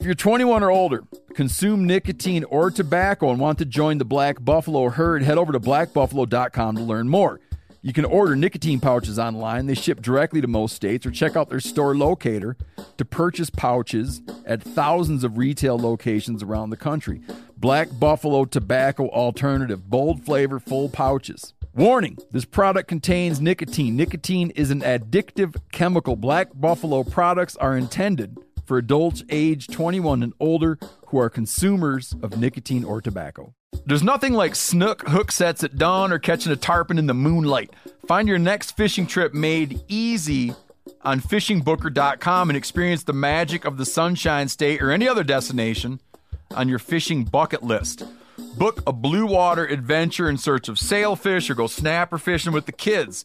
If you're 21 or older, consume nicotine or tobacco, and want to join the Black Buffalo herd, head over to blackbuffalo.com to learn more. You can order nicotine pouches online. They ship directly to most states, or check out their store locator to purchase pouches at thousands of retail locations around the country. Black Buffalo Tobacco Alternative, bold flavor, full pouches. Warning this product contains nicotine. Nicotine is an addictive chemical. Black Buffalo products are intended for adults age 21 and older who are consumers of nicotine or tobacco. There's nothing like snook hook sets at dawn or catching a tarpon in the moonlight. Find your next fishing trip made easy on fishingbooker.com and experience the magic of the Sunshine State or any other destination on your fishing bucket list. Book a blue water adventure in search of sailfish or go snapper fishing with the kids.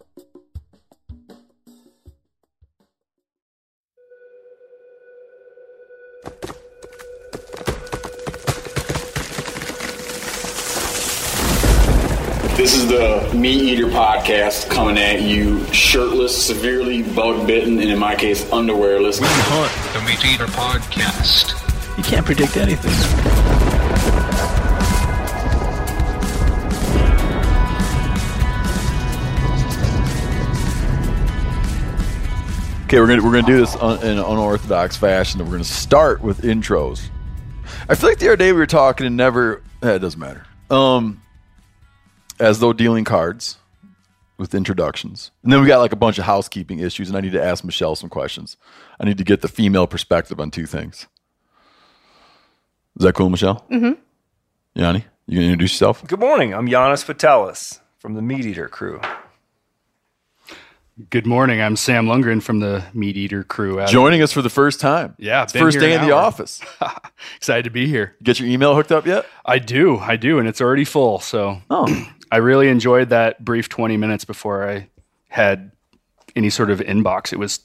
This is the Meat Eater podcast coming at you shirtless, severely bug bitten, and in my case, underwearless. Hunt, the Meat Eater podcast. You can't predict anything. Okay, we're gonna we're gonna do this un, in an unorthodox fashion. We're gonna start with intros. I feel like the other day we were talking and never. eh, it doesn't matter. Um, as though dealing cards with introductions, and then we got like a bunch of housekeeping issues, and I need to ask Michelle some questions. I need to get the female perspective on two things. Is that cool, Michelle? Mm-hmm. Yanni, you gonna introduce yourself? Good morning. I'm Janis Putelis from the Meat Eater crew. Good morning. I'm Sam Lungren from the Meat Eater crew. Out of- Joining us for the first time. Yeah, It's first day an in the office. Excited to be here. Get your email hooked up yet? I do. I do. And it's already full. So Oh, I really enjoyed that brief 20 minutes before I had any sort of inbox. It was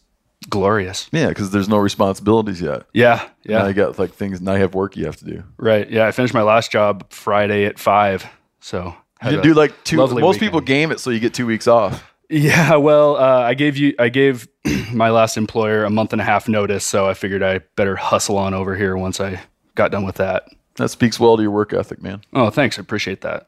glorious. yeah, because there's no responsibilities yet. Yeah. Now Yeah. you got like things. Now you have work you have to do. right. Yeah. I finished my last job Friday at five. So You do like two. Most lovely people weekend. game it so you get two weeks off. Yeah, well, uh, I gave you, I gave my last employer a month and a half notice, so I figured I better hustle on over here once I got done with that. That speaks well to your work ethic, man. Oh, thanks, I appreciate that.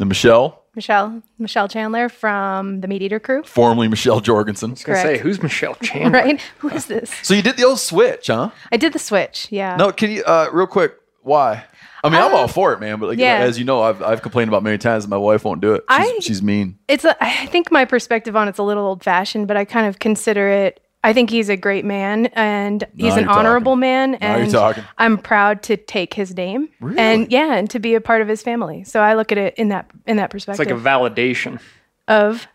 Then Michelle, Michelle, Michelle Chandler from the Meat Eater crew. formerly Michelle Jorgensen. I was Correct. gonna say, who's Michelle Chandler? Right? Who is this? So you did the old switch, huh? I did the switch. Yeah. No, can you uh, real quick? Why? I mean, I'm all for it, man. But like, yeah. as you know, I've I've complained about many times that my wife won't do it. She's, I- she's mean. It's a, I think my perspective on it's a little old fashioned, but I kind of consider it. I think he's a great man and he's an you're talking. honorable man, and. I'm proud to take his name Really? and yeah, and to be a part of his family. So I look at it in that in that perspective. It's like a validation, of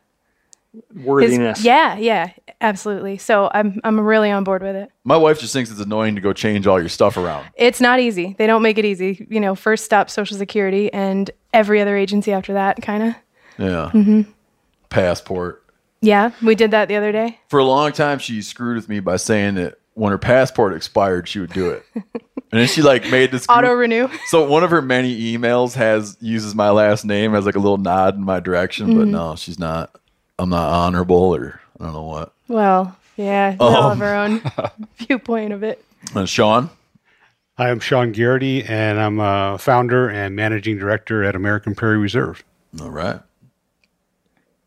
his, worthiness. yeah, yeah, absolutely. So I'm I'm really on board with it. My wife just thinks it's annoying to go change all your stuff around. It's not easy. They don't make it easy. You know, first stop Social Security and every other agency after that, kind of. Yeah. Mm-hmm. Passport. Yeah, we did that the other day. For a long time, she screwed with me by saying that when her passport expired, she would do it. and then she like made this Auto renew. So one of her many emails has uses my last name as like a little nod in my direction, Mm-hmm. but no, she's not. I'm not honorable or I don't know what. Well, yeah, we all have our own viewpoint of it. Uh, Sean, Hi, I'm Sean Gerrity, and I'm a founder and managing director at American Prairie Reserve. all right.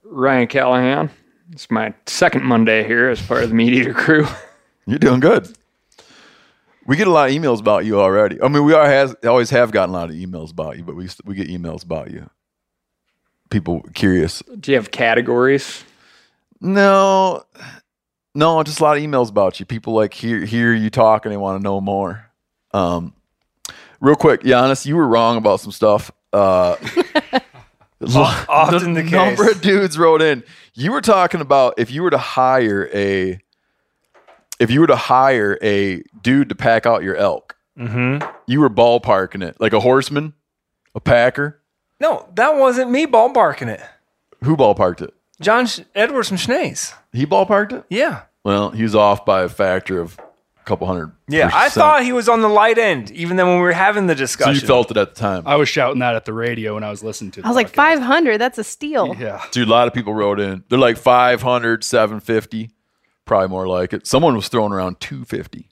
Ryan Callaghan. It's my second Monday here as part of the Meat Eater crew. You're doing good. We get a lot of emails about you already. I mean, we are has always have gotten a lot of emails about you, but we we get emails about you. People curious. Do you have categories? No, No, just a lot of emails about you. People like hear hear you talk and they want to know more. Um, real quick, Janis, you were wrong about some stuff. Uh, Often the, case. number of dudes wrote in. You were talking about if you were to hire a if you were to hire a dude to pack out your elk, Mm-hmm. you were ballparking it like a horseman, a packer. No, that wasn't me ballparking it. Who ballparked it? John Sh- Edwards from Schnee's. He ballparked it. Yeah. Well, he was off by a factor of couple hundred. Yeah, I thought he was on the light end, even then when we were having the so. discussion. You felt it at the time, I was shouting that at the radio when I was listening to. The I was like, podcast. 500, that's a steal. Yeah, dude. A lot of people wrote in. They're like 500, 750, probably more like it. Someone was throwing around 250.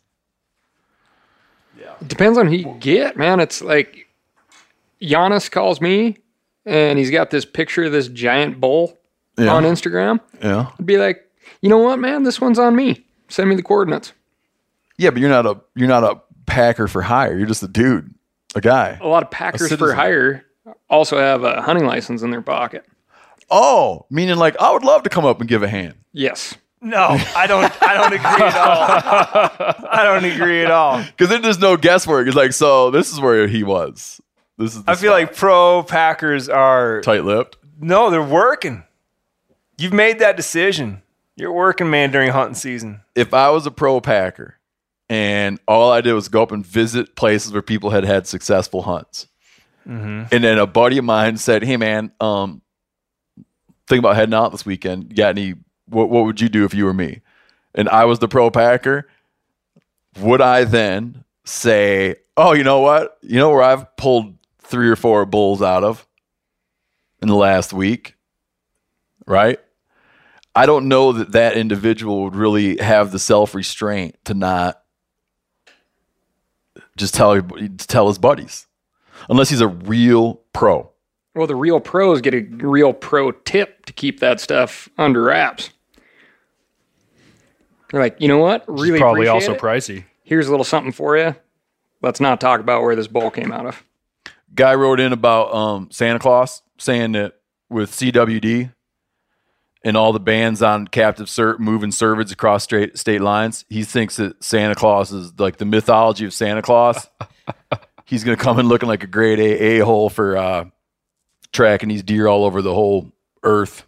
It depends on who you get, man. It's like Janis calls me and he's got this picture of this giant bull Yeah, on Instagram. yeah, I'd be like, you know what, man? This one's on me. Send me the coordinates. Yeah. But you're not a you're not a packer for hire. You're just a dude, a guy. A lot of packers for hire also have a hunting license in their pocket. Oh, meaning like I would love to come up and give a hand. Yes. no, I don't. I don't agree at all. I don't agree at all. Because then there's no guesswork. It's like, so this is where he was. This is. The I feel like pro Packers are tight lipped. no, they're working. You've made that decision. You're a working man during hunting season. If I was a pro packer, and all I did was go up and visit places where people had had successful hunts, and then a buddy of mine said, "Hey, man, um, think about heading out this weekend. You got any? What What would you do if you were me?" And I was the pro packer. Would I then say, "Oh, you know what? You know where I've pulled three or four bulls out of in the last week, right?" I don't know that that individual would really have the self restraint to not just tell to tell his buddies, unless he's a real pro. Well, the real pros get a real pro tip to keep that stuff under wraps. They're like, you know what? Really probably also it. pricey. Here's a little something for you. Let's not talk about where this bowl came out of. Guy wrote in about um, Santa Claus, saying that with CWD and all the bands on captive ser- moving cervids across state state lines, he thinks that Santa Claus is like the mythology of Santa Claus. He's going to come in looking like a grade A a hole for uh, tracking these deer all over the whole earth.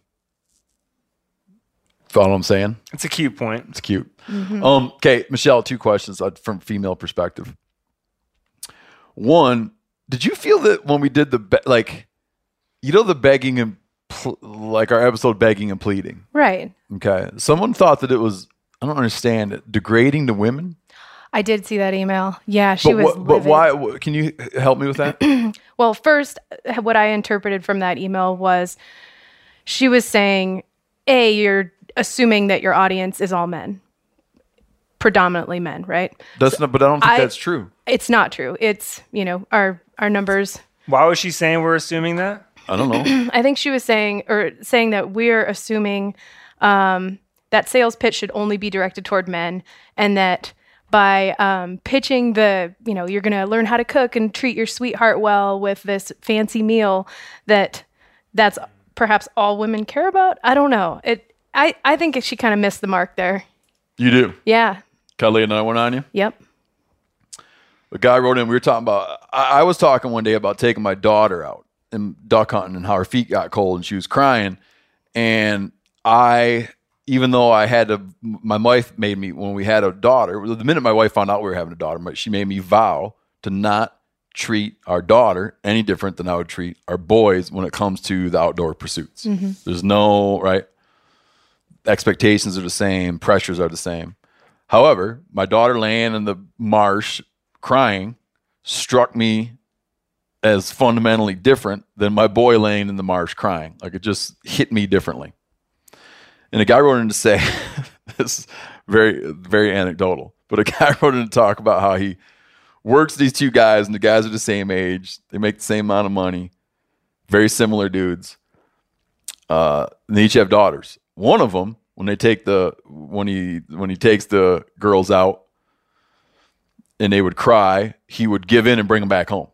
Follow what I'm saying? It's a cute point. It's cute. Um, okay, Michelle, two questions uh, from female perspective. One, did you feel that when we did the be- like, you know, the begging and pl- like our episode begging and pleading? Right. Okay, someone thought that it was I don't understand it degrading to women. I did see that email. Yeah, she But was. what, but why? wh- Can you help me with that? Well, first, uh, what I interpreted from that email was she was saying, A, you're assuming that your audience is all men, predominantly men, right? That's not. But I don't think I- that's true. It's not true. It's, you know, our our numbers. Why was she saying we're assuming that? I don't know. I think she was saying or saying that we're assuming um, that sales pitch should only be directed toward men, and that by um, pitching the, you know, you're going to learn how to cook and treat your sweetheart well with this fancy meal, that that's perhaps all women care about. I don't know. It. I I think she kind of missed the mark there. you do. Yeah. Lay another one on you? Yep. A guy wrote in. We were talking about. I, I was talking one day about taking my daughter out and duck hunting and how her feet got cold and she was crying. And I, even though I had to, my wife made me when we had a daughter. The minute my wife found out we were having a daughter, she made me vow to not treat our daughter any different than I would treat our boys when it comes to the outdoor pursuits. Mm-hmm. There's no right. Expectations are the same. Pressures are the same. However, my daughter laying in the marsh crying struck me as fundamentally different than my boy laying in the marsh crying. Like it just hit me differently. And a guy wrote in to say, this is very, very anecdotal, but a guy wrote in to talk about how he works these two guys and the guys are the same age. They make the same amount of money, very similar dudes. Uh, and they each have daughters. One of them, when they take the when he when he takes the girls out, and they would cry, he would give in and bring them back home.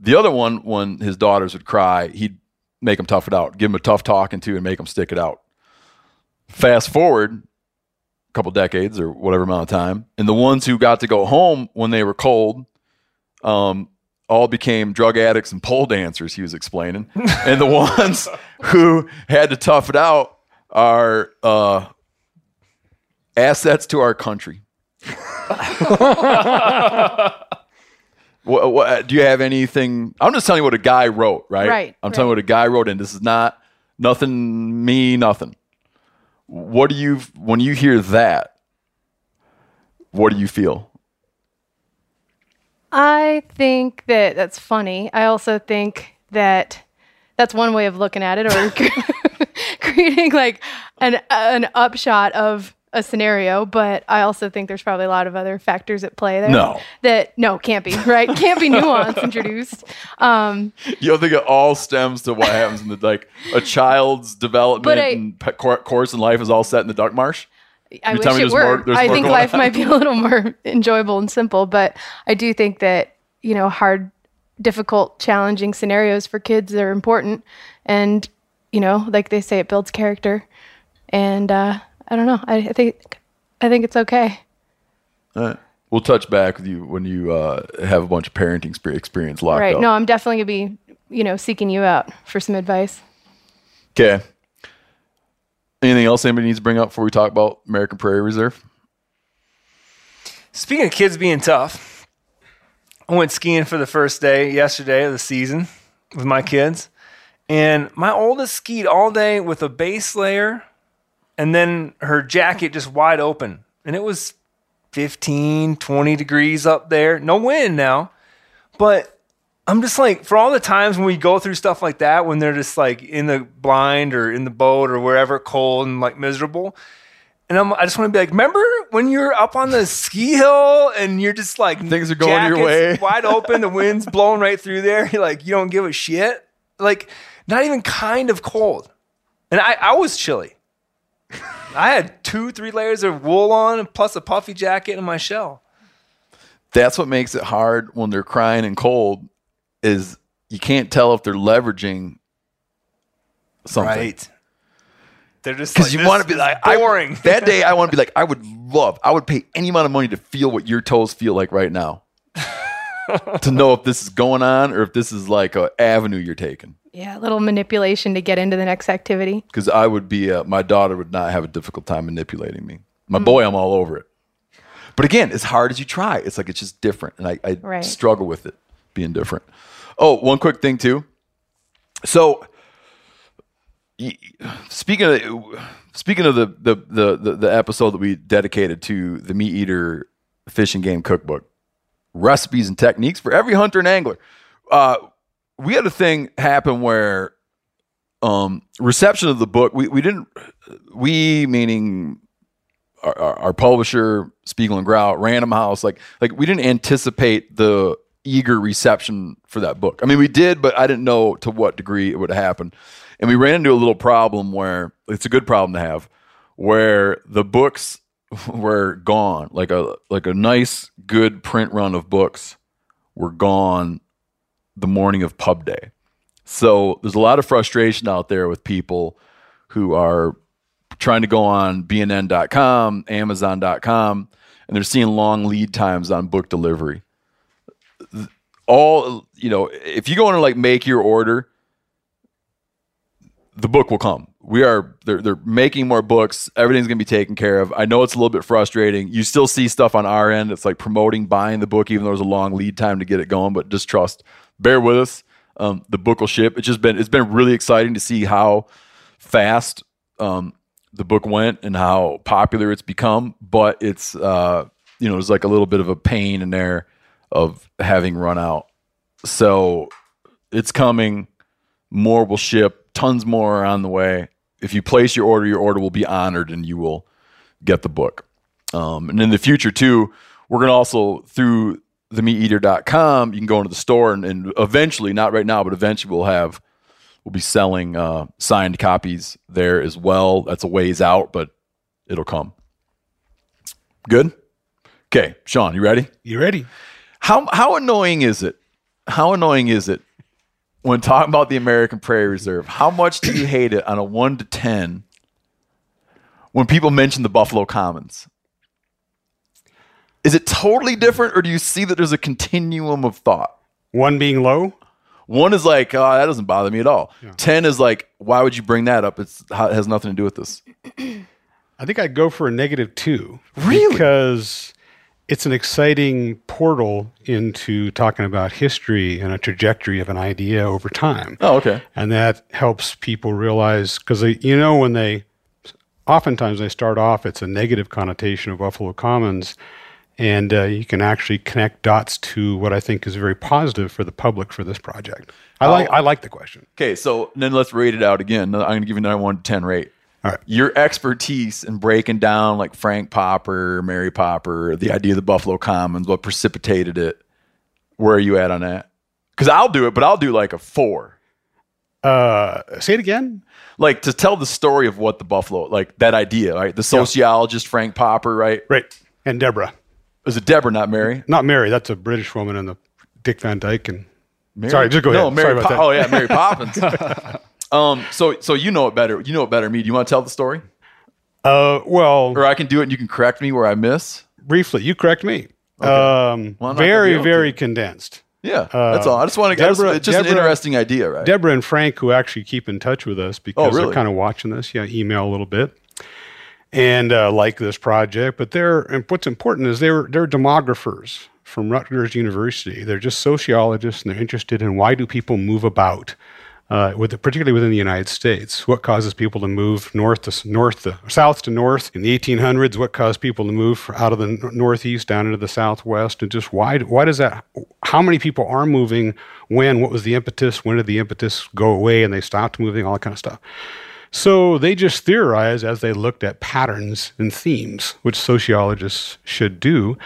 The other one, when his daughters would cry, he'd make them tough it out, give them a tough talking to, and make them stick it out. Fast forward, a couple decades or whatever amount of time, and the ones who got to go home when they were cold, um, all became drug addicts and pole dancers. He was explaining, and the ones who had to tough it out are uh, assets to our country. what, what, do you have anything? I'm just telling you what a guy wrote, right? Right, I'm telling you what a guy wrote, and this is not nothing me, nothing. What do you when you hear that? What do you feel? I think that that's funny. I also think that that's one way of looking at it, or creating like an an upshot of a scenario. But I also think there's probably a lot of other factors at play there. No. that no can't be right. Can't be nuance introduced. Um, You don't think it all stems to what happens in the like a child's development I- and pe- cour- course in life is all set in the duck marsh? I You're wish it were. more- I think life on? might be a little more enjoyable and simple, but I do think that you know hard, difficult, challenging scenarios for kids are important, and you know, like they say, it builds character. And uh, I don't know. I, I think I think it's okay. All right. We'll touch back with you when you uh, have a bunch of parenting experience locked right? up. No, I'm definitely gonna be you know seeking you out for some advice. Okay. Anything else anybody needs to bring up before we talk about American Prairie Reserve? Speaking of kids being tough, I went skiing for the first day yesterday of the season with my kids. And my oldest skied all day with a base layer and then her jacket just wide open. And it was 15, 20 degrees up there. No wind now. But I'm just like, for all the times when we go through stuff like that, when they're just like in the blind or in the boat or wherever, cold and like miserable. And I'm, I just want to be like, remember when you're up on the ski hill and you're just like Things are going your way. wide open, the wind's blowing right through there. You're like, you don't give a shit. Like, not even kind of cold. And I, I was chilly. I had two, three layers of wool on, plus a puffy jacket in my shell. That's what makes it hard when they're crying and cold is you can't tell if they're leveraging something. Right. They're just Because like, you want to be like I- boring. that day, I want to be like, I would love, I would pay any amount of money to feel what your toes feel like right now, to know if this is going on or if this is like a avenue you're taking. Yeah, a little manipulation to get into the next activity. Because I would be, uh, my daughter would not have a difficult time manipulating me. My boy, I'm all over it. But again, as hard as you try, it's like it's just different, and I, I Right. struggle with it being different. Oh, one quick thing too. So, speaking of speaking of the the, the the the episode that we dedicated to the meat eater fishing game cookbook, recipes and techniques for every hunter and angler. Uh, we had a thing happen where um, reception of the book we, we didn't we meaning our, our, our publisher Spiegel and Grau Random House like like we didn't anticipate the eager reception for that book. I mean we did but I didn't know to what degree it would happen. And we ran into a little problem where it's a good problem to have where the books were gone like a like a nice good print run of books were gone the morning of pub day. So there's a lot of frustration out there with people who are trying to go on bnn.com, amazon.com, and they're seeing long lead times on book delivery. All, you know, if you go and like make your order, the book will come. We are they're they're making more books. Everything's gonna be taken care of. I know it's a little bit frustrating. You still see stuff on our end. It's like promoting buying the book, even though there's a long lead time to get it going. But just trust, bear with us. Um, the book will ship. It's just been it's been really exciting to see how fast um, the book went and how popular it's become. But it's uh, you know there's like a little bit of a pain in there of having run out. So it's coming. More will ship. Tons more are on the way. If you place your order, your order will be honored and you will get the book. Um, and in the future, too, we're going to also, through themeateater.com, you can go into the store and, and eventually, not right now, but eventually we'll have, we'll be selling uh, signed copies there as well. That's a ways out, but it'll come. Good? Okay, Sean, you ready? You ready? How how annoying is it? How annoying is it when talking about the American Prairie Reserve? How much do you hate it on a one to ten? when people mention the Buffalo Commons. Is it totally different, or do you see that there's a continuum of thought? One being low. One is like, oh, that doesn't bother me at all. Ten is like, why would you bring that up? It's it has nothing to do with this. I think I'd go for a negative two. Really? Because it's an exciting portal into talking about history and a trajectory of an idea over time. Oh, okay. And that helps people realize, because you know, when they oftentimes they start off, it's a negative connotation of Buffalo Commons. And uh, you can actually connect dots to what I think is very positive for the public for this project. I like I like the question. Okay, so then let's rate it out again. I'm going to give you another one to 10 rate. All right. Your expertise in breaking down like Frank Popper, Mary Popper, the idea of the Buffalo Commons, what precipitated it. Where are you at on that? Because I'll do it, but I'll do like a four. Uh, say it again. Like to tell the story of what the Buffalo, like that idea, right? The sociologist Frank Popper, right? Right. And Deborah. Was it Deborah, not Mary? Not Mary. That's a British woman in the Dick Van Dyke and Mary? Sorry, just go No, ahead. Mary. Sorry about Po- oh yeah, Mary Poppins. um. So so you know it better. You know it better than me. Do you want to tell the story, Uh, well, or I can do it and you can correct me where I miss? briefly, you correct me. Um, Well, I'm not gonna very, very to. condensed. Yeah, that's all. I just want to. Deborah- it's just an interesting idea, right? Deborah and Frank, who actually keep in touch with us because Oh, really? they're kind of watching this, yeah, email a little bit, and uh, like this project. But they're and what's important is they're they're demographers from Rutgers University. They're just sociologists, and they're interested in why do people move about. Uh, with particularly within the United States, what causes people to move north to north to south to north in the 1800s? What caused people to move out of the northeast down into the southwest? And just why why does that? How many people are moving? When? What was the impetus? When did the impetus go away and they stopped moving? All that kind of stuff. So they just theorized as they looked at patterns and themes, which sociologists should do,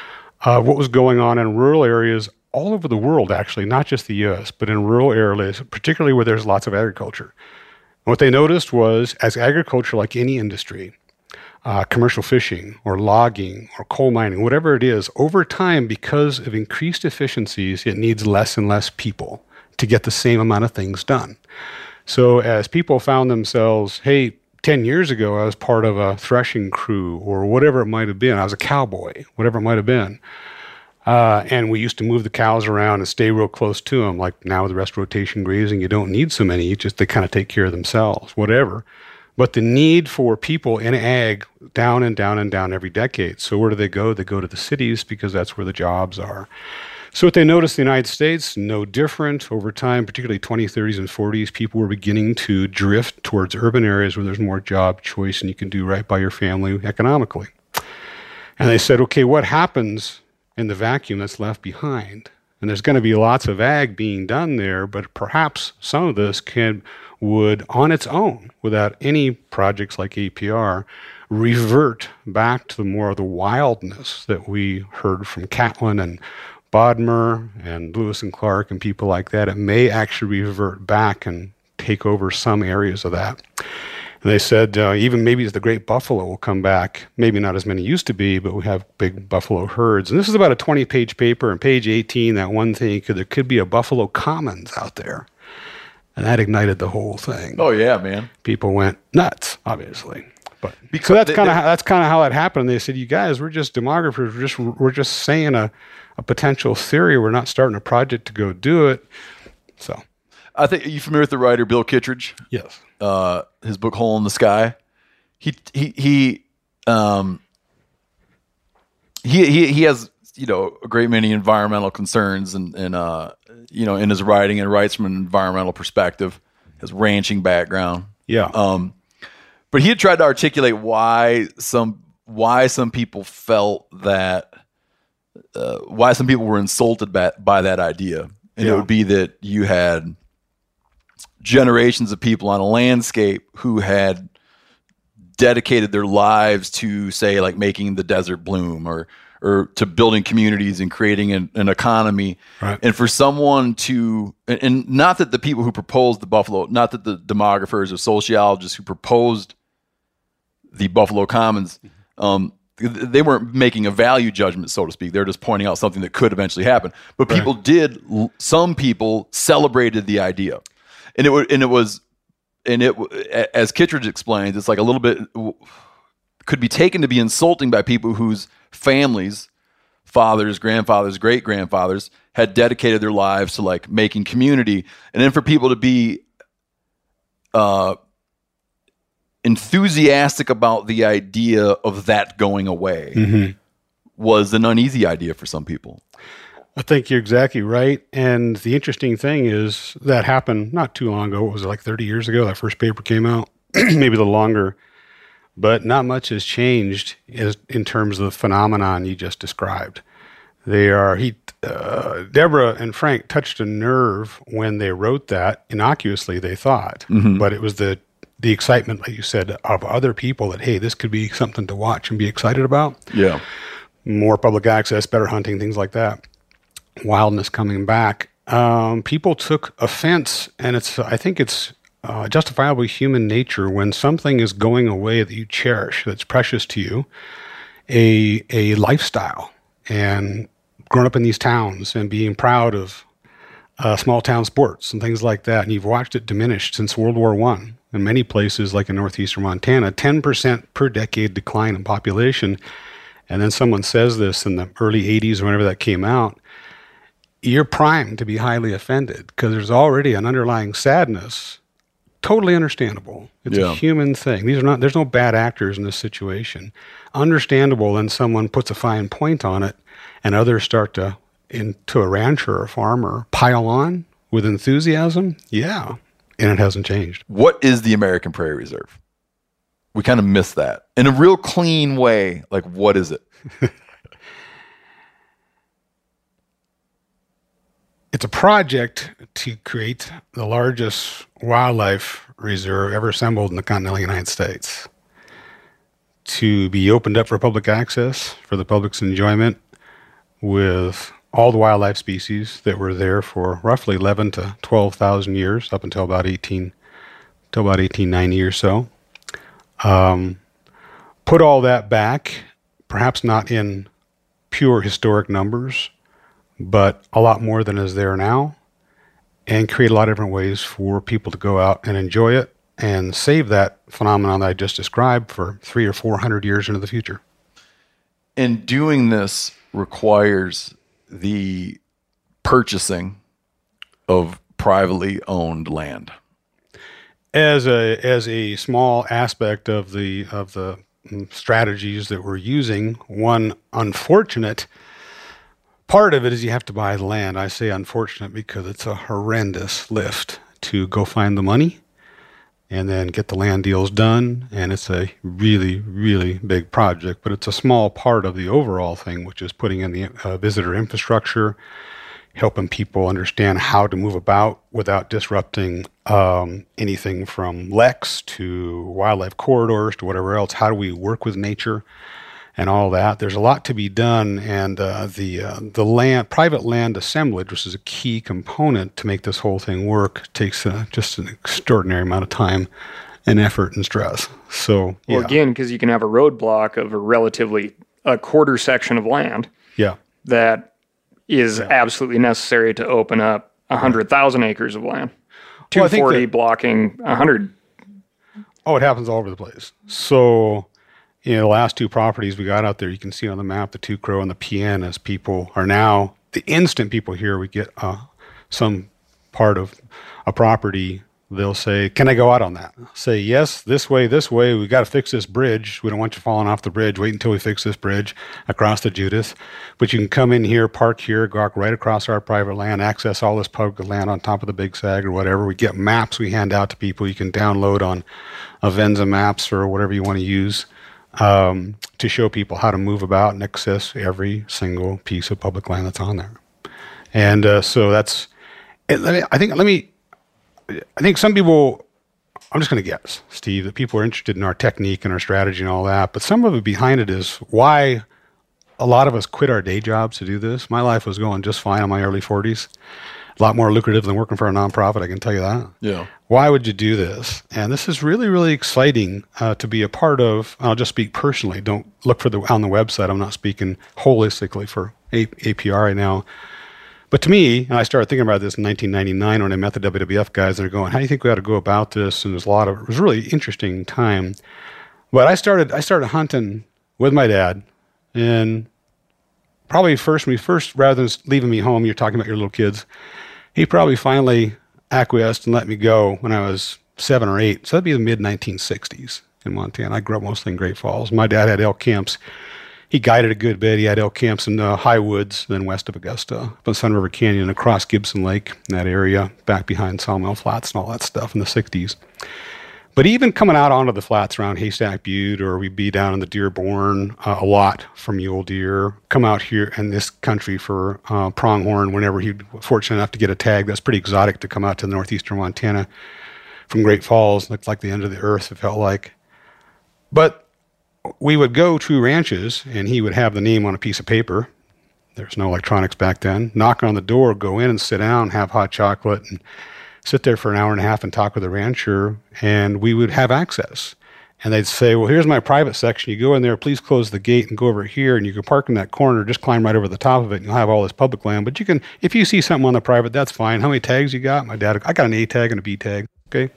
uh, what was going on in rural areas all over the world, actually, not just the US, but in rural areas, particularly where there's lots of agriculture. And what they noticed was as agriculture, like any industry, uh, commercial fishing or logging or coal mining, whatever it is, over time, because of increased efficiencies, it needs less and less people to get the same amount of things done. So as people found themselves, hey, 10 years ago, I was part of a threshing crew or whatever it might have been. I was a cowboy, whatever it might have been. Uh, and we used to move the cows around and stay real close to them. Like now with the rest rotation grazing, you don't need so many. You just they kind of take care of themselves, whatever. But the need for people in ag down and down and down every decade. So where do they go? They go to the cities because that's where the jobs are. So what they noticed in the United States, no different over time, particularly 20s, 30s, and 40s, people were beginning to drift towards urban areas where there's more job choice and you can do right by your family economically. And they said, okay, what happens in the vacuum that's left behind? And there's going to be lots of ag being done there, but perhaps some of this can would on its own, without any projects like APR, revert back to the more of the wildness that we heard from Catlin and Bodmer and Lewis and Clark and people like that. It may actually revert back and take over some areas of that. And they said uh, even maybe the great buffalo will come back. Maybe not as many used to be, but we have big buffalo herds. And this is about a 20 page paper. And page 18, that one thing, could, there could be a buffalo commons out there. And that ignited the whole thing. Oh yeah, man. People went nuts, obviously. But Because so that's kind of that's kind of how that happened. They said, "You guys, we're just demographers. We're just we're just saying a, a potential theory. We're not starting a project to go do it." So I think are you familiar with the writer Bill Kittredge? yes, uh, his book Hole in the Sky. He he he um he he he has you know a great many environmental concerns and and uh you know in his writing and writes from an environmental perspective. His ranching background, yeah, um, but he had tried to articulate why some why some people felt that uh, why some people were insulted by, by that idea, and it would be that you had generations of people on a landscape who had dedicated their lives to say like making the desert bloom or or to building communities and creating an, an economy. Right. and for someone to and, and not that the people who proposed the buffalo not that the demographers or sociologists who proposed the buffalo commons um th- they weren't making a value judgment so to speak. They're just pointing out something that could eventually happen. But people did some people celebrated the idea. And it was and it was and it as Kittredge explains it's like a little bit could be taken to be insulting by people whose families, fathers, grandfathers, great grandfathers had dedicated their lives to like making community, and then for people to be uh, enthusiastic about the idea of that going away was an uneasy idea for some people. I think you're exactly right. And the interesting thing is that happened not too long ago. What was it like 30 years ago? That first paper came out, maybe a little longer. But not much has changed as, in terms of the phenomenon you just described. They are he, uh, Deborah and Frank touched a nerve when they wrote that innocuously. They thought, but it was the the excitement, like you said, of other people that hey, this could be something to watch and be excited about Yeah. more public access, better hunting, things like that. Wildness coming back. Um, people took offense, and it's I think it's uh, justifiably human nature when something is going away that you cherish, that's precious to you, a a lifestyle, and growing up in these towns and being proud of uh, small town sports and things like that, and you've watched it diminish since World War One. In many places, like in northeastern Montana, 10% per decade decline in population. And then someone says this in the early 80s or whenever that came out, you're primed to be highly offended because there's already an underlying sadness. Totally understandable. It's Yeah. a human thing. These are not there's no bad actors in this situation. Understandable then someone puts a fine point on it and others start to into a rancher or a farmer pile on with enthusiasm. Yeah. And it hasn't changed. What is the American Prairie Reserve? We kind of miss that in a real clean way. Like, what is it? It's a project to create the largest wildlife reserve ever assembled in the continental United States. To be opened up for public access, for the public's enjoyment, with all the wildlife species that were there for roughly 11 to 12,000 years, up until about 18, till about 1890 or so. Um, put all that back, perhaps not in pure historic numbers, but a lot more than is there now, and create a lot of different ways for people to go out and enjoy it and save that phenomenon that I just described for three or four hundred years into the future. And doing this requires the purchasing of privately owned land. As a as a small aspect of the of the strategies that we're using, one unfortunate part of it is you have to buy the land. I say unfortunate because it's a horrendous lift to go find the money and then get the land deals done. And it's a really, really big project, but it's a small part of the overall thing, which is putting in the uh, visitor infrastructure, helping people understand how to move about without disrupting um, anything from Lex to wildlife corridors to whatever else. How do we work with nature? And all that. There's a lot to be done, and uh, the uh, the land, private land assemblage, which is a key component to make this whole thing work, takes uh, just an extraordinary amount of time and effort and stress. So, yeah, Well, again, because you can have a roadblock of a relatively a quarter section of land yeah, that is absolutely necessary to open up hundred thousand acres of land. Two forty Well, I think forty that- blocking hundred. Oh, it happens all over the place. So, you know, the last two properties we got out there, you can see on the map the Two Crow and the PN as people are now, the instant people hear we get uh, some part of a property, they'll say, Can I go out on that? Say, Yes, this way, this way. We got to fix this bridge. We don't want you falling off the bridge. Wait until we fix this bridge across the Judith. But you can come in here, park here, go right across our private land, access all this public land on top of the Big Sag or whatever. We get maps we hand out to people you can download on Avenza maps or whatever you want to use um, to show people how to move about and access every single piece of public land that's on there. And uh, so that's, it, me, I think, let me, I think some people, I'm just going to guess, Steve, that people are interested in our technique and our strategy and all that. But some of it behind it is why a lot of us quit our day jobs to do this. My life was going just fine in my early 40s. A lot more lucrative than working for a nonprofit, I can tell you that Yeah. why would you do this? And this is really, really exciting uh, to be a part of. I'll just speak personally. Don't look for the on the website. I'm not speaking holistically for A- APR right now. But to me, and I started thinking about this in 1999 when I met the WWF guys. They're going, "How do you think we ought to go about this?" And there's a lot of it was a really interesting time. But I started I started hunting with my dad, and probably first when we first rather than leaving me home, you're talking about your little kids. He probably finally acquiesced and let me go when I was seven or eight. So that'd be the mid 1960s in Montana. I grew up mostly in Great Falls. My dad had elk camps. He guided a good bit. He had elk camps in the high woods, then west of Augusta, up on Sun River Canyon, across Gibson Lake, in that area, back behind Sawmill Flats and all that stuff in the 60s. But even coming out onto the flats around Haystack Butte, or we'd be down in the Dearborn uh, a lot for mule deer, come out here in this country for uh, pronghorn whenever he was fortunate enough to get a tag. That's pretty exotic to come out to the northeastern Montana from Great Falls. Looked like the end of the earth, it felt like. But we would go to ranches, and he would have the name on a piece of paper. There's no electronics back then. Knock on the door, go in and sit down, have hot chocolate, and sit there for an hour and a half and talk with the rancher, and we would have access. And they'd say, Well, here's my private section. You go in there, please close the gate and go over here, and you can park in that corner, just climb right over the top of it, and you'll have all this public land. But you can, if you see something on the private, that's fine. How many tags you got? My dad, I got an A tag and a B tag. Okay.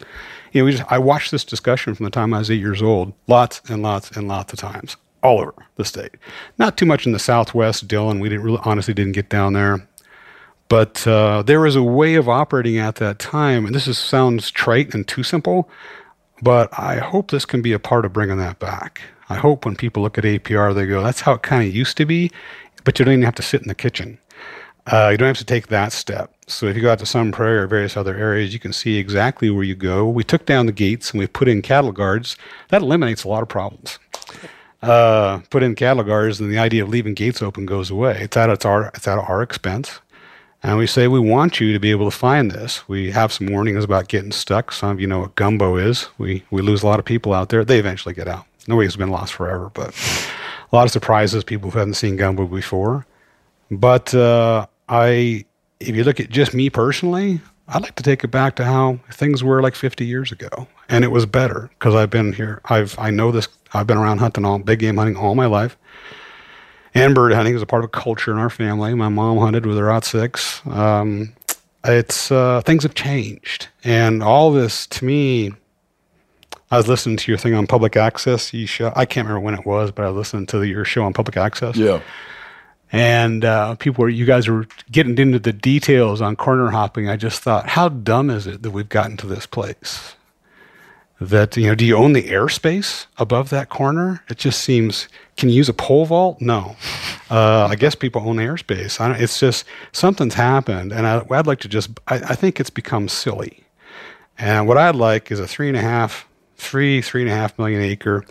You know, we just, I watched this discussion from the time I was eight years old, lots and lots and lots of times, all over the state. Not too much in the Southwest, Dillon. We didn't really, honestly, didn't get down there. But uh, there was a way of operating at that time, and this is, sounds trite and too simple, but I hope this can be a part of bringing that back. I hope when people look at APR, they go, that's how it kind of used to be, but you don't even have to sit in the kitchen. Uh, you don't have to take that step. So if you go out to Sun Prairie or various other areas, you can see exactly where you go. We took down the gates and we put in cattle guards. That eliminates a lot of problems. Uh, put in cattle guards, and the idea of leaving gates open goes away. It's at, it's our, it's at our expense. And we say, we want you to be able to find this. We have some warnings about getting stuck. Some of you know what gumbo is. We, we lose a lot of people out there. They eventually get out. Nobody's been lost forever, but a lot of surprises, people who haven't seen gumbo before. But uh, I, if you look at just me personally, I'd like to take it back to how things were like 50 years ago. And it was better because I've been here. I've, I know this. I've been around hunting all, big game hunting all my life and bird hunting is a part of a culture in our family. My mom hunted with her aught six. Um, it's uh, things have changed, and all this to me. I was listening to your thing on public access. You show, I can't remember when it was, but I was listening to your show on public access. Yeah. And uh, people were, you guys were getting into the details on corner hopping. I just thought, how dumb is it that we've gotten to this place? That you know do you own the airspace above that corner? It just seems can you use a pole vault? No. Uh, i guess people own airspace. It's just something's happened and I, would like to just I, I, think it's become silly. And what i'd like is a three and a half three three and a half million acre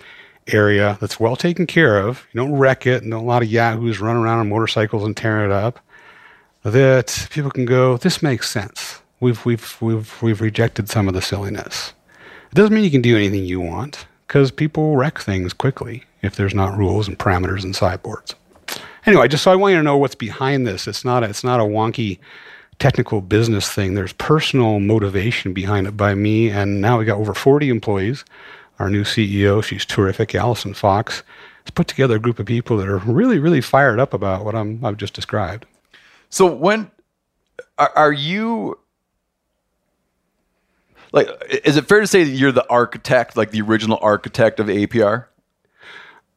area that's well taken care of. You don't wreck it and a lot of yahoos run around on motorcycles and tearing it up. That people can go this makes sense. We've we've we've we've rejected some of the silliness it doesn't mean you can do anything you want, because people wreck things quickly if there's not rules and parameters and sideboards. Anyway, just so I want you to know what's behind this. It's not a, it's not a wonky technical business thing. There's personal motivation behind it by me, and now we got over 40 employees. Our new CEO, she's terrific, Alison Fox, has put together a group of people that are really, really fired up about what I'm, I've just described. So when are, are you like is it fair to say that you're the architect like the original architect of apr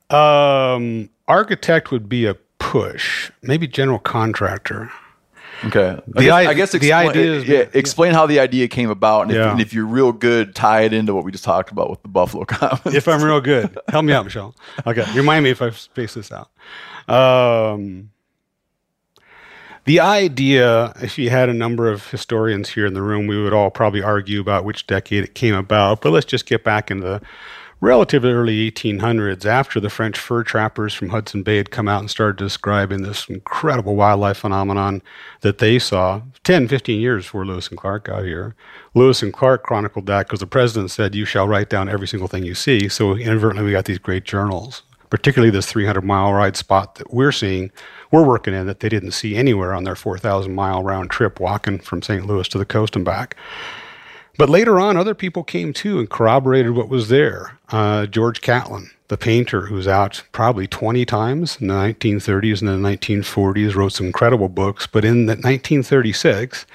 um architect would be a push maybe general contractor okay the I, I, guess, I guess the explain, idea is yeah, explain how the idea came about and, Yeah. if, and if you're real good tie it into what we just talked about with the buffalo commons if I'm real good. Help me out, Michelle. Okay, remind me if I space this out. Um, the idea, if you had a number of historians here in the room, we would all probably argue about which decade it came about. But let's just get back into the relatively early 1800s, after the French fur trappers from Hudson Bay had come out and started describing this incredible wildlife phenomenon that they saw 10, 15 years before Lewis and Clark got here. Lewis and Clark chronicled that because the president said, You shall write down every single thing you see. So inadvertently, we got these great journals, particularly this 300 mile ride spot that we're seeing, we're working in that they didn't see anywhere on their 4,000 mile round trip walking from St. Louis to the coast and back. But later on, other people came too and corroborated what was there. Uh, George Catlin, the painter, who's out probably 20 times in the 1930s and the 1940s, wrote some incredible books. But in the 1936,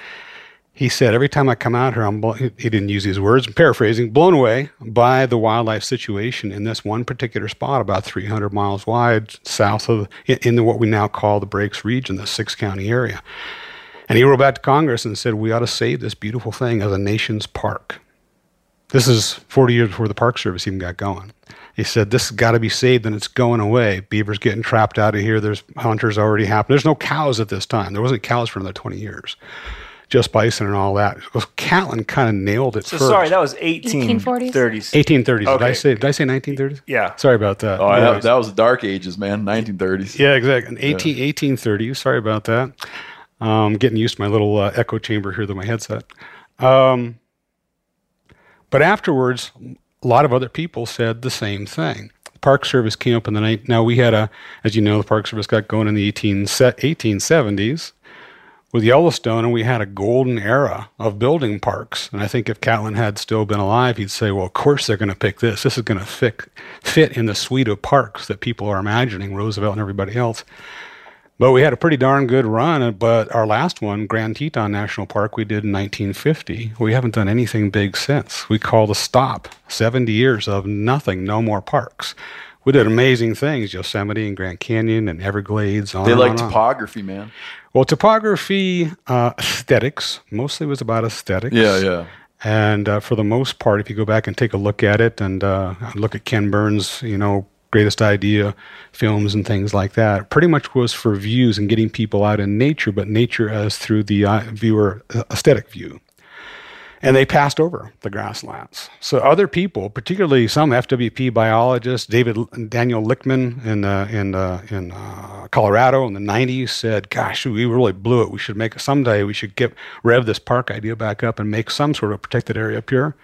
He said, every time I come out here, I'm, blo-" he didn't use these words, I'm paraphrasing, blown away by the wildlife situation in this one particular spot, about 300 miles wide, south of, in, what we now call the Breaks region, the six county area. And he wrote back to Congress and said, we ought to save this beautiful thing as a nation's park. This is 40 years before the Park Service even got going. He said, This has got to be saved and it's going away. Beavers getting trapped out of here. There's hunters already happened. There's no cows at this time. There wasn't cows for another 20 years. Just bison and all that. Well, Catlin kind of nailed it So first. sorry, that was 1830s. 1840s? 1830s. Did I say did I say 1930s? Yeah. Sorry about that. Oh, that, that was the dark ages, man. 1930s. Yeah, exactly. 18, 1830. Sorry about that. Um, getting used to my little uh, echo chamber here with my headset. Um, but afterwards, a lot of other people said the same thing. Park Service came up in the night. Now we had a, as you know, the Park Service got going in the 18, 1870s with Yellowstone, and we had a golden era of building parks. And I think if Catlin had still been alive, he'd say, "Well, of course they're going to pick this. This is going to fit fit in the suite of parks that people are imagining, Roosevelt and everybody else." But we had a pretty darn good run. uh, But our last one, Grand Teton National Park, we did in 1950. We haven't done anything big since. We called a stop. 70 years of nothing, no more parks. We did amazing things, Yosemite and Grand Canyon and Everglades. On They like on and on. topography, man. Well, topography, uh, aesthetics, mostly was about aesthetics. Yeah, yeah. And uh, for the most part, if you go back and take a look at it and uh, look at Ken Burns, you know, greatest idea films and things like that, pretty much was for views and getting people out in nature, but nature as through the viewer uh, aesthetic view. And they passed over the grasslands. So other people, particularly some FWP biologists, David Daniel Lickman in uh, in uh, in uh, Colorado in the '90s, said, "Gosh, we really blew it. We should make someday. We should get rev this park idea back up and make some sort of protected area up here."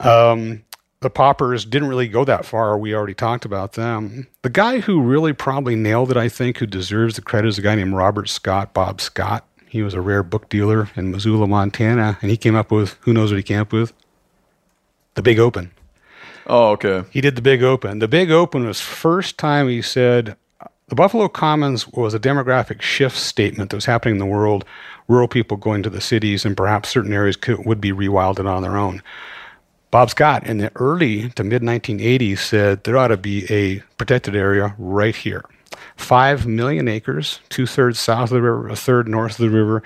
Um, the Poppers didn't really go that far. We already talked about them. The guy who really probably nailed it, I think, who deserves the credit is a guy named Robert Scott, Bob Scott. He was a rare book dealer in Missoula, Montana, and he came up with who knows what he came up with? The Big Open. Oh, okay. He did the Big Open. The Big Open was first time he said the Buffalo Commons was a demographic shift statement that was happening in the world. Rural people going to the cities, and perhaps certain areas could, would be rewilded on their own. Bob Scott in the early to mid 1980s said there ought to be a protected area right here. Five million acres, two thirds south of the river, a third north of the river.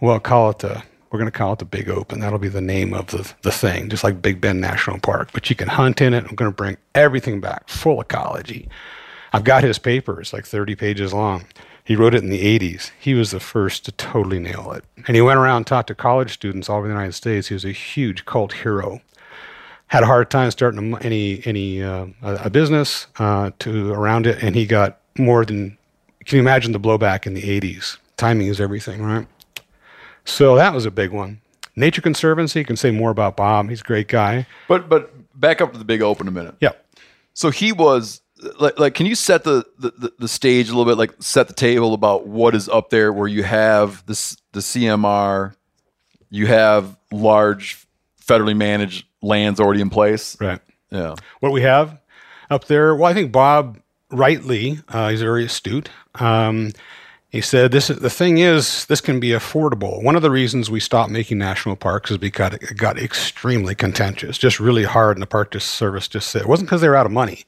Well, call it the we're going to call it the Big Open. That'll be the name of the, the thing, just like Big Bend National Park. But you can hunt in it. I'm going to bring everything back, full ecology. I've got his paper. It's like 30 pages long. He wrote it in the 80s. He was the first to totally nail it. And he went around and talked to college students all over the United States. He was a huge cult hero had a hard time starting any any uh, a business uh, to around it, and he got more than. Can you imagine the blowback in the '80s? Timing is everything, right? So that was a big one. Nature Conservancy you can say more about Bob. He's a great guy. But but back up to the big open a minute. Yeah. So he was like, like can you set the, the, the, the stage a little bit, like set the table about what is up there where you have this the CMR, you have large federally managed lands already in place. Right. Yeah. What we have up there, well, I think Bob rightly, uh, he's very astute. Um, he said, "This the thing is this can be affordable. One of the reasons we stopped making national parks is because it got extremely contentious, just really hard, and the Park Service just said it wasn't because they were out of money;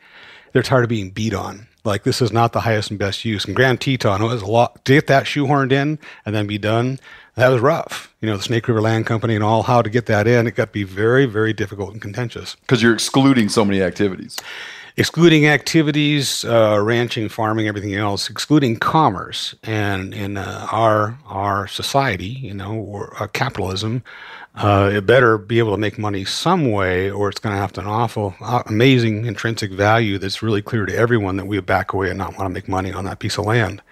they're tired of being beat on. Like this is not the highest and best use. And Grand Teton was a lot to get that shoehorned in and then be done. That was rough. You know, the Snake River Land Company and all how to get that in. It got to be very, very difficult and contentious." Because you're excluding so many activities. Excluding activities, uh, ranching, farming, everything else, excluding commerce, and in uh, our our society, you know, or uh, capitalism, uh, it better be able to make money some way, or it's going to have to an awful, uh, amazing intrinsic value that's really clear to everyone that we back away and not want to make money on that piece of land.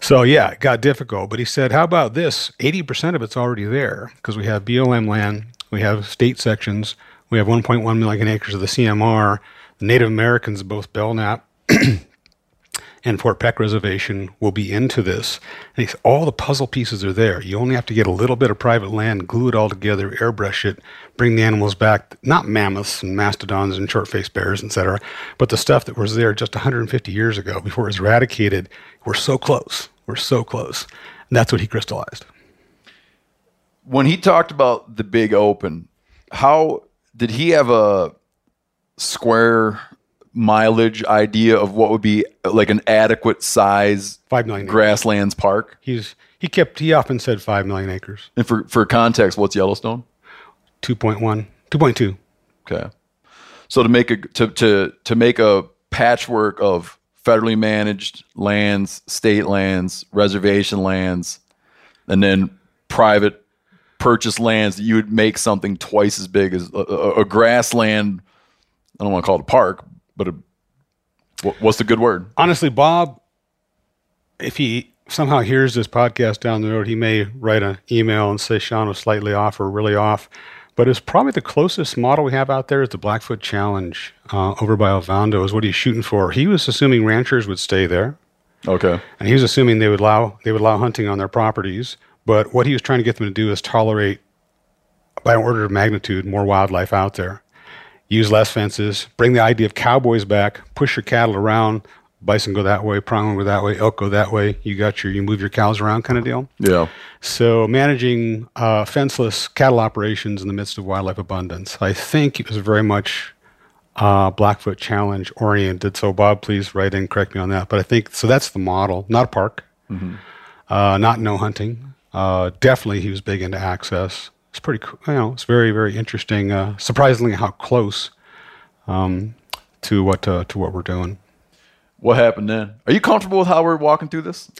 So yeah, it got difficult. But he said, "How about this? Eighty percent of it's already there because we have BLM land, we have state sections, we have 1.1 million acres of the CMR. Native Americans, both Belknap and Fort Peck Reservation, will be into this. And all the puzzle pieces are there. You only have to get a little bit of private land, glue it all together, airbrush it, bring the animals back. Not mammoths and mastodons and short-faced bears, etc., but the stuff that was there just 150 years ago before it was eradicated. We're so close. We're so close. And that's what he crystallized. when he talked about the big open, how did he have a square mileage idea of what would be like an adequate size Five million. acres. grasslands park? He's he kept he often said five million acres. And for for context, what's Yellowstone? 2.1, 2.2. Okay. So to make a to to to make a patchwork of federally managed lands, state lands, reservation lands, and then private purchase lands you would make something twice as big as a, a, a grassland. I don't want to call it a park, but a, what, what's the good word? Honestly, Bob, if he somehow hears this podcast down the road, he may write an email and say Sean was slightly off or really off. But it's probably the closest model we have out there is the Blackfoot Challenge uh, over by Ovando is what he's shooting for. He was assuming ranchers would stay there, Okay. and he was assuming they would allow they would allow hunting on their properties. But what he was trying to get them to do is tolerate, by an order of magnitude, more wildlife out there. Use less fences. Bring the idea of cowboys back. Push your cattle around. Bison go that way. Pronghorn go that way. Elk go that way. You got your you move your cows around kind of deal. Yeah. So managing uh, fenceless cattle operations in the midst of wildlife abundance, I think it was very much uh, Blackfoot Challenge oriented. So Bob, please write in, correct me on that. But I think so. That's the model, not a park, uh, not no hunting. Uh, definitely, he was big into access. It's pretty, cool. you know, it's very very interesting. Uh, surprisingly, how close um, to what uh, to what we're doing. What happened then? Are you comfortable with how we're walking through this?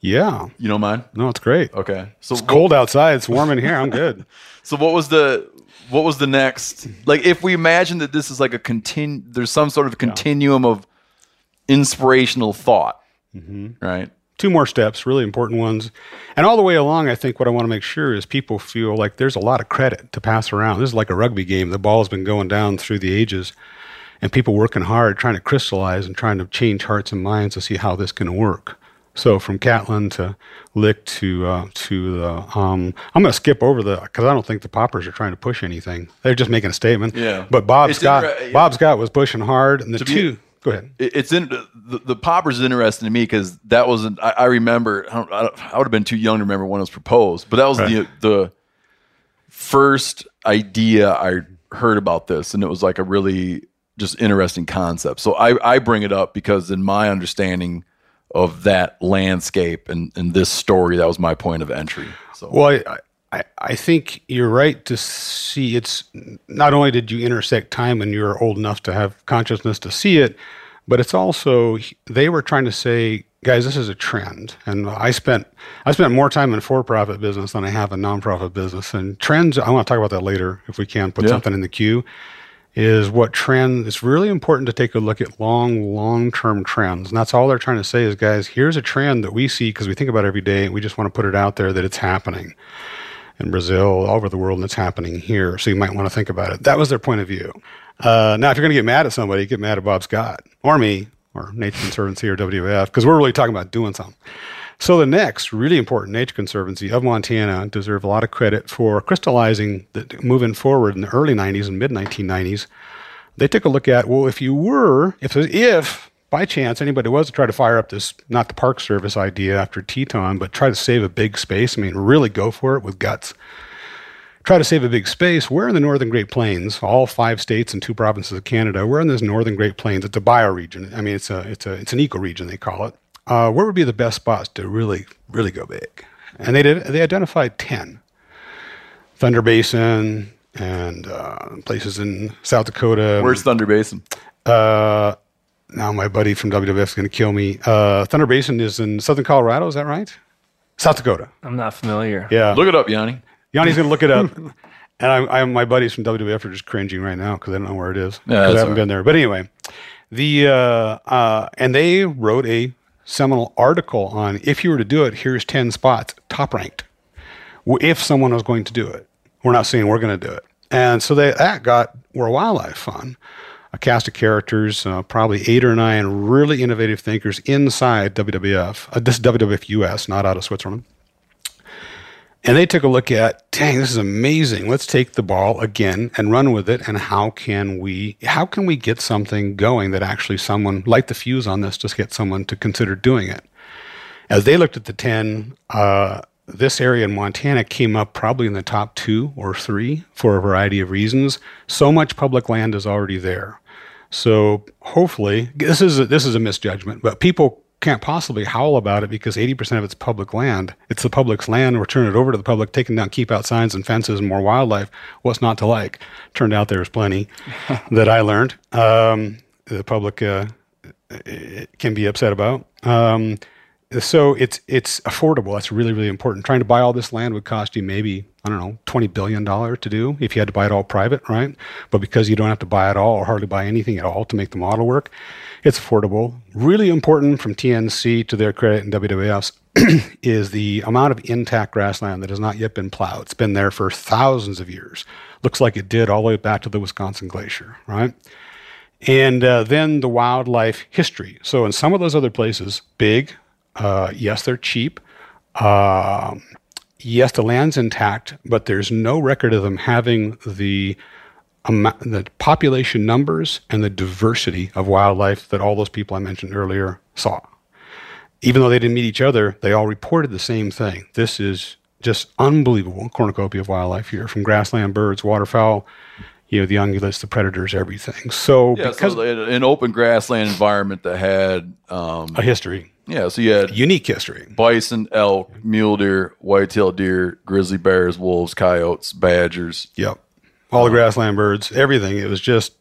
Yeah, You don't mind? no, it's great. Okay. So It's cold outside. It's warm in here. I'm good. So what was the what was the next like if we imagine that this is like a continu there's some sort of continuum of inspirational thought right two more steps, really important ones. And all the way along, I think what I want to make sure is people feel like there's a lot of credit to pass around. This is like a rugby game. The ball's been going down through the ages, and people working hard, trying to crystallize and trying to change hearts and minds to see how this can work. So from Catlin to Licht to uh, to the, um, I'm going to skip over the because I don't think the Poppers are trying to push anything. They're just making a statement. Yeah. But Bob It's Scott, inter- yeah. Bob Scott was pushing hard, and the be- two. Go ahead. It's in the, the Poppers is interesting to me because that wasn't I, I remember I, don't, I, would have been too young to remember when it was proposed but that was the the first idea I heard about this and it was like a really just interesting concept. So I, I bring it up because in my understanding of that landscape and, and this story that was my point of entry so. Well, I, I, I think you're right to see it's not only did you intersect time when you were old enough to have consciousness to see it, but it's also they were trying to say, guys, this is a trend. And I spent I spent more time in for-profit business than I have in nonprofit business. And trends, I want to talk about that later if we can put Yeah. something in the queue. Is what trend? It's really important to take a look at long, long-term trends, and that's all they're trying to say is, guys, here's a trend that we see because we think about it every day, and we just want to put it out there that it's happening in Brazil, all over the world, and it's happening here. So you might want to think about it. That was their point of view. Uh, now, if you're going to get mad at somebody, get mad at Bob Scott or me or Nature Conservancy or WWF because we're really talking about doing something. So the next really important Nature Conservancy of Montana deserve a lot of credit for crystallizing the moving forward in the early 90s and mid 1990s. They took a look at well, if you were, if if by chance anybody was to try to fire up this not the Park Service idea after Teton, but try to save a big space, I mean, really go for it with guts. Try to save a big space. We're in the Northern Great Plains, all five states and two provinces of Canada. We're in this Northern Great Plains. It's a bioregion. I mean, it's a it's a it's an ecoregion they call it. Uh, where would be the best spots to really really go big? And they did. They identified ten. Thunder Basin and uh, places in South Dakota. where's Thunder Basin Uh, now my buddy from WWF is going to kill me. Uh, Thunder Basin is in southern Colorado. Is that right? South Dakota. I'm not familiar. Yeah. look it up Janis Janis's going to look it up. and I'm, I'm, my buddies from WWF are just cringing right now because they don't know where it is. Yeah, 'Cause that's I haven't all been there. But anyway, the uh, uh, and they wrote a seminal article on if you were to do it, here's 10 spots, top ranked. If someone was going to do it, we're not saying we're going to do it. And so they, that got World Wildlife Fund, a cast of characters, uh, probably eight or nine really innovative thinkers inside WWF. Uh, this is WWF US, not out of Switzerland. And they took a look at, dang, this is amazing. Let's take the ball again and run with it. And how can we how can we get something going that actually someone light the fuse on this just get someone to consider doing it? As they looked at the ten, uh, this area in Montana came up probably in the top two or three for a variety of reasons. So much public land is already there. So hopefully, this is a, this is a misjudgment, but people can't possibly howl about it because 80% of it's public land. It's the public's land. We're turning it over to the public, taking down keep out signs and fences and more wildlife. What's not to like? Turned out there was plenty that I learned. Um, the public uh, can be upset about. Um, so it's it's affordable. That's really really important. Trying to buy all this land would cost you maybe I don't know twenty billion dollars to do if you had to buy it all private, right? But because you don't have to buy it all or hardly buy anything at all to make the model work, it's affordable. Really important from TNC to their credit and WWF's is the amount of intact grassland that has not yet been plowed. It's been there for thousands of years. Looks like it did all the way back to the Wisconsin Glacier, right? And uh, then the wildlife history. So in some of those other places, big, uh, yes, they're cheap. Uh, yes, the land's intact, but there's no record of them having the amount, the population numbers and the diversity of wildlife that all those people I mentioned earlier saw. Even though they didn't meet each other, they all reported the same thing. This is just unbelievable cornucopia of wildlife here, from grassland birds, waterfowl, you know, the ungulates, the predators, everything. So Yeah, because so an open grassland environment that had, um, a history, yeah, so you had unique history. bison, elk, mule deer, white-tailed deer, grizzly bears, wolves, coyotes, badgers. Yep. All the grassland birds, everything. It was just.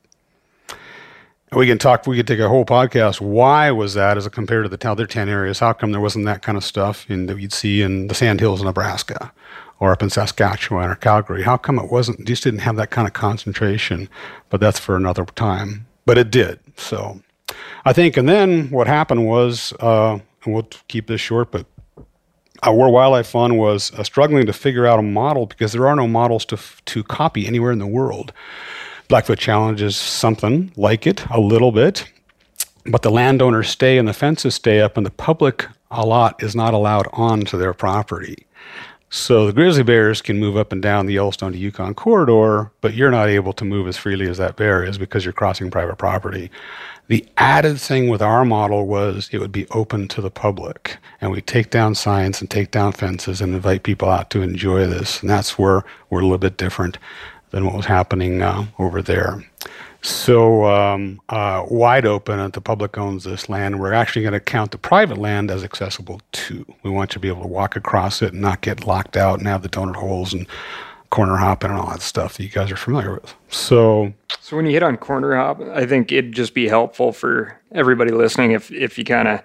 We can talk. We could take a whole podcast. Why was that as compared to the other ten areas? How come there wasn't that kind of stuff in that you'd see in the Sandhills, of Nebraska, or up in Saskatchewan or Calgary? How come it wasn't? Just didn't have that kind of concentration. But that's for another time. But it did. So, I think. And then what happened was, uh, and we'll keep this short, but World Wildlife Fund was uh, struggling to figure out a model because there are no models to f- to copy anywhere in the world. Blackfoot Challenge is something like it a little bit, but the landowners stay and the fences stay up, and the public a lot is not allowed onto their property. So the grizzly bears can move up and down the Yellowstone to Yukon corridor, but you're not able to move as freely as that bear is because you're crossing private property. The added thing with our model was it would be open to the public, and we take down signs and take down fences and invite people out to enjoy this. And that's where we're a little bit different than what was happening uh, over there. So um, uh, wide open, and the public owns this land. We're actually going to count the private land as accessible too. We want you to be able to walk across it and not get locked out and have the donut holes and corner hopping and all that stuff that you guys are familiar with. So So when you hit on corner hop, I think it'd just be helpful for everybody listening if if you kind of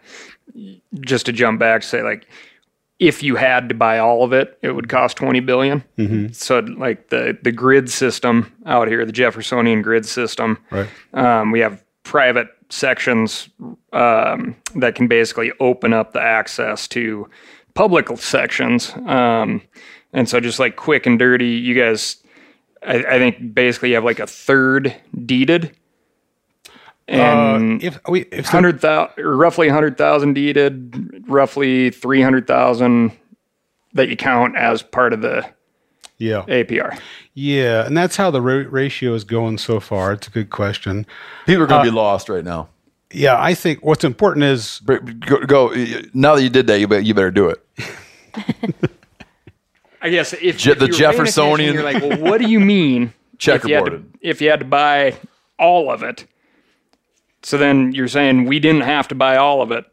just to jump back, say like if you had to buy all of it, it would cost twenty billion. So like the the grid system out here, the Jeffersonian grid system, right. um, we have private sections um, that can basically open up the access to public sections. Um, and so, just like quick and dirty, you guys, I, I think basically you have like a third deeded. And Uh, if we if the- hundred thousand, roughly hundred thousand deeded, roughly three hundred thousand that you count as part of the yeah APR. yeah, and that's how the ra- ratio is going so far. It's a good question. People are going to be lost right now. Yeah, I think what's important is Go, go. Now that you did that, you better, you better do it. I guess if, Je- if the you were paying attention, Jeffersonian- you're like, well, what do you mean? If Checkerboarded. if you had to buy all of it, so then you're saying we didn't have to buy all of it,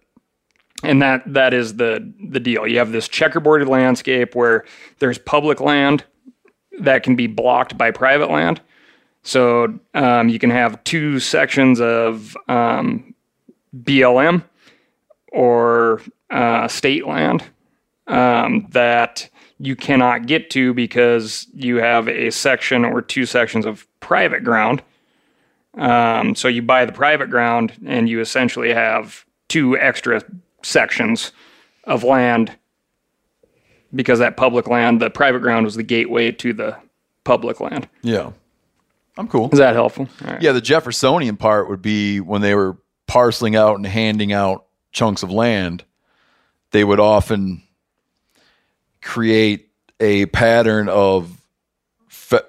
and that that is the the deal. You have this checkerboarded landscape where there's public land that can be blocked by private land. So um, you can have two sections of um, BLM or uh, state land um, that you cannot get to because you have a section or two sections of private ground. Um, so you buy the private ground and you essentially have two extra sections of land because that public land, the private ground was the gateway to the public land. Yeah, I'm cool. Is that helpful? Right. Yeah, the Jeffersonian part would be when they were parceling out and handing out chunks of land, they would often create a pattern of fe-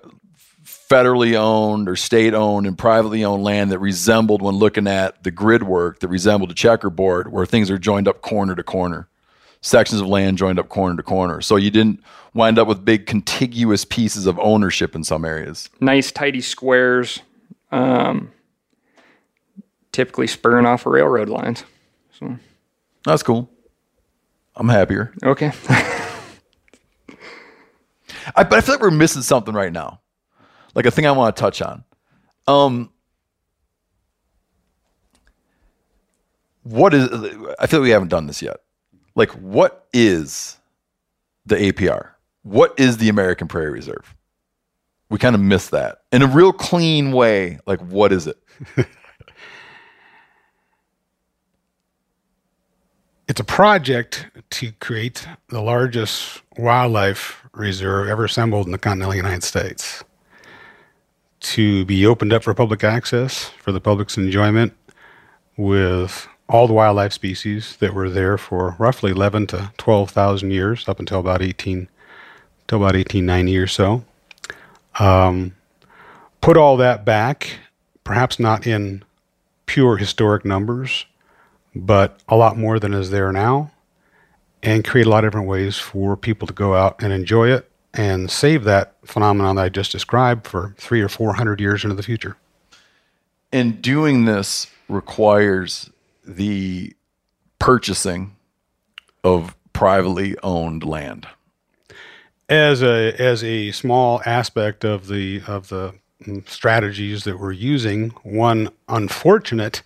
federally owned or state owned and privately owned land that resembled, when looking at the grid work, that resembled a checkerboard where things are joined up corner to corner. sections of land joined up corner to corner. So you didn't wind up with big contiguous pieces of ownership in some areas. Nice, tidy squares, um, typically spurring off of railroad lines. So That's cool. I'm happier. Okay. I, but I feel like we're missing something right now. Like a thing I want to touch on. Um, what is? I feel like we haven't done this yet. Like, what is the APR? What is the American Prairie Reserve? We kind of missed that in a real clean way. Like, what is it? It's a project to create the largest wildlife reserve ever assembled in the continental United States. To be opened up for public access, for the public's enjoyment, with all the wildlife species that were there for roughly 11 to 12,000 years, up until about 18, until about 1890 or so. Um, put all that back, perhaps not in pure historic numbers, but a lot more than is there now, and create a lot of different ways for people to go out and enjoy it and save that phenomenon that I just described for three or four hundred years into the future. And doing this requires the purchasing of privately owned land. As a as a small aspect of the of the strategies that we're using, one unfortunate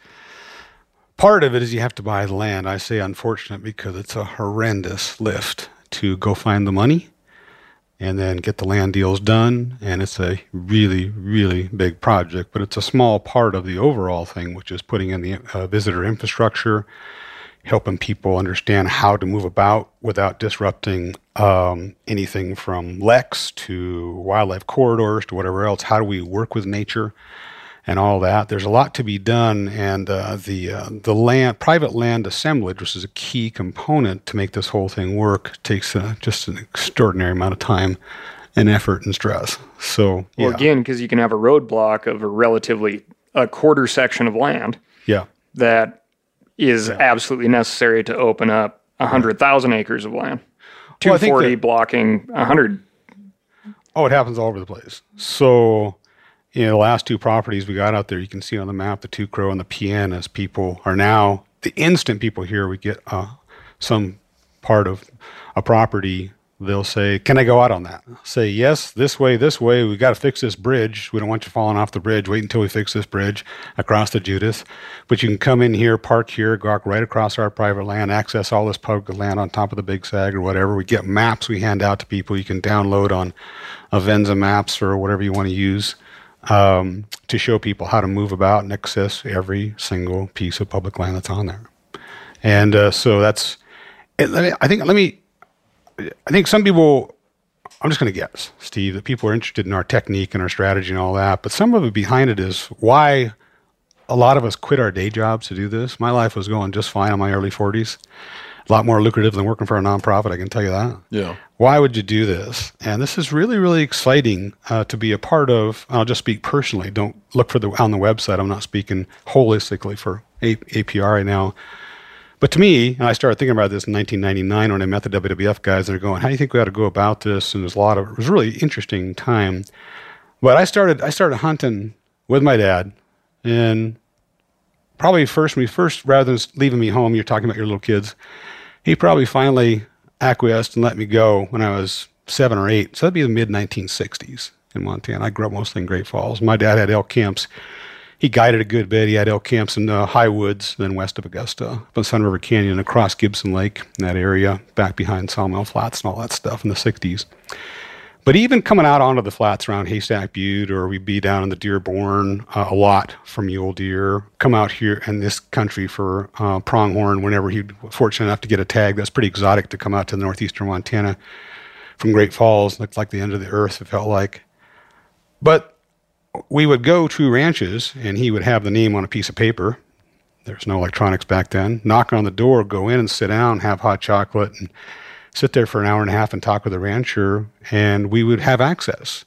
part of it is you have to buy the land. I say unfortunate because it's a horrendous lift to go find the money and then get the land deals done. And it's a really, really big project, but it's a small part of the overall thing, which is putting in the uh, visitor infrastructure, helping people understand how to move about without disrupting um, anything from leks to wildlife corridors to whatever else. How do we work with nature? And all that. There's a lot to be done, and uh, the uh, the land, private land assemblage, which is a key component to make this whole thing work, takes uh, just an extraordinary amount of time and effort and stress. So, yeah, Well, again, because you can have a roadblock of a relatively a quarter section of land yeah, that is absolutely necessary to open up a hundred thousand acres of land. Two forty Well, I think forty that- blocking a hundred. Oh, it happens all over the place. So, you know, the last two properties we got out there, you can see on the map, the Two Crow and the PN, as people are now, the instant people here, we get uh, some part of a property, they'll say, Can I go out on that? Say, Yes, this way, this way. We got to fix this bridge. We don't want you falling off the bridge. Wait until we fix this bridge across the Judith. But you can come in here, park here, go right across our private land, access all this public land on top of the Big Sag or whatever. We get maps we hand out to people you can download on Avenza maps or whatever you want to use um, to show people how to move about and access every single piece of public land that's on there. And uh, so that's, it, let me, I think, let me, I think some people, I'm just going to guess, Steve, that people are interested in our technique and our strategy and all that. But some of it behind it is why a lot of us quit our day jobs to do this. My life was going just fine in my early 40s. A lot more lucrative than working for a nonprofit, I can tell you that Yeah. why would you do this? And this is really, really exciting uh, to be a part of. I'll just speak personally. Don't look for the on the website. I'm not speaking holistically for A- APR right now. But to me, and I started thinking about this in 1999 when I met the WWF guys. They're going, "How do you think we ought to go about this?" And there's a lot of it was a really interesting time. But I started I started hunting with my dad, and probably first we first rather than leaving me home, you're talking about your little kids. He probably finally acquiesced and let me go when I was seven or eight. So that'd be the mid 1960s in Montana. I grew up mostly in Great Falls. My dad had elk camps. He guided a good bit. He had elk camps in the Highwoods, then west of Augusta, up in Sun River Canyon, across Gibson Lake, in that area, back behind Sawmill Flats and all that stuff in the 60s. But even coming out onto the flats around Haystack Butte, or we'd be down in the Dearborn uh, a lot for mule deer, come out here in this country for uh, pronghorn whenever he was fortunate enough to get a tag. That's pretty exotic to come out to northeastern Montana from Great Falls. Looked like the end of the earth, it felt like. But we would go to ranches, and he would have the name on a piece of paper. There's no electronics back then. Knock on the door, go in and sit down, have hot chocolate, and sit there for an hour and a half and talk with the rancher, and we would have access.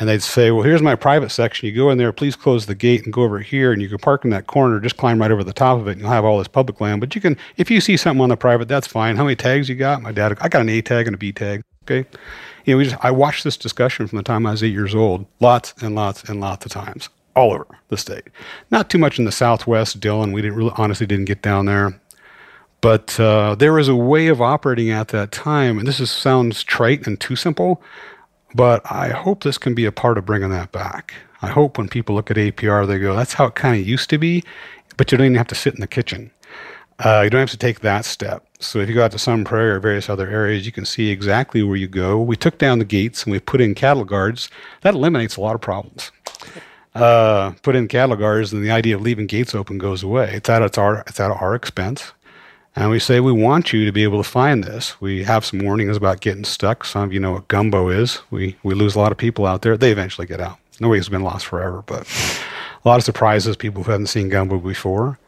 and they'd say, "Well, here's my private section. You go in there. Please close the gate and go over here, and you can park in that corner. Just climb right over the top of it, and you'll have all this public land. But you can, if you see something on the private, that's fine. How many tags you got? My dad, I got an A tag and a B tag. Okay, you know, we just I watched this discussion from the time I was eight years old, lots and lots and lots of times, all over the state. Not too much in the Southwest, Dillon. We didn't really, honestly, didn't get down there. But uh, there was a way of operating at that time, and this is, sounds trite and too simple, but I hope this can be a part of bringing that back. I hope when people look at APR, they go, that's how it kind of used to be, but you don't even have to sit in the kitchen. Uh, you don't have to take that step. So if you go out to Sun Prairie or various other areas, you can see exactly where you go. We took down the gates and we put in cattle guards. That eliminates a lot of problems. Uh, put in cattle guards, and the idea of leaving gates open goes away. It's at, it's, our, it's at our expense. And we say, we want you to be able to find this. We have some warnings about getting stuck. Some of you know what gumbo is. We, we lose a lot of people out there. They eventually get out. Nobody's been lost forever, but a lot of surprises, people who haven't seen gumbo before.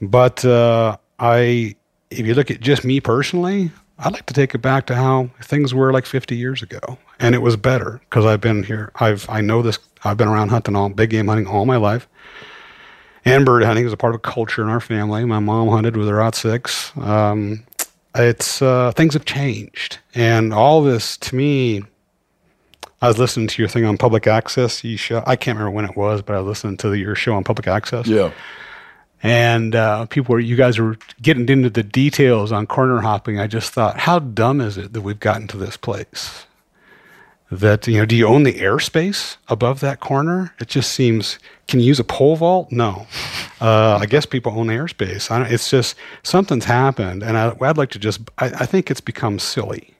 But uh, I, if you look at just me personally, I'd like to take it back to how things were like 50 years ago, and it was better because I've been here. I've I know this. I've been around hunting all big game hunting all my life, and bird hunting is a part of a culture in our family. My mom hunted with her aught six. Um, it's uh, things have changed, and all this to me. I was listening to your thing on public access. You show, I can't remember when it was, but I was listening to your show on public access Yeah. and uh, people were you guys were getting into the details on corner hopping i just thought how dumb is it that we've gotten to this place that you know do you own the airspace above that corner it just seems can you use a pole vault no uh, i guess people own airspace it's just something's happened and I, i'd like to just I, I think it's become silly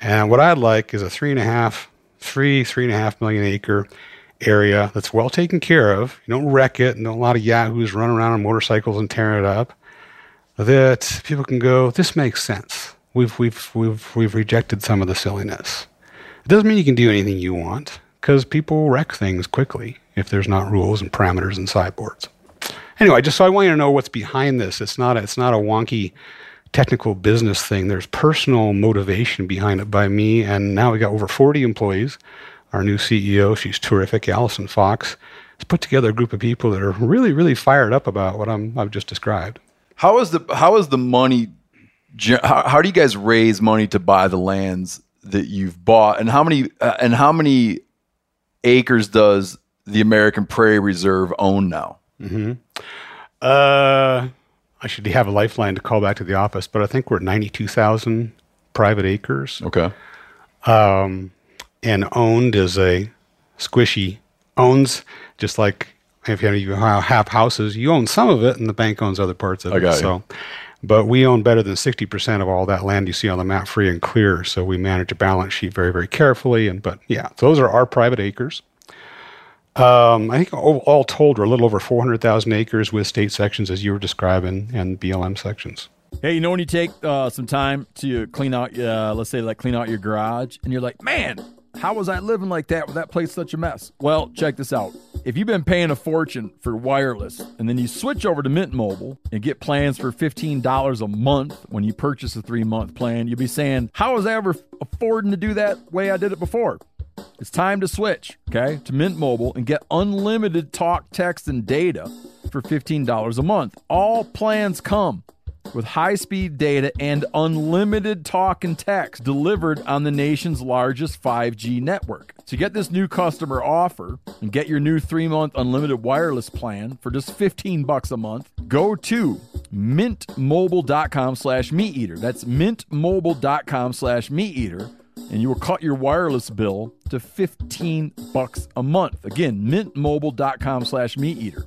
and what i'd like is a three and a half three three and a half million acre area that's well taken care of. You don't wreck it, and don't a lot of yahoos run around on motorcycles and tear it up. That people can go, this makes sense. We've we've we've we've rejected some of the silliness. It doesn't mean you can do anything you want because people wreck things quickly if there's not rules and parameters and sideboards. Anyway, just so I want you to know what's behind this. It's not a, it's not a wonky technical business thing. There's personal motivation behind it by me, and now we got over 40 employees our new CEO. She's terrific. Alison Fox has put together a group of people that are really, really fired up about what I'm, I've just described. How is the how is the money? How, how do you guys raise money to buy the lands that you've bought, and how many uh, and how many acres does the American Prairie Reserve own now? Uh, I should have a lifeline to call back to the office, but I think we're at 92,000 private acres. Okay. Um, and owned is a squishy owns, just like if you have- houses, you own some of it, and the bank owns other parts of I it. So, but we own better than sixty percent of all that land you see on the map, free and clear. So we manage a balance sheet very, very carefully. And but yeah, those are our private acres. Um, I think all, told, we're a little over four hundred thousand acres with state sections, as you were describing, and BLM sections. Hey, you know when you take uh, some time to clean out, uh, let's say, like clean out your garage, and you're like, man, how was I living like that with that place such a mess? Well, check this out. If you've been paying a fortune for wireless, and then you switch over to Mint Mobile and get plans for fifteen dollars a month when you purchase a three month plan, you'll be saying, how was I ever affording to do that way I did it before? It's time to switch, okay, to Mint Mobile and get unlimited talk, text, and data for $15 a month. All plans come with high speed data and unlimited talk and text delivered on the nation's largest 5G network. To get this new customer offer and get your new 3-month unlimited wireless plan for just 15 bucks a month, go to mintmobile.com slash meateater. That's mintmobile.com slash meateater and you will cut your wireless bill to 15 bucks a month. Again, mintmobile.com slash meateater.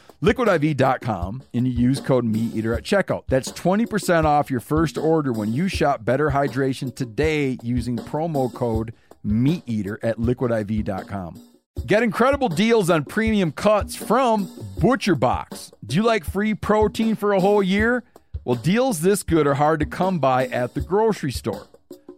liquidiv.com and you use code MeatEater at checkout. That's 20% off your first order when you shop Better Hydration today using promo code MeatEater at liquidiv.com. Get incredible deals on premium cuts from ButcherBox. Do you like free protein for a whole year? Well, deals this good are hard to come by at the grocery store.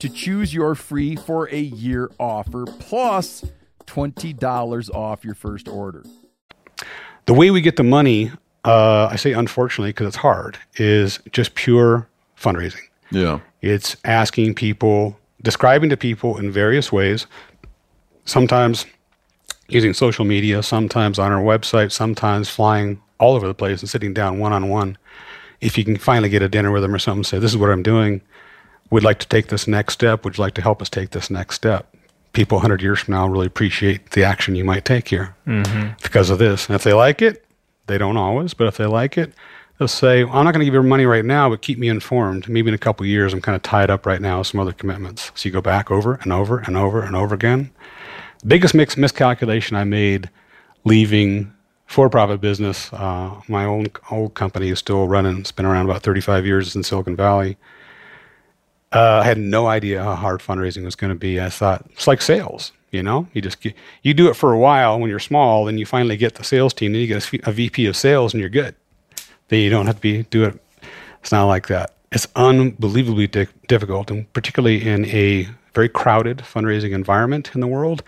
to choose your free for a year offer plus $20 off your first order. The way we get the money, uh, I say unfortunately because it's hard, is just pure fundraising. Yeah. It's asking people, describing to people in various ways, sometimes using social media, sometimes on our website, sometimes flying all over the place and sitting down one on one. If you can finally get a dinner with them or something, say, This is what I'm doing. We'd like to take this next step. Would you like to help us take this next step? People 100 years from now really appreciate the action you might take here because of this. And if they like it, they don't always, but if they like it, they'll say, I'm not going to give you money right now, but keep me informed. Maybe in a couple of years, I'm kind of tied up right now with some other commitments. So you go back over and over and over and over again. The biggest mix miscalculation I made leaving for-profit business. Uh, my own old company is still running. It's been around about 35 years in Silicon Valley. Uh, I had no idea how hard fundraising was going to be. I thought it's like sales. You know, you just get, you do it for a while when you're small, then you finally get the sales team, then you get a, a VP of sales, and you're good. Then you don't have to be do it. It's not like that. It's unbelievably di- difficult, and particularly in a very crowded fundraising environment in the world.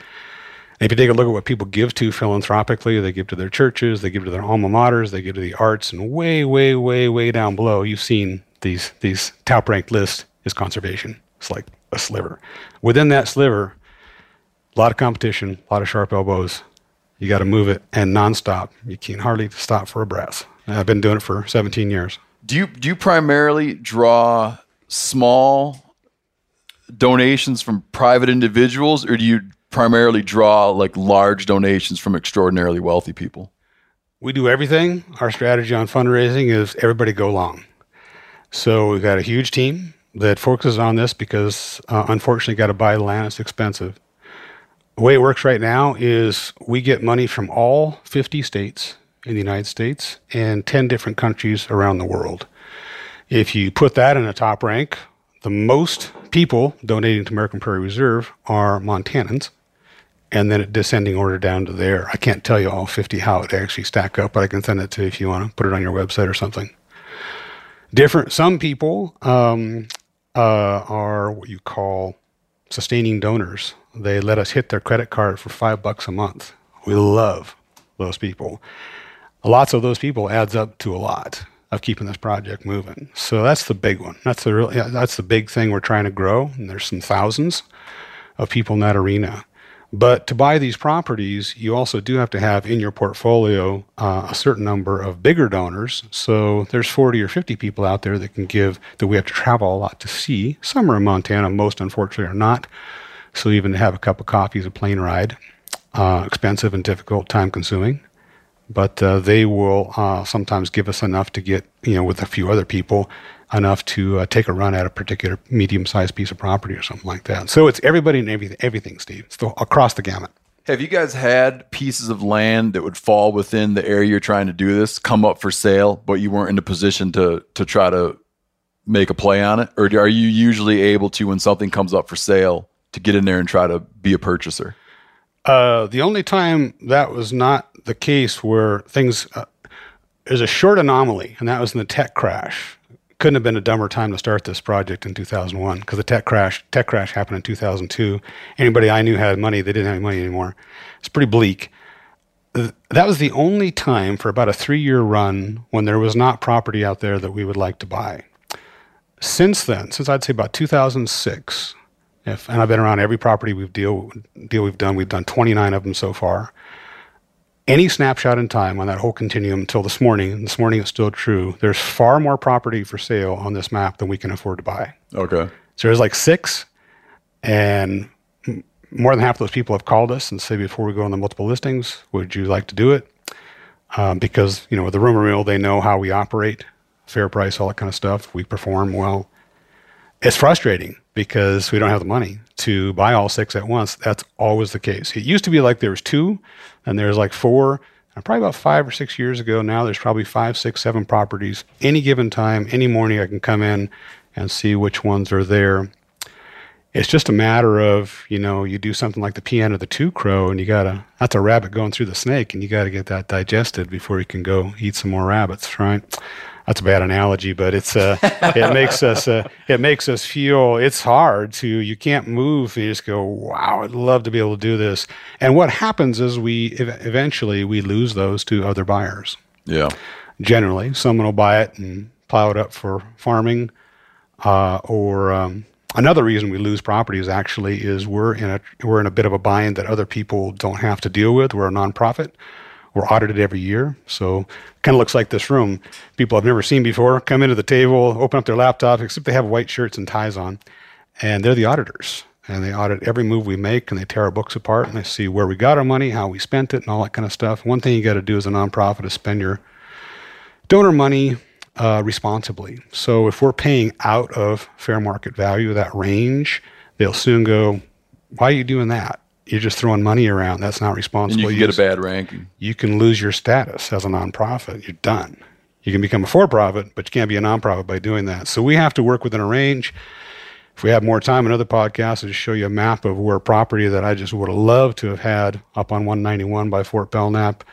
And if you take a look at what people give to philanthropically, they give to their churches, they give to their alma maters, they give to the arts, and way, way, way, way down below, you've seen these these top ranked lists is conservation. It's like a sliver. Within that sliver, a lot of competition, a lot of sharp elbows. You got to move it and nonstop. You can hardly stop for a breath. I've been doing it for 17 years. Do you do you primarily draw small donations from private individuals, or do you primarily draw like large donations from extraordinarily wealthy people? We do everything. Our strategy on fundraising is everybody go long. So we've got a huge team that focuses on this because uh, unfortunately, got to buy land. It's expensive. The way it works right now is we get money from all 50 states in the United States and 10 different countries around the world. If you put that in a top rank, the most people donating to American Prairie Reserve are Montanans, and then descending order down to there. I can't tell you all 50 how it actually stack up, but I can send it to you if you want to put it on your website or something. Different. Some people um, uh, are what you call sustaining donors. They let us hit their credit card for five bucks a month. We love those people. Lots of those people adds up to a lot of keeping this project moving. So that's the big one. That's the real. Yeah, that's the big thing we're trying to grow. And there's some thousands of people in that arena. But to buy these properties, you also do have to have in your portfolio uh, a certain number of bigger donors. So there's 40 or 50 people out there that can give that we have to travel a lot to see. Some are in Montana, most unfortunately are not. So even to have a cup of coffee is a plane ride, uh, expensive and difficult, time consuming. But uh, they will uh, sometimes give us enough to get, you know, with a few other people, enough to uh, take a run at a particular medium-sized piece of property or something like that. So it's everybody and everything, everything, Steve. It's the, across the gamut. Have you guys had pieces of land that would fall within the area you're trying to do this come up for sale, but you weren't in a position to to try to make a play on it, or are you usually able to when something comes up for sale to get in there and try to be a purchaser? Uh, the only time that was not the case where things uh, there's a short anomaly, and that was in the tech crash. Couldn't have been a dumber time to start this project in 2001 because the tech crash tech crash happened in 2002. Anybody I knew had money; they didn't have any money anymore. It's pretty bleak. That was the only time for about a three-year run when there was not property out there that we would like to buy. Since then, since I'd say about 2006, if, and I've been around every property we've deal deal we've done. We've done 29 of them so far. Any snapshot in time on that whole continuum until this morning, and this morning it's still true. There's far more property for sale on this map than we can afford to buy. Okay. So there's like six, and more than half of those people have called us and say before we go on the multiple listings, would you like to do it? Um, because you know with the rumor mill, they know how we operate, fair price, all that kind of stuff. We perform well. It's frustrating because we don't have the money to buy all six at once. That's always the case. It used to be like there was two, and there's like four. And probably about five or six years ago now, there's probably five, six, seven properties. Any given time, any morning, I can come in and see which ones are there. It's just a matter of, you know, you do something like the piano, the two crow, and you gotta, that's a rabbit going through the snake, and you gotta get that digested before you can go eat some more rabbits, right? That's a bad analogy, but it's, uh, it makes us, uh, it makes us feel it's hard to, you can't move. You just go, wow, I'd love to be able to do this. And what happens is we, ev- eventually, we lose those to other buyers Yeah. generally. Someone will buy it and plow it up for farming. Uh, or um, another reason we lose properties actually is we're in a we're in a bit of a bind that other people don't have to deal with. We're a nonprofit. We're audited every year, so kind of looks like this room. People I've never seen before come into the table, open up their laptops, except they have white shirts and ties on, and they're the auditors. And they audit every move we make, and they tear our books apart, and they see where we got our money, how we spent it, and all that kind of stuff. One thing you got to do as a nonprofit is spend your donor money uh, responsibly. So if we're paying out of fair market value, that range, they'll soon go, "Why are you doing that? You're just throwing money around. That's not And responsible." you can get a bad ranking. You can lose your status as a nonprofit. You're done. You can become a for-profit, but you can't be a nonprofit by doing that. So we have to work within a range. If we have more time, another podcast, I'll just show you a map of where property that I just would have loved to have had up on 191 by Fort Belknap.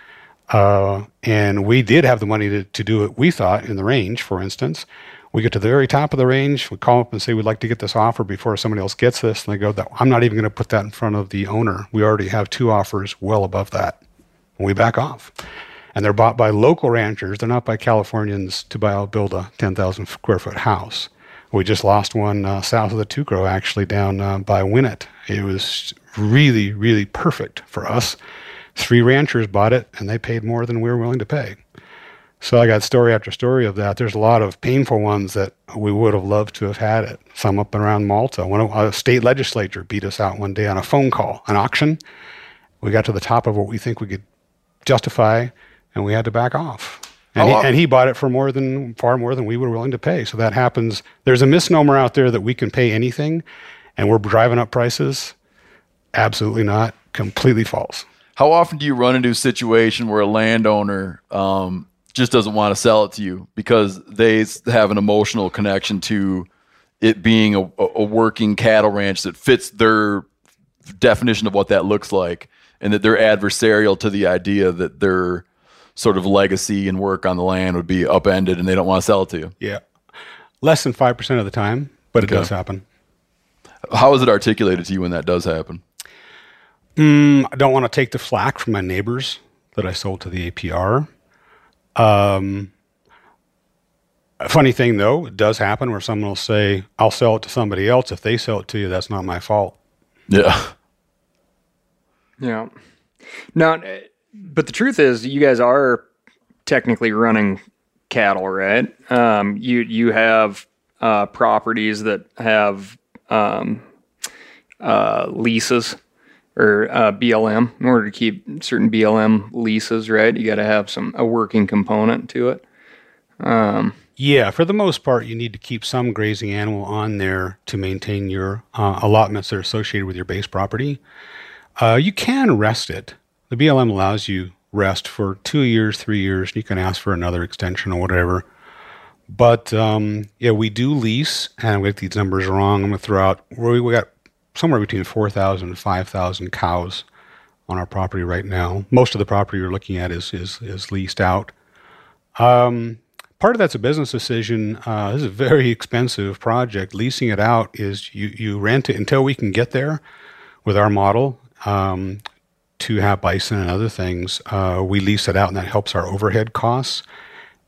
Uh, and we did have the money to, to do it, we thought, in the range, for instance. We get to the very top of the range, we call up and say, we'd like to get this offer before somebody else gets this. And they go, I'm not even going to put that in front of the owner. We already have two offers well above that. And we back off. And they're bought by local ranchers. They're not by Californians to buy, or build a 10,000 square foot house. We just lost one uh, south of the Two Crow, actually, down uh, by Winnett. It was really, really perfect for us. Three ranchers bought it, and they paid more than we were willing to pay. So I got story after story of that. There's a lot of painful ones that we would have loved to have had it. Some up and around Malta. One of, a state legislature beat us out one day on a phone call, an auction. We got to the top of what we think we could justify, and we had to back off. And, he, and he bought it for more than far more than we were willing to pay. So that happens. There's a misnomer out there that we can pay anything, and we're driving up prices. Absolutely not. Completely false. How often do you run into a situation where a landowner um, just doesn't want to sell it to you because they have an emotional connection to it being a, a working cattle ranch that fits their definition of what that looks like, and that they're adversarial to the idea that their sort of legacy and work on the land would be upended, and they don't want to sell it to you? Yeah. Less than 5% of the time, but it Okay. does happen. How is it articulated to you when that does happen? Mm, I don't want to take the flack from my neighbors that I sold to the APR. Um, a funny thing though, it does happen where someone will say, I'll sell it to somebody else. If they sell it to you, that's not my fault. Yeah. Yeah. Now, uh, but the truth is, you guys are technically running cattle, right? Um, you you have uh, properties that have um, uh, leases or uh, BLM. In order to keep certain BLM leases, right, you got to have some a working component to it. Yeah, for the most part, you need to keep some grazing animal on there to maintain your uh, allotments that are associated with your base property. Uh, you can rest it. The BLM allows you rest for two years, three years. You can ask for another extension or whatever. But um, yeah, we do lease, and we get these numbers wrong. I'm to throw out we we got somewhere between 4,000 and 5,000 cows on our property right now. Most of the property you're looking at is is, is leased out. Um, part of that's a business decision. Uh, this is a very expensive project. Leasing it out is you you rent it until we can get there with our model um, to have bison and other things. Uh, we lease it out, and that helps our overhead costs.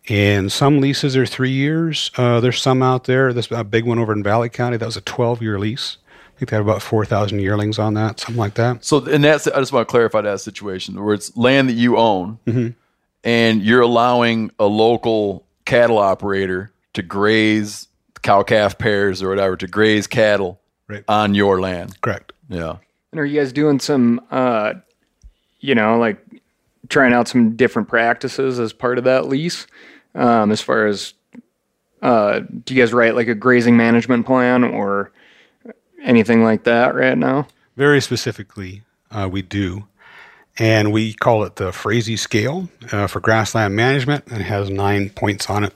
And some leases are three years. Uh, there's some out there. This a big one over in Valley County. That was a 12 year lease. I think they had about 4,000 yearlings on that, something like that. So, and that's I just want to clarify that situation where it's land that you own, and you're allowing a local cattle operator to graze cow calf pairs or whatever to graze cattle Right. on your land. Correct. Yeah. And are you guys doing some, uh, you know, like trying out some different practices as part of that lease? Um, as far as, uh, do you guys write like a grazing management plan or anything like that right now? Very specifically, uh, we do. And we call it the Frazee scale uh, for grassland management. And it has nine points on it.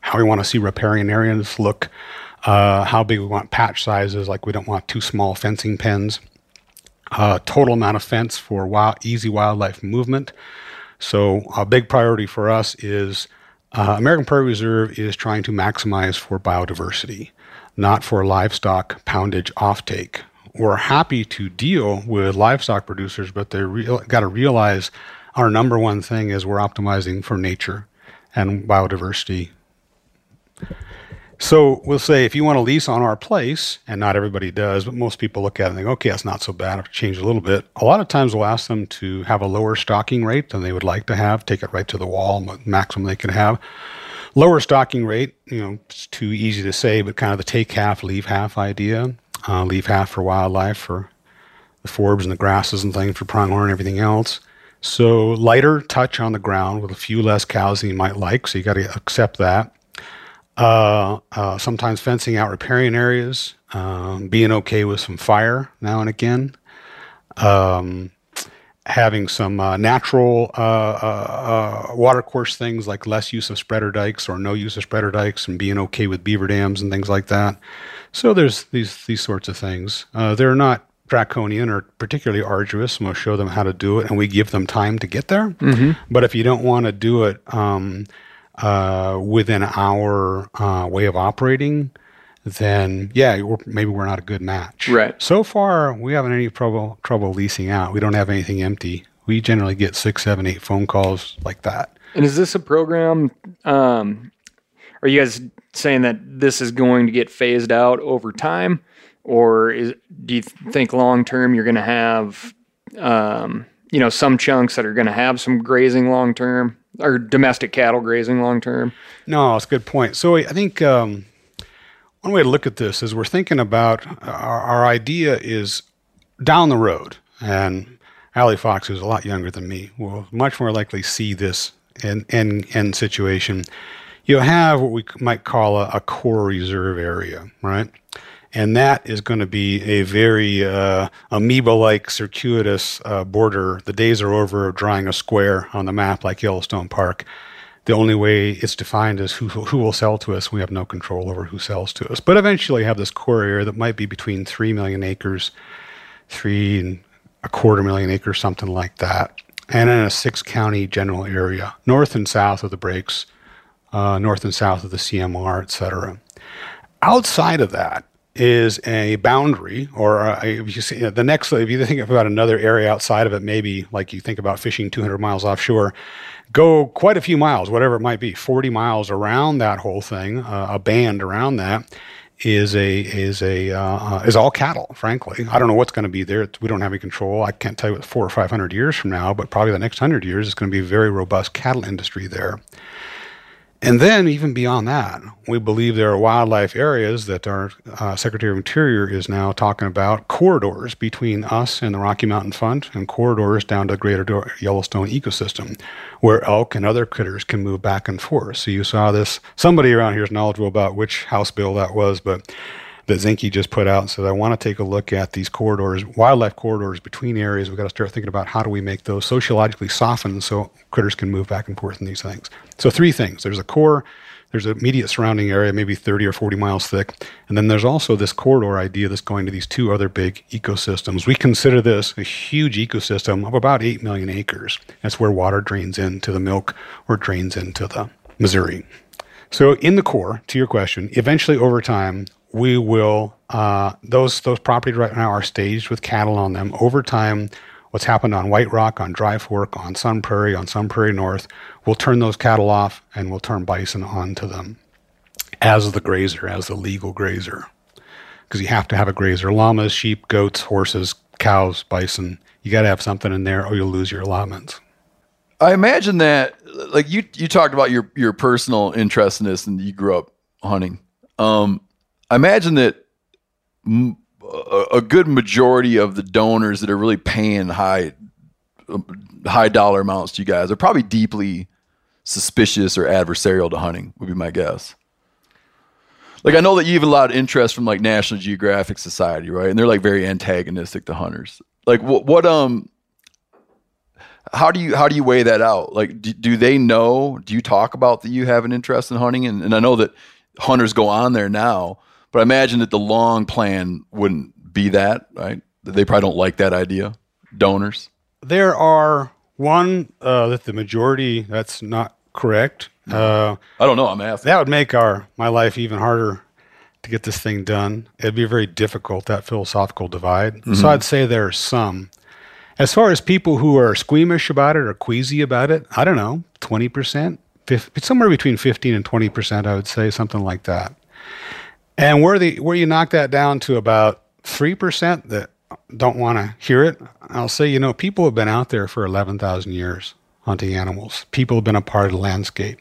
How we want to see riparian areas look, uh, how big we want patch sizes, like we don't want too small fencing pens, total amount of fence for wild, easy wildlife movement. So a big priority for us is uh, American Prairie Reserve is trying to maximize for biodiversity, not for livestock poundage offtake. We're happy to deal with livestock producers, but they real, got to realize our number one thing is we're optimizing for nature and biodiversity. So we'll say if you want to lease on our place, and not everybody does, but most people look at it and think, okay, that's not so bad. I've changed a little bit. A lot of times we'll ask them to have a lower stocking rate than they would like to have, take it right to the wall, maximum they can have. Lower stocking rate, you know, it's too easy to say, but kind of the take half, leave half idea. Uh, leave half for wildlife, for the forbs and the grasses and things, for pronghorn and everything else. So lighter touch on the ground with a few less cows than you might like. So you got to accept that uh, uh, sometimes fencing out riparian areas, um, being okay with some fire now and again, um, having some uh, natural uh, uh, uh, watercourse things like less use of spreader dikes or no use of spreader dikes, and being okay with beaver dams and things like that. So there's these these sorts of things. Uh, they're not draconian or particularly arduous, and we'll show them how to do it, and we give them time to get there. But if you don't want to do it, um, uh, within our uh, way of operating, then yeah, we're, maybe we're not a good match. Right. So far, we haven't any trouble trouble leasing out. We don't have anything empty. We generally get six, seven, eight phone calls like that. And is this a program? Um, are you guys saying that this is going to get phased out over time, or is, do you think long term you're going to have, um, you know, some chunks that are going to have some grazing long term or domestic cattle grazing long term? No, it's a good point. So I think um, one way to look at this is we're thinking about our, our idea is down the road, and Allie Fox, who's a lot younger than me, will much more likely see this in in, in situation. You have what we might call a, a core reserve area, right? And that is going to be a very uh, amoeba-like circuitous uh, border. The days are over of drawing a square on the map like Yellowstone Park. The only way it's defined is who who will sell to us. We have no control over who sells to us. But eventually, have this core area that might be between three million acres, three and a quarter million acres, something like that, and in a six-county general area, north and south of the breaks, uh, north and south of the CMR, et cetera. Outside of that is a boundary, or a, if you see the next, if you think about another area outside of it, maybe like you think about fishing 200 miles offshore, go quite a few miles, whatever it might be, 40 miles around that whole thing, uh, a band around that is a is a uh, uh, is all cattle. Frankly, I don't know what's going to be there. We don't have any control. I can't tell you what four or five hundred years from now, but probably the next hundred years is going to be a very robust cattle industry there. And then, even beyond that, we believe there are wildlife areas that our uh, Secretary of Interior is now talking about corridors between us and the Rocky Mountain Front and corridors down to the Greater Yellowstone ecosystem where elk and other critters can move back and forth. So, you saw this. Somebody around here is knowledgeable about which House bill that was, but that Zinke just put out and said, I want to take a look at these corridors, wildlife corridors between areas. We've got to start thinking about how do we make those sociologically softened so critters can move back and forth in these things. So, three things there's a core, there's an immediate surrounding area, maybe 30 or 40 miles thick. And then there's also this corridor idea that's going to these two other big ecosystems. We consider this a huge ecosystem of about 8 million acres. That's where water drains into the milk or drains into the Missouri. So, in the core, to your question, eventually over time, we will uh, those those properties right now are staged with cattle on them. Over time, what's happened on White Rock, on Dry Fork, on Sun Prairie, on Sun Prairie North, we'll turn those cattle off and we'll turn bison onto them as the grazer, as the legal grazer, because you have to have a grazer. Llamas, sheep, goats, horses, cows, bison. You got to have something in there, or you'll lose your allotments. I imagine that, like you, you talked about your your personal interest in this, and you grew up hunting. Um, I imagine that m- a, good majority of the donors that are really paying high high dollar amounts to you guys are probably deeply suspicious or adversarial to hunting. Would be my guess. Like I know that you have a lot of interest from like National Geographic Society, right? And they're like very antagonistic to hunters. Like what what um how do you how do you weigh that out? Like do, do they know? Do you talk about that you have an interest in hunting? And, and I know that hunters go on there now, but I imagine that the long plan wouldn't be that, right? They probably don't like that idea. Donors. There are one uh, that the majority that's not correct. Uh, I don't know. I'm asking. that would make our my life even harder to get this thing done. It'd be very difficult that philosophical divide. So I'd say there are some. As far as people who are squeamish about it or queasy about it, I don't know, twenty percent, somewhere between fifteen and twenty percent. I would say something like that. And where the where you knock that down to about three percent that don't want to hear it, I'll say you know people have been out there for eleven thousand years hunting animals. People have been a part of the landscape.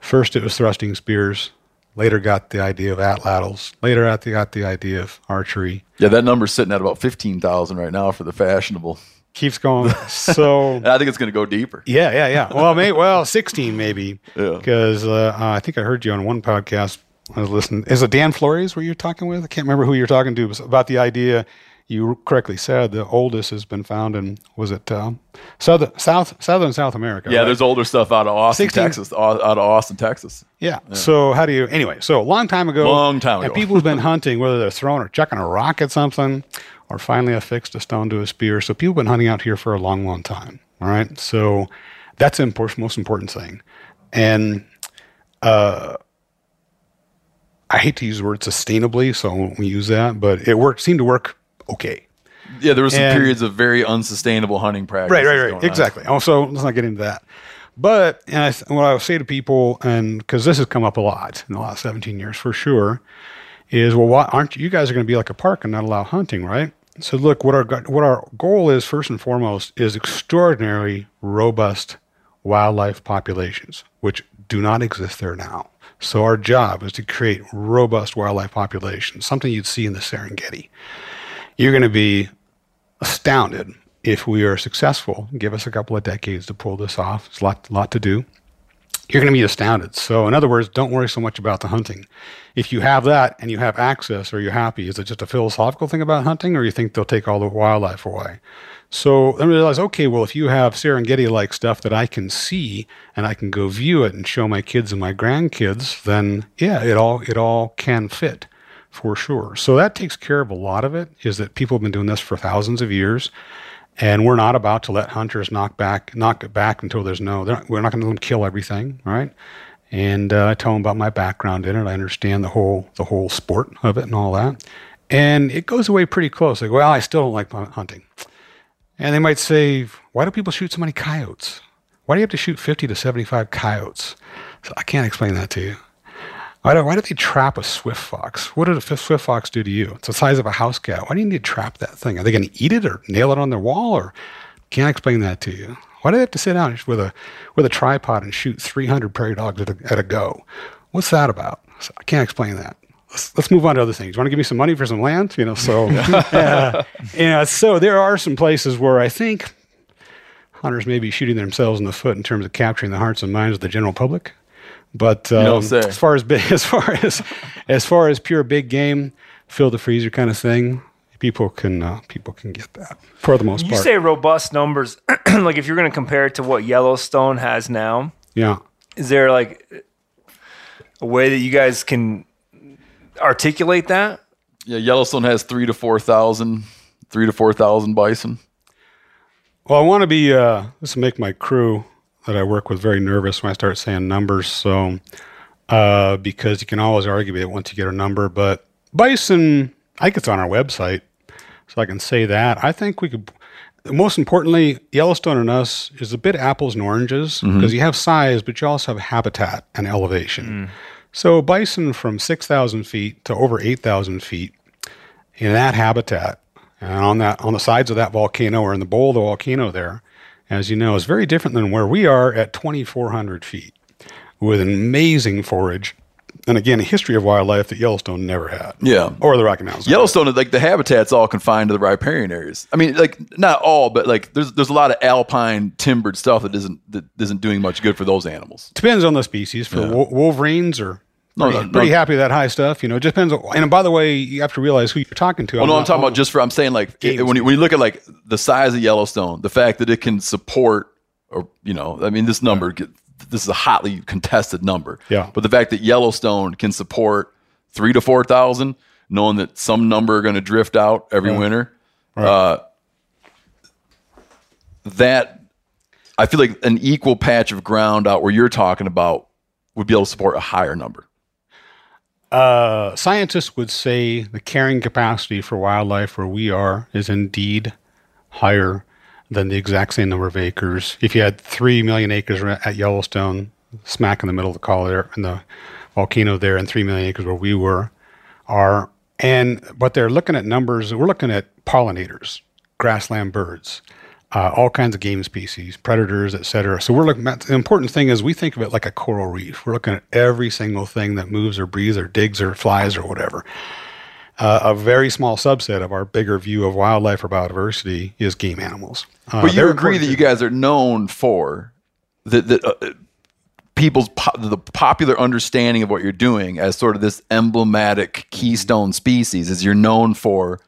First, it was thrusting spears. Later, got the idea of atlatls. Later, got the, got the idea of archery. Yeah, that number's sitting at about fifteen thousand right now for the fashionable. Keeps going. So I think it's going to go deeper. yeah, yeah, yeah. Well, may, well, sixteen maybe. Yeah. Because uh, I think I heard you on one podcast. I was listening. Is it Dan Flores where you're talking with? I can't remember who you're talking to but about the idea. You correctly said the oldest has been found in was it uh, southern South Southern South America? Yeah, right? there's older stuff out of Austin, 16 Texas. Out of Austin, Texas. Yeah. So how do you anyway? So a long time ago, Long time and ago. people have been hunting, whether they're throwing or chucking a rock at something, or finally affixed a stone to a spear. So people have been hunting out here for a long, long time. All right. So that's the most important thing. And uh, I hate to use the word sustainably, so I won't use that, but it worked. Seemed to work okay. Yeah, there were some And- periods of very unsustainable hunting practice. Right, right, right. on. Exactly. Oh, also, let's not get into that. But and I, what I would say to people, and because this has come up a lot in the last 17 years for sure, is well, why aren't you guys are going to be like a park and not allow hunting, right? So look, what our what our goal is first and foremost is extraordinarily robust wildlife populations, which do not exist there now. So our job is to create robust wildlife populations, something you'd see in the Serengeti. You're going to be astounded if we are successful. Give us a couple of decades to pull this off. It's a lot, lot to do. You're going to be astounded. So, in other words, don't worry so much about the hunting. If you have that and you have access, are you happy? Is it just a philosophical thing about hunting, or you think they'll take all the wildlife away? So then we realize, okay, well, if you have Serengeti like stuff that I can see and I can go view it and show my kids and my grandkids, then yeah, it all it all can fit for sure. So that takes care of a lot of it. Is that people have been doing this for thousands of years, and we're not about to let hunters knock back knock it back until there's no. not- We're not going to let them kill everything, right? And uh, I tell them about my background in it. I understand the whole the whole sport of it and all that, and it goes away pretty close. Like, well, I still don't like hunting. And they might say, why do people shoot so many coyotes? Why do you have to shoot 50 to 75 coyotes? So I can't explain that to you. Why do, why do they trap a swift fox? What did a swift fox do to you? It's the size of a house cat. Why do you need to trap that thing? Are they going to eat it or nail it on their wall or Can't explain that to you. Why do they have to sit down with a with a tripod and shoot 300 prairie dogs at a, at a go? What's that about? So I can't explain that. Let's, let's move on to other things. You want to give me some money for some land? You know, so uh, you know, so there are some places where I think hunters may be shooting themselves in the foot in terms of capturing the hearts and minds of the general public. But um, don't as far as big, as far as as far as pure big game, fill the freezer kind of thing, people can uh, people can get that for the most You part. say robust numbers, like if you're going to compare it to what Yellowstone has now, yeah. is there like a way that you guys can articulate that? Yeah, Yellowstone has three to four thousand, three to four thousand bison. Well, I want to be. Uh, this will make my crew that I work with very nervous when I start saying numbers. So, uh, because you can always argue it once you get a number, but bison, I think it's on our website, so I can say that. I think we could. Most importantly, Yellowstone and us is a bit apples and oranges because you have size, but you also have habitat and elevation. So, bison from six thousand feet to over eight thousand feet in that habitat and on that on the sides of that volcano or in the bowl of the volcano there, as you know, is very different than where we are at 2,400 feet with amazing forage. And again, a history of wildlife that Yellowstone never had. Yeah. Or the Rocky Mountains. Yellowstone, like the habitat's all confined to the riparian areas. I mean, like not all, but like there's there's a lot of alpine timbered stuff that isn't that isn't doing much good for those animals. Depends on the species. For wo- wolverines or No, pretty, no, pretty no. happy with that high stuff. You know, it just depends. On, and by the way, you have to realize who you're talking to. Well, no, I'm talking about just for I'm saying like it- when you, when you look at like the size of Yellowstone, the fact that it can support, or you know, I mean, this number get- this is a hotly contested number. Yeah. But the fact that Yellowstone can support three to four thousand, knowing that some number are going to drift out every winter, uh, that I feel like an equal patch of ground out where you're talking about would be able to support a higher number. Uh, scientists would say the carrying capacity for wildlife where we are is indeed higher than the exact same number of acres. If you had three million acres at Yellowstone, smack in the middle of the collar and the volcano there, and three million acres where we were, are and but they're looking at numbers. We're looking at pollinators, grassland birds, uh, all kinds of game species, predators, et cetera. So we're looking at the important thing is we think of it like a coral reef. We're looking at every single thing that moves or breathes or digs or flies or whatever. Uh, a very small subset of our bigger view of wildlife or biodiversity is game animals. Uh, But you agree that you guys are known for that that uh, people's po- the popular understanding of what you're doing as sort of this emblematic keystone species is you're known for